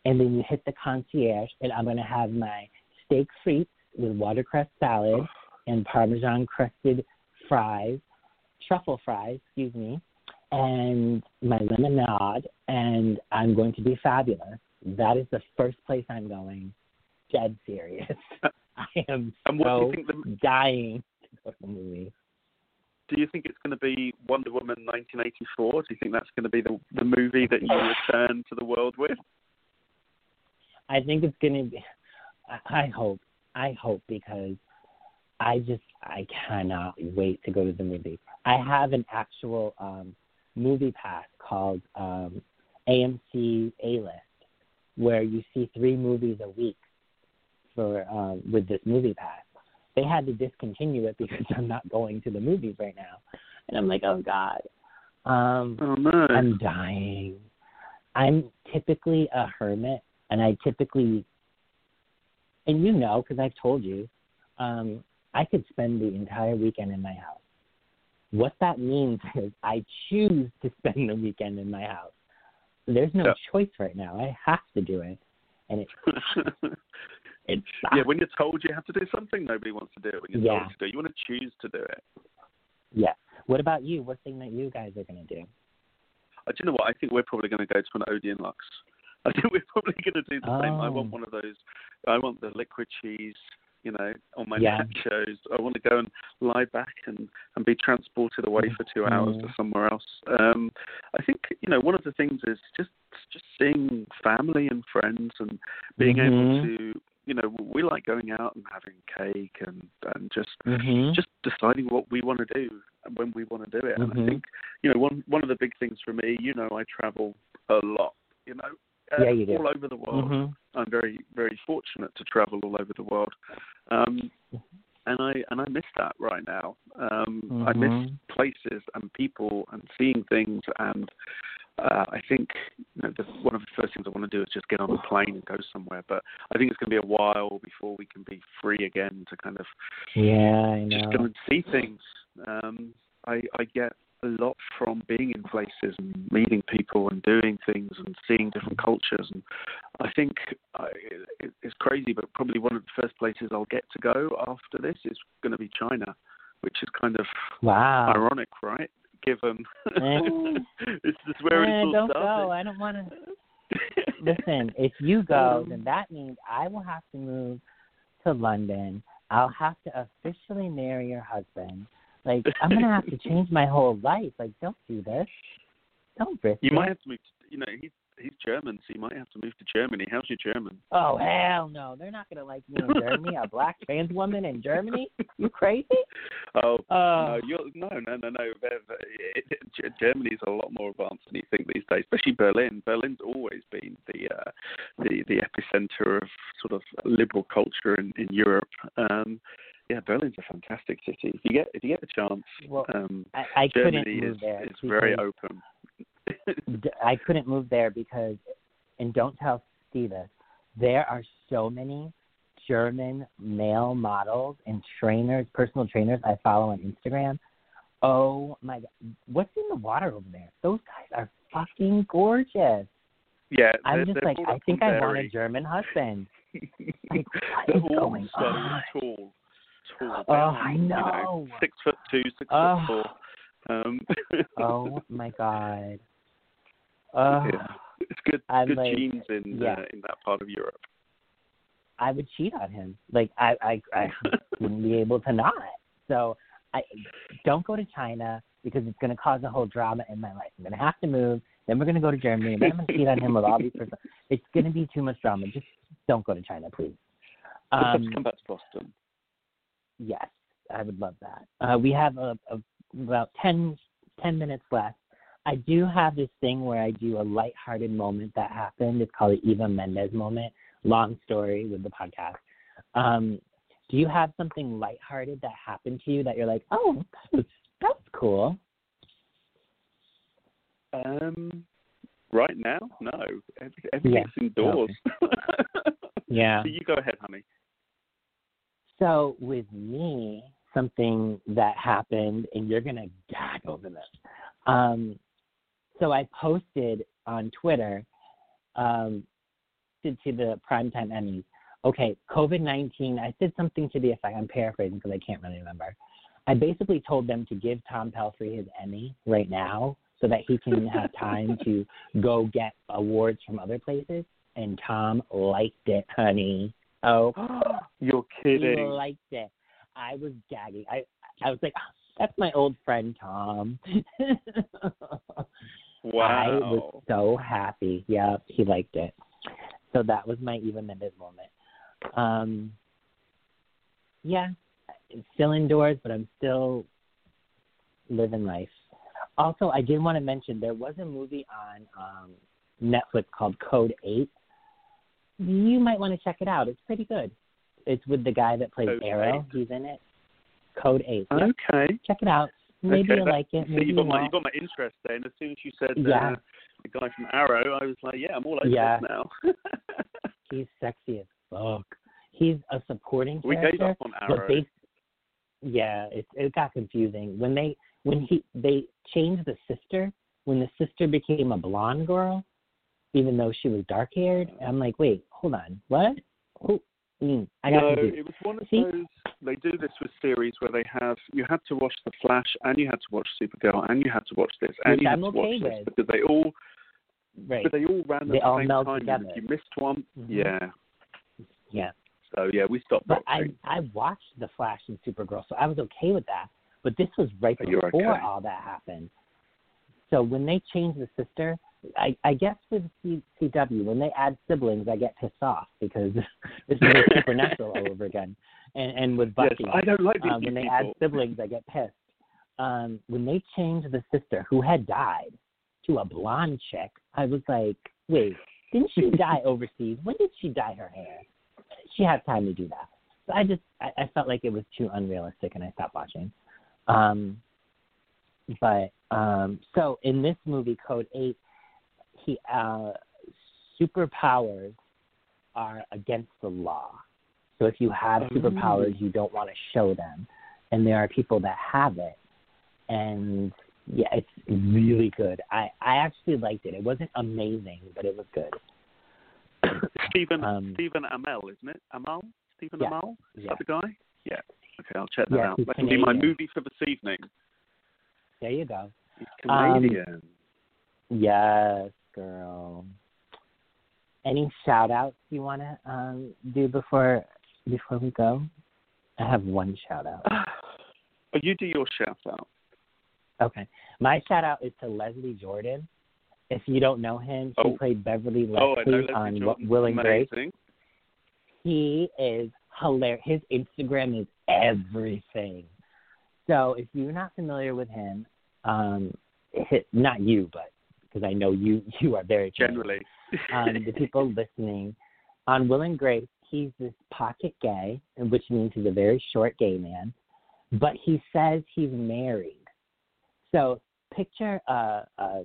S2: and then you hit the concierge, and I'm going to have my steak frites with watercress salad and parmesan crusted fries, truffle fries, excuse me, and my lemonade, and I'm going to be fabulous. That is the first place I'm going. Dead serious. I am
S3: And what do
S2: so
S3: you think the
S2: dying to go to the movie.
S3: Do you think it's going to be Wonder Woman 1984? Do you think that's going to be the the movie that you return to the world with?
S2: I think it's gonna be. I I hope. I hope because I just I cannot wait to go to the movie. I have an actual um, movie pass called um, AMC A List, where you see three movies a week for um, with this movie pass. They had to discontinue it because I'm not going to the movies right now, and I'm like, oh god. Um,
S3: Oh no.
S2: I'm dying. I'm typically a hermit, and I typically, and you know, because I've told you, um, I could spend the entire weekend in my house. What that means is I choose to spend the weekend in my house. There's no
S3: Yeah.
S2: choice right now. I have to do it, and it it sucks.
S3: yeah, when you're told you have to do something, nobody wants to do it. When you're
S2: Yeah.
S3: told to do it, you want to choose to do it.
S2: Yeah. What about you? What thing that you guys are gonna do?
S3: Uh, do you know what? I think we're probably going to go to an Odeon Luxe. I think we're probably going to do the same. I
S2: Oh.
S3: want one of those. I want the liquid cheese, you know, on my
S2: Yeah.
S3: nachos. I want to go and lie back and, and be transported away for two hours to
S2: Mhm.
S3: somewhere else. Um, I think you know one of the things is just just seeing family and friends and being able
S2: Mhm.
S3: to you know we like going out and having cake and and just
S2: Mm-hmm.
S3: just deciding what we want to do and when we want to do it. And I
S2: Mhm.
S3: think, you know, one one of the big things for me, you know, I travel a lot, you know, uh,
S2: Yeah, you do.
S3: all over the world.
S2: Mm-hmm.
S3: I'm very very fortunate to travel all over the world, um, and I and I miss that right now. Um, I miss
S2: Mhm.
S3: places and people and seeing things and. Uh, I think you know, the, one of the first things I want to do is just get on a plane and go somewhere. But I think it's going to be a while before we can be free again to kind of
S2: Yeah, I
S3: just go and see things. Um, I, I get a lot from being in places and meeting people and doing things and seeing different cultures. And I think I, it, it's crazy, but probably one of the first places I'll get to go after this is going to be China, which is kind of
S2: Wow.
S3: ironic, right? Given
S2: Eh.
S3: this is where
S2: Eh,
S3: it all
S2: don't
S3: started.
S2: go. I don't want to. Listen, if you go, then that means I will have to move to London. I'll have to officially marry your husband. Like I'm gonna have to change my whole life. Like don't do this. Don't risk
S3: You
S2: it.
S3: might have to move. To, you know, he's he's German, so you might have to move to Germany. How's your German?
S2: Oh hell no! They're not gonna like me in Germany. a black trans woman in Germany? You crazy?
S3: Oh,
S2: Uh,
S3: no, you're, no, no, no, no. They're- they're- it- it- Germany's a lot more advanced than you think these days, especially Berlin. Berlin's always been the uh, the the epicenter of sort of liberal culture in, in Europe. Um, yeah, Berlin's a fantastic city. If you get if you get the chance,
S2: well,
S3: um,
S2: I, I
S3: Germany is
S2: there.
S3: is very open.
S2: I couldn't move there because, and don't tell Steve this, there are so many German male models and trainers, personal trainers I follow on Instagram. Oh my God. What's in the water over there? Those guys are fucking gorgeous.
S3: Yeah,
S2: I'm just like, I think I want a German husband. Like, what
S3: They're
S2: is
S3: all
S2: going
S3: so
S2: on?
S3: tall, tall.
S2: Oh, I
S3: you
S2: know.
S3: six foot two, six
S2: Oh.
S3: foot four. Um,
S2: Oh my god. Uh,
S3: yeah. it's good,
S2: I'm
S3: good
S2: like-
S3: genes in
S2: yeah.
S3: uh, in that part of Europe.
S2: I would cheat on him. Like I, I, I wouldn't be able to not. So I don't go to China because it's going to cause a whole drama in my life. I'm going to have to move. Then we're going to go to Germany. And then I'm going to cheat on him with all these. It's going to be too much drama. Just don't go to China, please. Um,
S3: come back to Boston.
S2: Yes, I would love that. Uh, we have a, a, about 10, 10 minutes left. I do have this thing where I do a lighthearted moment that happened. It's called the Eva Mendes moment. Long story with the podcast. Um, do you have something lighthearted that happened to you that you're like, oh, that was, that was cool?
S3: Um, right now, no. Every, everything's indoors.
S2: Yeah.
S3: so you go ahead, honey.
S2: So with me, something that happened, and you're gonna gag over this. Um, so I posted on Twitter um, to, to the primetime Emmys. Okay, COVID nineteen. I said something to the effect. I'm paraphrasing because I can't really remember. I basically told them to give Tom Pelphrey his Emmy right now so that he can have time to go get awards from other places. And Tom liked it, honey. Oh,
S3: You're
S2: he
S3: kidding.
S2: liked it. I was gagging. I I was like, "Ah, that's my old friend Tom. I was so happy. Yeah, he liked it. So that was my Eva Mendes moment. Um, yeah, it's still indoors, but I'm still living life. Also, I did want to mention there was a movie on um, Netflix called Code Eight. You might want to check it out. It's pretty good. It's with the guy that plays
S3: Code
S2: Arrow. He's in it. Code Eight. Yep.
S3: Okay.
S2: Check it out. Maybe
S3: okay.
S2: you like it.
S3: So
S2: Maybe
S3: you
S2: you
S3: got my you got my interest there, and as soon as you said
S2: Yeah.
S3: uh, the guy from Arrow, I was like, yeah, I'm all over
S2: Yeah.
S3: this now.
S2: He's sexy as fuck. He's a supporting
S3: we
S2: character.
S3: gave up on Arrow.
S2: they, yeah, it it got confusing when they when he they changed the sister when the sister became a blonde girl, even though she was dark haired. I'm like, wait, hold on, what? Who? Mm, I
S3: no, it was one of
S2: See?
S3: those. They do this with series where they have you had to watch The Flash and you had to watch Supergirl and you had to watch this and
S2: Which
S3: you had
S2: I'm
S3: to
S2: okay
S3: watch this
S2: with.
S3: because they all
S2: Right.
S3: but they all ran at
S2: They
S3: the
S2: all
S3: same
S2: meld
S3: time.
S2: together.
S3: If you missed one,
S2: Mhm.
S3: yeah.
S2: Yeah.
S3: So yeah, we stopped
S2: But I
S3: watching.
S2: I watched the Flash and Supergirl, so I was okay with that. But this was right
S3: Oh,
S2: before
S3: okay.
S2: all that happened. So when they changed the sister, I, I guess with C, CW, when they add siblings, I get pissed off because this is supernatural all over again. And and with
S3: yes,
S2: Buffy,
S3: I don't like these
S2: um, when they
S3: people.
S2: add siblings, I get pissed. Um, when they changed the sister who had died to a blonde chick, I was like, wait, didn't she die overseas? When did she dye her hair? She had time to do that. So I just I, I felt like it was too unrealistic, and I stopped watching. Um, but um, so in this movie, Code Eight, he uh, superpowers are against the law. So if you have
S3: Oh.
S2: superpowers, you don't want to show them, and there are people that have it, and yeah, it's really good. I I actually liked it. It wasn't amazing, but it was good.
S3: Stephen
S2: um,
S3: Stephen Amell, isn't it? Amell Stephen
S2: Yeah,
S3: Amell? Is
S2: yeah.
S3: that the guy? Yeah. Okay, I'll check that
S2: Yeah,
S3: out. That can be my movie for this evening.
S2: There you go.
S3: He's
S2: Um,
S3: Canadian.
S2: Yes, girl. Any shout outs you want to um, do before before we go? I have one shout out.
S3: oh, you do your shout out.
S2: Okay, my shout out is to Leslie Jordan. If you don't know him, he
S3: Oh.
S2: played Beverly
S3: Oh,
S2: Leslie
S3: Leslie
S2: on
S3: Jordan.
S2: Will and Grace. He is hilarious. His Instagram is everything. So if you're not familiar with him, um, hi- not you, but because I know you you are very.
S3: Generally.
S2: um, the people listening, on Will and Grace, he's this pocket gay, which means he's a very short gay man, but he says he's married. So picture a, a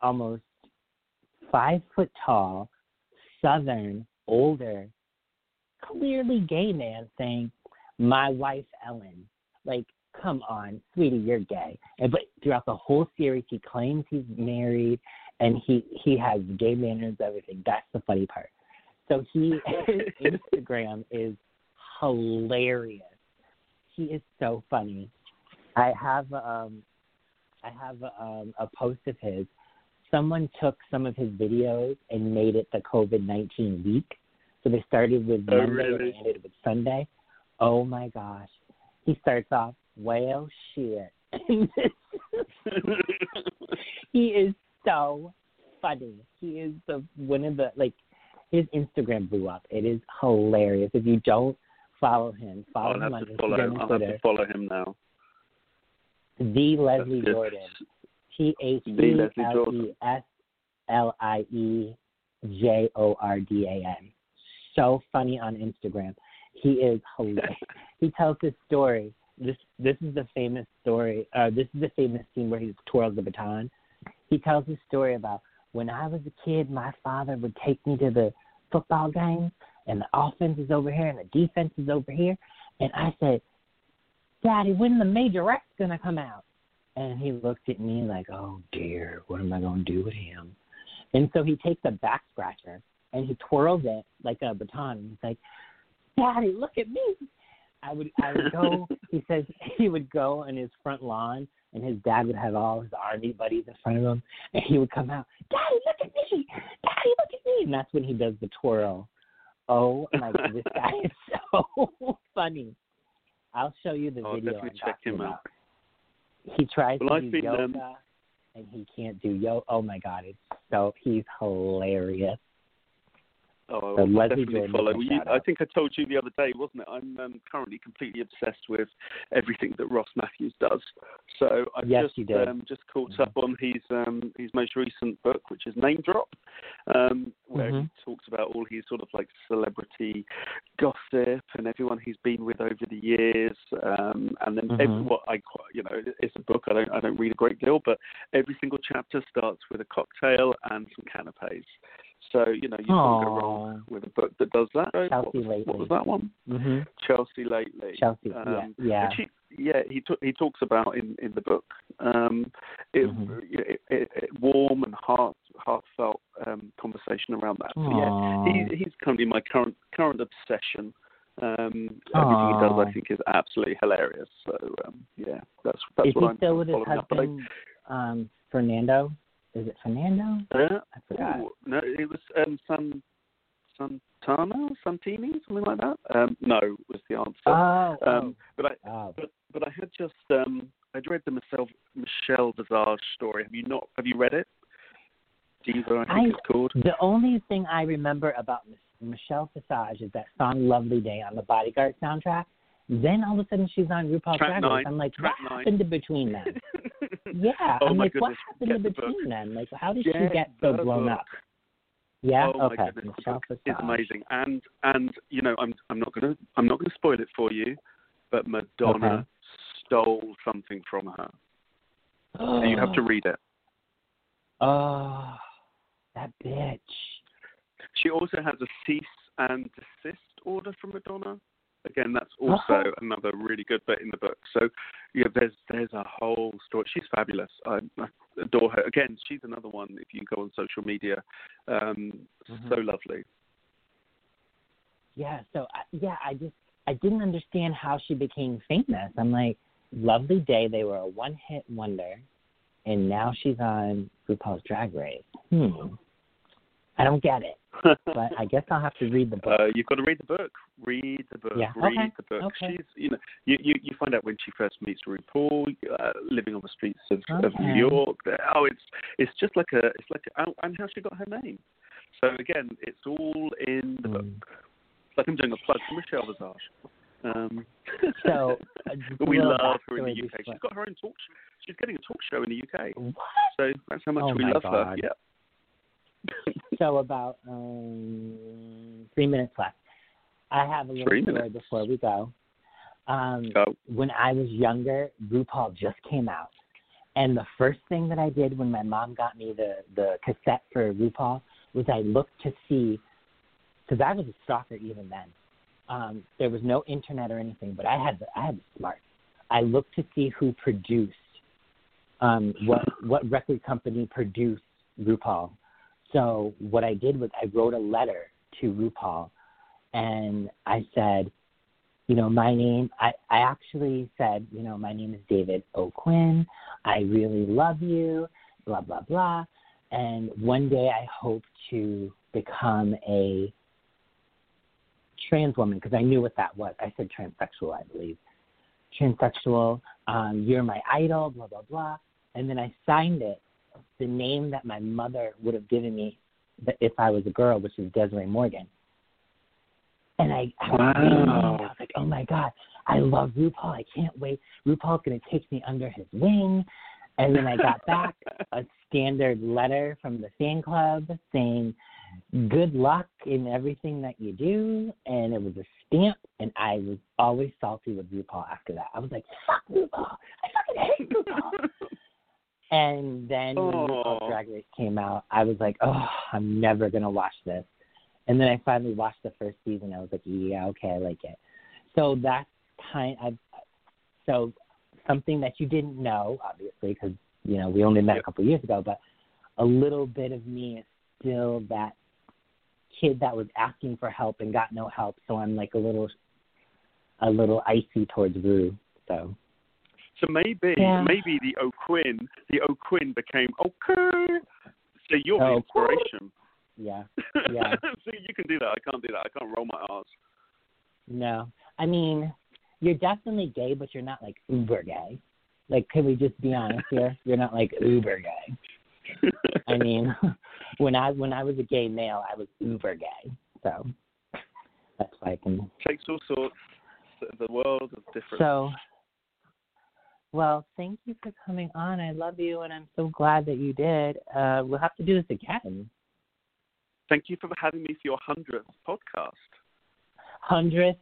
S2: almost five foot tall, southern, older, clearly gay man saying, "My wife Ellen." Like, come on, sweetie, you're gay. And but throughout the whole series, he claims he's married and he he has gay manners, everything. That's the funny part. So he his Instagram is hilarious. He is so funny. I have um I have um a post of his. Someone took some of his videos and made it the COVID nineteen week. So they started with
S3: Oh,
S2: Monday
S3: really?
S2: and ended with Sunday. Oh my gosh. He starts off, well shit. he is so funny. He is the one of the like his Instagram blew up. It is hilarious. If you don't follow him, follow him on
S3: follow.
S2: Instagram and
S3: I'll have
S2: Twitter.
S3: to follow him now.
S2: The Leslie
S3: That's.
S2: Jordan. T H E L E. S L I E J O R D A N. So funny on Instagram. He is hilarious. he tells his story. This this is the famous story. Uh, this is the famous scene where he twirls the baton. He tells this story about when I was a kid, my father would take me to the football games, and the offense is over here and the defense is over here, and I said, Daddy, when the major X gonna come out? And he looked at me like, Oh dear, what am I gonna do with him? And so he takes a back scratcher and he twirls it like a baton. And he's like, Daddy, look at me. I would I would go he says he would go on his front lawn and his dad would have all his army buddies in front of him and he would come out, Daddy, look at me, Daddy, look at me and that's when he does the twirl. Oh my god, this guy is so funny. I'll show you the
S3: I'll
S2: video.
S3: definitely check him out.
S2: about. He tries
S3: Well,
S2: to
S3: I've
S2: do yoga
S3: um,
S2: and he can't do yoga. Oh my god, it's so he's hilarious.
S3: Oh, I'll definitely follow. You, I think I told you the other day, wasn't it? I'm um, currently completely obsessed with everything that Ross Mathews does. So I've
S2: Yes,
S3: just um, just caught up on his um, his most recent book, which is Name Drop, um, where
S2: Mhm.
S3: he talks about all his sort of like celebrity gossip and everyone he's been with over the years. Um, and then every,
S2: Mhm.
S3: what I quite, you know, it's a book. I don't I don't read a great deal, but every single chapter starts with a cocktail and some canapes. So you know you can't go wrong with a book that does that.
S2: Chelsea
S3: what, was,
S2: Lately.
S3: what was that one?
S2: hmm
S3: Chelsea lately.
S2: Chelsea,
S3: Um,
S2: yeah, yeah.
S3: He, yeah, he t- he talks about in in the book. Um, it,
S2: Mhm.
S3: it, it, it warm and heart heartfelt um, conversation around that. So yeah, he, he's currently my current current obsession. Um, everything he does, I think, is absolutely hilarious. So um, yeah, that's that's
S2: is
S3: what
S2: he
S3: I'm
S2: still with his
S3: following up. I-
S2: husband, um, Fernando? Is it Fernando?
S3: Uh,
S2: I forgot.
S3: ooh, no, it was um, San Santana, Santini, something like that. Um, no, was the answer.
S2: Oh,
S3: um, but I,
S2: oh, oh.
S3: but but I had just um, I'd read the Michelle Michelle Visage story. Have you not? Have you read it? Diva, I think
S2: I-
S3: it's called.
S2: The only thing I remember about Michelle Visage is that song "Lovely Day" on the Bodyguard soundtrack. Then all of a sudden she's on RuPaul's
S3: Track
S2: Drag Race. I'm like,
S3: track
S2: what
S3: nine.
S2: happened in between them? Yeah,
S3: oh
S2: I'm
S3: my
S2: like, what
S3: goodness,
S2: happened
S3: get
S2: in
S3: the
S2: between them? Like, how did
S3: Get
S2: she get so
S3: the
S2: blown
S3: book.
S2: up? Yeah,
S3: Oh
S2: okay.
S3: my goodness, the
S2: Michelle
S3: book amazing, and and you know I'm I'm not gonna I'm not gonna spoil it for you, but Madonna
S2: Okay.
S3: stole something from her. So you have to read it.
S2: Oh, that bitch.
S3: She also has a cease and desist order from Madonna. Again, that's also
S2: Uh-huh.
S3: another really good bit in the book. So, yeah, there's there's a whole story. She's fabulous. I, I adore her. Again, she's another one. If you go on social media, um,
S2: Mm-hmm.
S3: so lovely.
S2: Yeah, so yeah, I just I didn't understand how she became famous. I'm like, Lovely Day, they were a one-hit wonder, and now she's on RuPaul's Drag Race. Hmm, I don't get it, but I guess I'll have to read the book.
S3: Uh, you've got to read the book. Read the book.
S2: Yeah,
S3: Read
S2: okay,
S3: the book.
S2: okay.
S3: She's, you know, you, you you find out when she first meets RuPaul, uh, living on the streets of, of New York. Oh, it's it's just like a it's like a, oh, and how she got her name. So again, it's all in the book.
S2: Mm.
S3: It's like I'm doing a plug for Michelle Visage. Um,
S2: So, uh,
S3: we love her in the UK. She's got her own talk. She's getting a talk show in the UK.
S2: What?
S3: So that's how much
S2: Oh
S3: we love her. Yeah.
S2: So about um, three minutes left. I have a little
S3: Three
S2: story
S3: minutes.
S2: before we go. Um, when I was younger, RuPaul just came out, and the first thing that I did when my mom got me the the cassette for RuPaul was I looked to see, because I was a stalker even then. Um, there was no internet or anything, but I had the, I had the smart. I looked to see who produced, um, what what record company produced RuPaul. So what I did was I wrote a letter to RuPaul and I said, you know, my name, I, I actually said, you know, my name is David O'Quinn. I really love you, blah, blah, blah. And one day I hope to become a trans woman because I knew what that was. I said transsexual, I believe. Transsexual, um, you're my idol, blah, blah, blah. And then I signed it, the name that my mother would have given me if I was a girl, which is Desiree Morgan. And I, I was,
S3: Wow.
S2: I was like, oh my God, I love RuPaul. I can't wait. RuPaul's going to take me under his wing. And then I got back a standard letter from the fan club saying, good luck in everything that you do. And it was a stamp. And I was always salty with RuPaul after that. I was like, fuck RuPaul. I fucking hate RuPaul. And then when
S3: Aw.
S2: Drag Race came out, I was like, oh, I'm never going to watch this. And then I finally watched the first season. I was like, yeah, okay, I like it. So that's kind of, so something that you didn't know, obviously, because, you know, we only met a couple of years ago, but a little bit of me is still that kid that was asking for help and got no help. So I'm like a little, a little icy towards Rue. So
S3: So maybe
S2: Yeah.
S3: maybe the O'Quinn the O'Quinn became okay. So you're the
S2: Oh,
S3: inspiration.
S2: yeah, Yeah.
S3: so you can do that. I can't do that. I can't roll my R's.
S2: no, I mean, you're definitely gay, but you're not like uber gay. Like, can we just be honest here? You're not like uber gay. I mean, when I when I was a gay male, I was uber gay. So that's why I can.
S3: Takes all sorts. The world is different.
S2: So, well, thank you for coming on. I love you, and I'm so glad that you did. Uh, we'll have to do this again.
S3: Thank you for having me for your hundredth podcast.
S2: Hundredth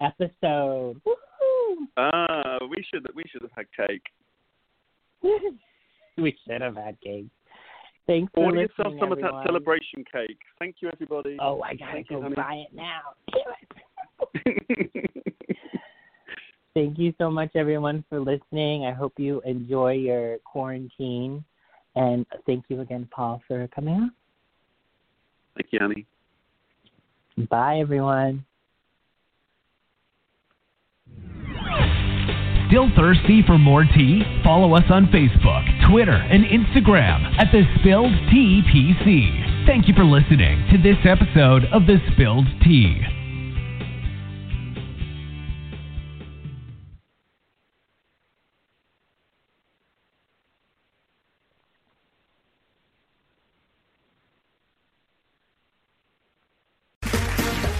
S2: episode. Woo!
S3: Ah, we should we should have had cake.
S2: we should have had cake. Thanks for
S3: Order yourself some of that celebration cake. Thank you, everybody.
S2: Oh, I gotta
S3: Thank
S2: go buy it now. Damn it. Thank you so much, everyone, for listening. I hope you enjoy your quarantine. And thank you again, Paul, for coming on.
S3: Thank you, honey.
S2: Bye, everyone.
S1: Still thirsty for more tea? Follow us on Facebook, Twitter, and Instagram at The Spilled Tea PC. Thank you for listening to this episode of The Spilled Tea.